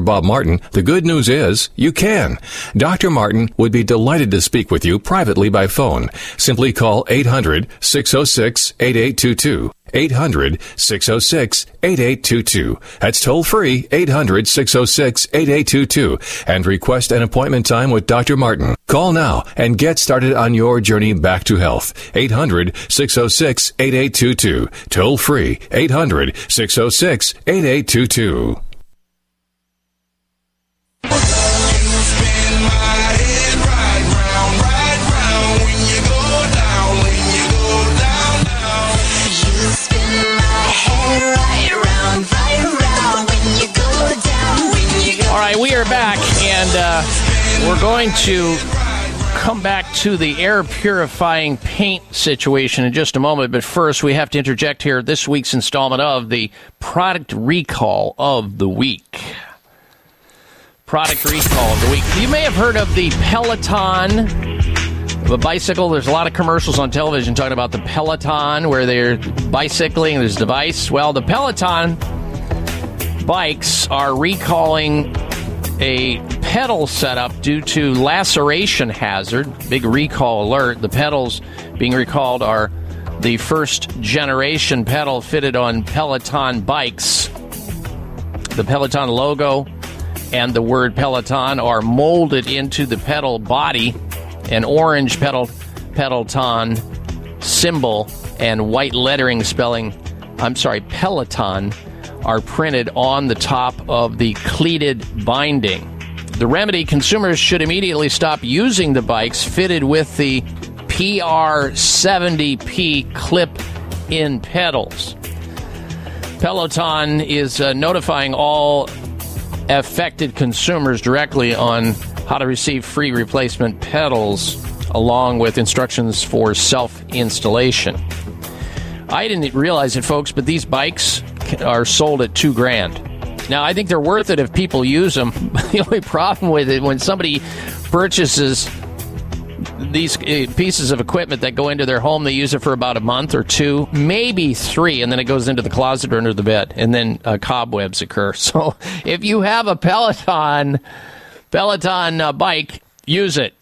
S3: Bob Martin, the good news is you can. Dr. Martin would be delighted to speak with you privately by phone. Simply call 800 606 8822. 800 606 8822. That's toll free 800 606 8822 and request an appointment time with Dr. Martin. Call now and get started on your journey back to health. 800 606 8822. Toll free 800 606 8822.
S5: All right, we are back, and uh, Uh, we're going to come back to the air purifying paint situation in just a moment. But first, we have to interject here this week's installment of the product recall of the week. Product recall of the week. You may have heard of the Peloton. The bicycle, there's a lot of commercials on television talking about the Peloton where they're bicycling, this device. Well, the Peloton bikes are recalling a pedal setup due to laceration hazard. Big recall alert. The pedals being recalled are the first generation pedal fitted on Peloton bikes. The Peloton logo and the word Peloton are molded into the pedal body. An orange pedal Peloton symbol and white lettering spelling, I'm sorry, Peloton are printed on the top of the cleated binding. The remedy consumers should immediately stop using the bikes fitted with the PR70P clip in pedals. Peloton is uh, notifying all affected consumers directly on how to receive free replacement pedals along with instructions for self installation. I didn't realize it, folks, but these bikes are sold at two grand. Now, I think they're worth it if people use them. the only problem with it, when somebody purchases these uh, pieces of equipment that go into their home, they use it for about a month or two, maybe three, and then it goes into the closet or under the bed, and then uh, cobwebs occur. So if you have a Peloton Peloton uh, bike, use it.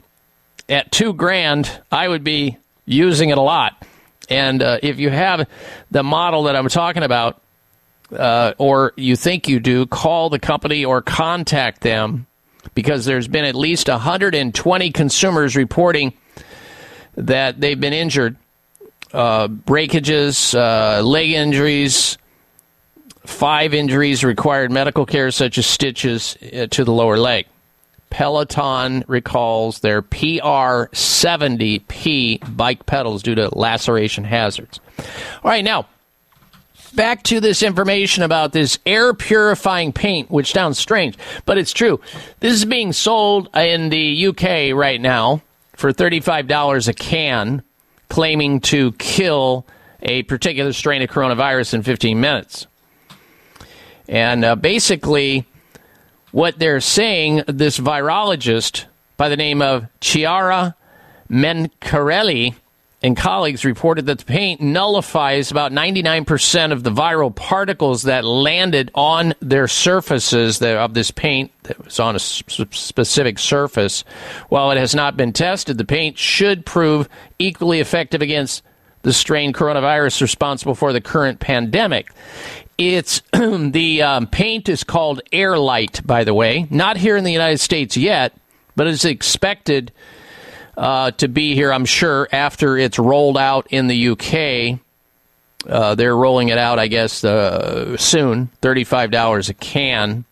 S5: At two grand, I would be using it a lot. And uh, if you have the model that I'm talking about, uh, or you think you do, call the company or contact them because there's been at least 120 consumers reporting that they've been injured. Uh, breakages, uh, leg injuries, five injuries required medical care, such as stitches uh, to the lower leg. Peloton recalls their PR70P bike pedals due to laceration hazards. All right, now back to this information about this air purifying paint, which sounds strange, but it's true. This is being sold in the UK right now for $35 a can, claiming to kill a particular strain of coronavirus in 15 minutes. And uh, basically, what they're saying, this virologist by the name of Chiara Mencarelli and colleagues reported that the paint nullifies about 99% of the viral particles that landed on their surfaces of this paint that was on a specific surface. While it has not been tested, the paint should prove equally effective against the strain coronavirus responsible for the current pandemic. It's the um, paint is called Airlite, by the way. Not here in the United States yet, but it's expected uh, to be here, I'm sure, after it's rolled out in the UK. Uh, they're rolling it out, I guess, uh, soon. Thirty-five dollars a can.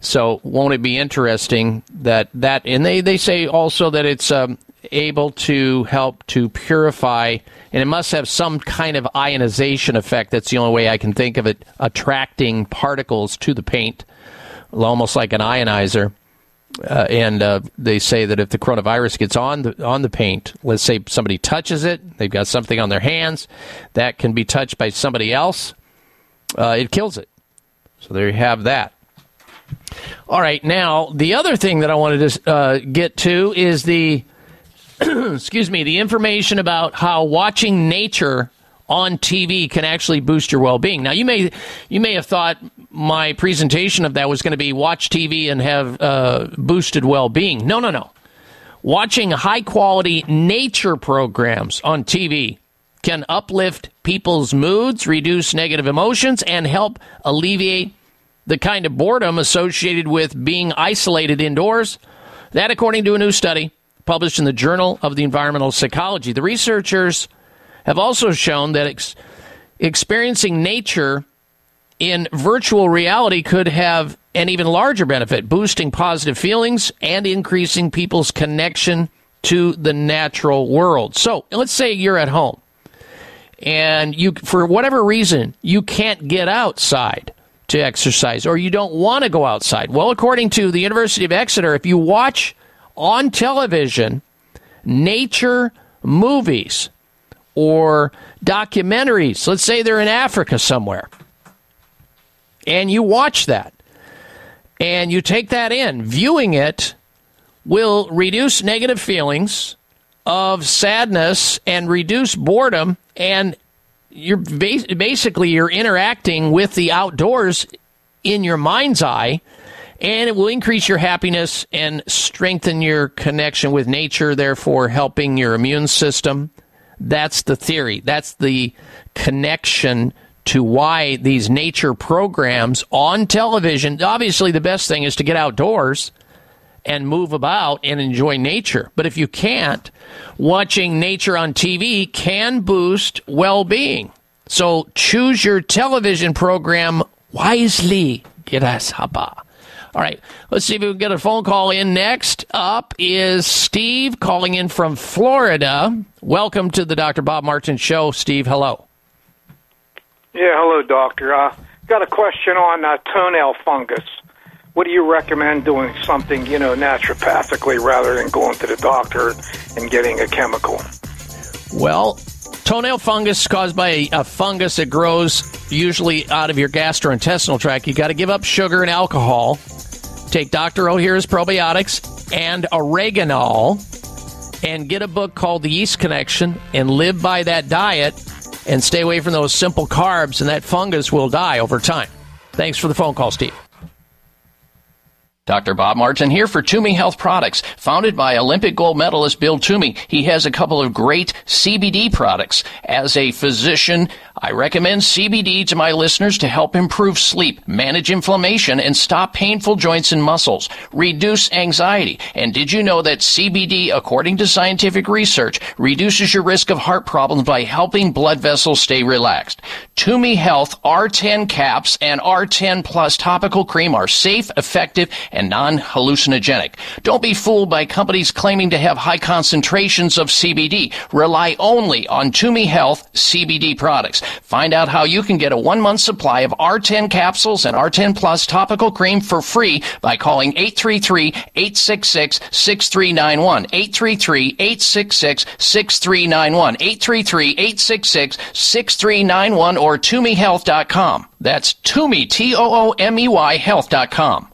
S5: So won't it be interesting that that and they they say also that it's um, able to help to purify and it must have some kind of ionization effect. That's the only way I can think of it, attracting particles to the paint, almost like an ionizer. Uh, and uh, they say that if the coronavirus gets on the on the paint, let's say somebody touches it, they've got something on their hands that can be touched by somebody else, uh, it kills it. So there you have that. All right, now the other thing that I wanted to uh, get to is the excuse me the information about how watching nature on TV can actually boost your well-being. Now you may you may have thought my presentation of that was going to be watch TV and have uh, boosted well-being. No, no, no. Watching high-quality nature programs on TV can uplift people's moods, reduce negative emotions, and help alleviate the kind of boredom associated with being isolated indoors. That, according to a new study published in the Journal of the Environmental Psychology, the researchers have also shown that ex- experiencing nature in virtual reality could have an even larger benefit, boosting positive feelings and increasing people's connection to the natural world. So let's say you're at home and you, for whatever reason, you can't get outside to exercise or you don't want to go outside. Well, according to the University of Exeter, if you watch on television nature movies, or documentaries. Let's say they're in Africa somewhere. And you watch that. And you take that in. Viewing it will reduce negative feelings of sadness and reduce boredom and you're basically you're interacting with the outdoors in your mind's eye and it will increase your happiness and strengthen your connection with nature therefore helping your immune system that's the theory. That's the connection to why these nature programs on television. Obviously, the best thing is to get outdoors and move about and enjoy nature. But if you can't, watching nature on TV can boost well being. So choose your television program wisely. Girashaba. All right, let's see if we can get a phone call in. Next up is Steve calling in from Florida. Welcome to the Dr. Bob Martin Show. Steve, hello.
S30: Yeah, hello, doctor. Uh, got a question on uh, toenail fungus.
S31: what do you recommend doing something, you know, naturopathically rather than going to the doctor and getting a chemical?
S32: Well, toenail fungus is caused by a, a fungus that grows usually out of your gastrointestinal tract. You got to give up sugar and alcohol. Take Dr. Ohhira's probiotics and oregano and get a book called The Yeast Connection and live by that diet and stay away from those simple carbs, and that fungus will die over time. Thanks for the phone call, Steve.
S5: Dr. Bob Martin here for Toomey Health Products. Founded by Olympic gold medalist Bill Toomey, he has a couple of great CBD products. As a physician, I recommend CBD to my listeners to help improve sleep, manage inflammation, and stop painful joints and muscles, reduce anxiety. And did you know that CBD, according to scientific research, reduces your risk of heart problems by helping blood vessels stay relaxed? Toomey Health R10 caps and R10 plus topical cream are safe, effective, and non-hallucinogenic. Don't be fooled by companies claiming to have high concentrations of CBD. Rely only on Toomey Health CBD products. Find out how you can get a one month supply of R10 capsules and R10 Plus topical cream for free by calling 833-866-6391. 833-866-6391. 833-866-6391 or ToomeyHealth.com. That's Toomey, T-O-O-M-E-Y Health.com.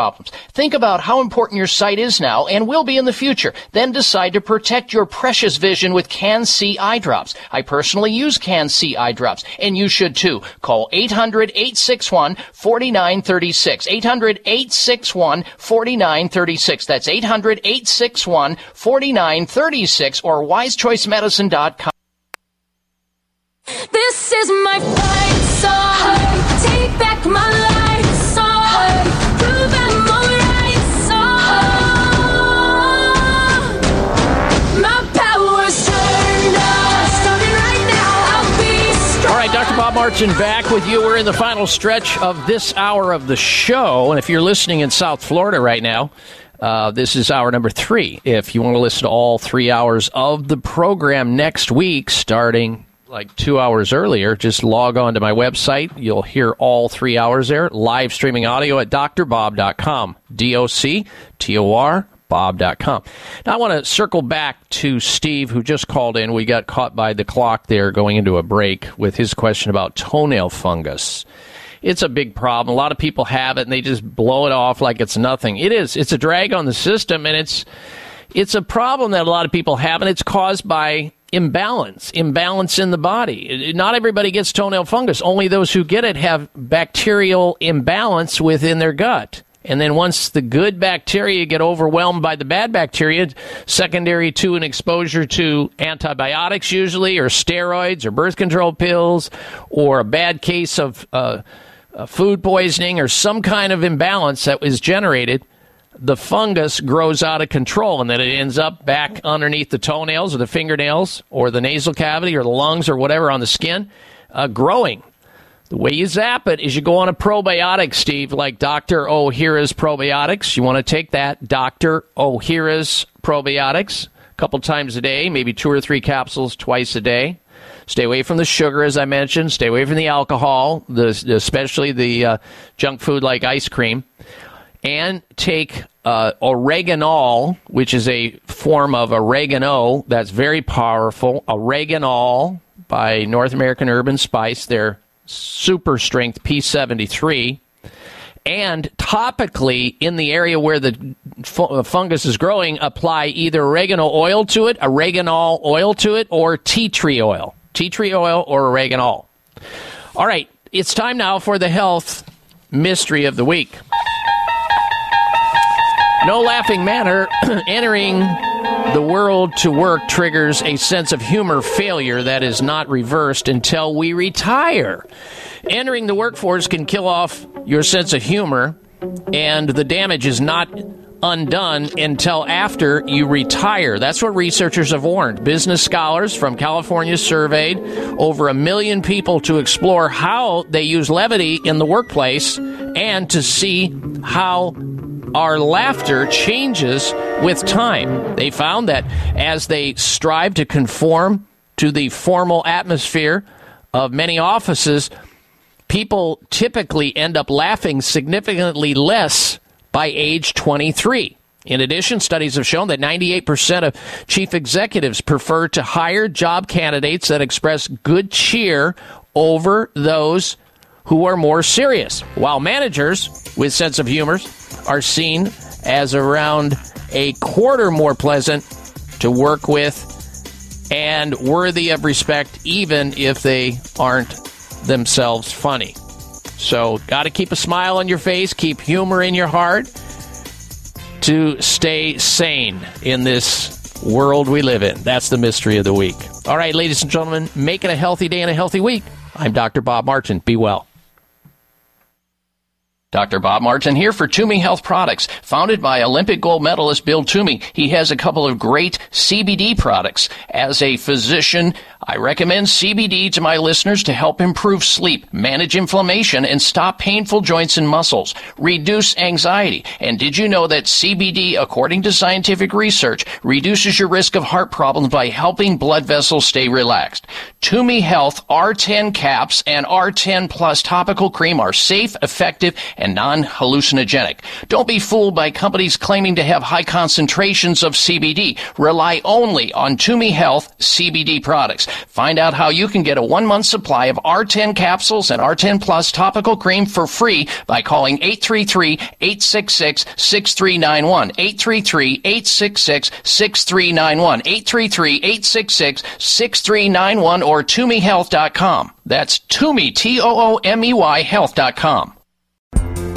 S5: Think about how important your sight is now and will be in the future. Then decide to protect your precious vision with CAN-C eye drops. I personally use CAN-C eye drops, and you should too. Call 800-861-4936. 800-861-4936. That's 800-861-4936 or wisechoicemedicine.com.
S10: This is my fight song. Take back my life
S32: Martin back with you. We're in the final stretch of this hour of the show. And if you're listening in South Florida right now, uh, this is hour number three. If you want to listen to all three hours of the program next week, starting like two hours earlier, just log on to my website. You'll hear all three hours there, live streaming audio at drbob.com. D O C T O R bob.com. Now I want to circle back to Steve who just called in. We got caught by the clock there going into a break with his question about toenail fungus. It's a big problem. A lot of people have it and they just blow it off like it's nothing. It is. It's a drag on the system and it's it's a problem that a lot of people have and it's caused by imbalance, imbalance in the body. Not everybody gets toenail fungus. Only those who get it have bacterial imbalance within their gut. And then once the good bacteria get overwhelmed by the bad bacteria, secondary to an exposure to antibiotics usually, or steroids, or birth control pills, or a bad case of uh, uh, food poisoning, or some kind of imbalance that was generated,
S5: the fungus grows out of control and then it ends up back underneath the toenails or the fingernails or the nasal cavity or the lungs or whatever on the skin, uh, growing. The way you zap it is you go on a probiotic, Steve, like Dr. Ohhira's probiotics. You want to take that, Dr. Ohhira's probiotics, a couple times a day, maybe two or three capsules twice a day. Stay away from the sugar, as I mentioned. Stay away from the alcohol, the, especially the uh, junk food like ice cream. And take uh, oreganol, which is a form of oregano that's very powerful. Oreganol by North American Herb and Spice, their super strength P73. And topically, in the area where the fu- uh, fungus is growing, apply either oregano oil to it, oreganol oil to it, or tea tree oil. Tea tree oil or oreganol. All right, it's time now for the health mystery of the week. No laughing manner, entering the world to work triggers a sense of humor failure that is not reversed until we retire. Entering the workforce can kill off your sense of humor, and the damage is not undone until after you retire. That's what researchers have warned. Business scholars from California surveyed over a million people to explore how they use levity in the workplace and to see how our laughter changes with time. They found that as they strive to conform to the formal atmosphere of many offices, people typically end up laughing significantly less by age 23. In addition, studies have shown that 98% of chief executives prefer to hire job candidates that express good cheer over those who are more serious, while managers with sense of humor are seen as around a quarter more pleasant to work with and worthy of respect, even if they aren't themselves funny. So, got to keep a smile on your face, keep humor in your heart to stay sane in this world we live in. That's the mystery of the week. All right, ladies and gentlemen, make it a healthy day and a healthy week. I'm Dr. Bob Martin. Be well. Dr. Bob Martin here for Toomey Health Products. Founded by Olympic gold medalist Bill Toomey, he has a couple of great CBD products. As a physician, I recommend CBD to my listeners to help improve sleep, manage inflammation, and stop painful joints and muscles, reduce anxiety. And did you know that CBD, according to scientific research, reduces your risk of heart problems by helping blood vessels stay relaxed? Toomey Health R10 caps and R10 plus topical cream are safe, effective, and non-hallucinogenic. Don't be fooled by companies claiming to have high concentrations of CBD. Rely only on Toomey Health CBD products. Find out how you can get a one month supply of R10 capsules and R10 Plus topical cream for free by calling 833-866-6391. 833-866-6391. 833-866-6391 or ToomeyHealth.com. That's Toomey, T-O-O-M-E-Y Health.com.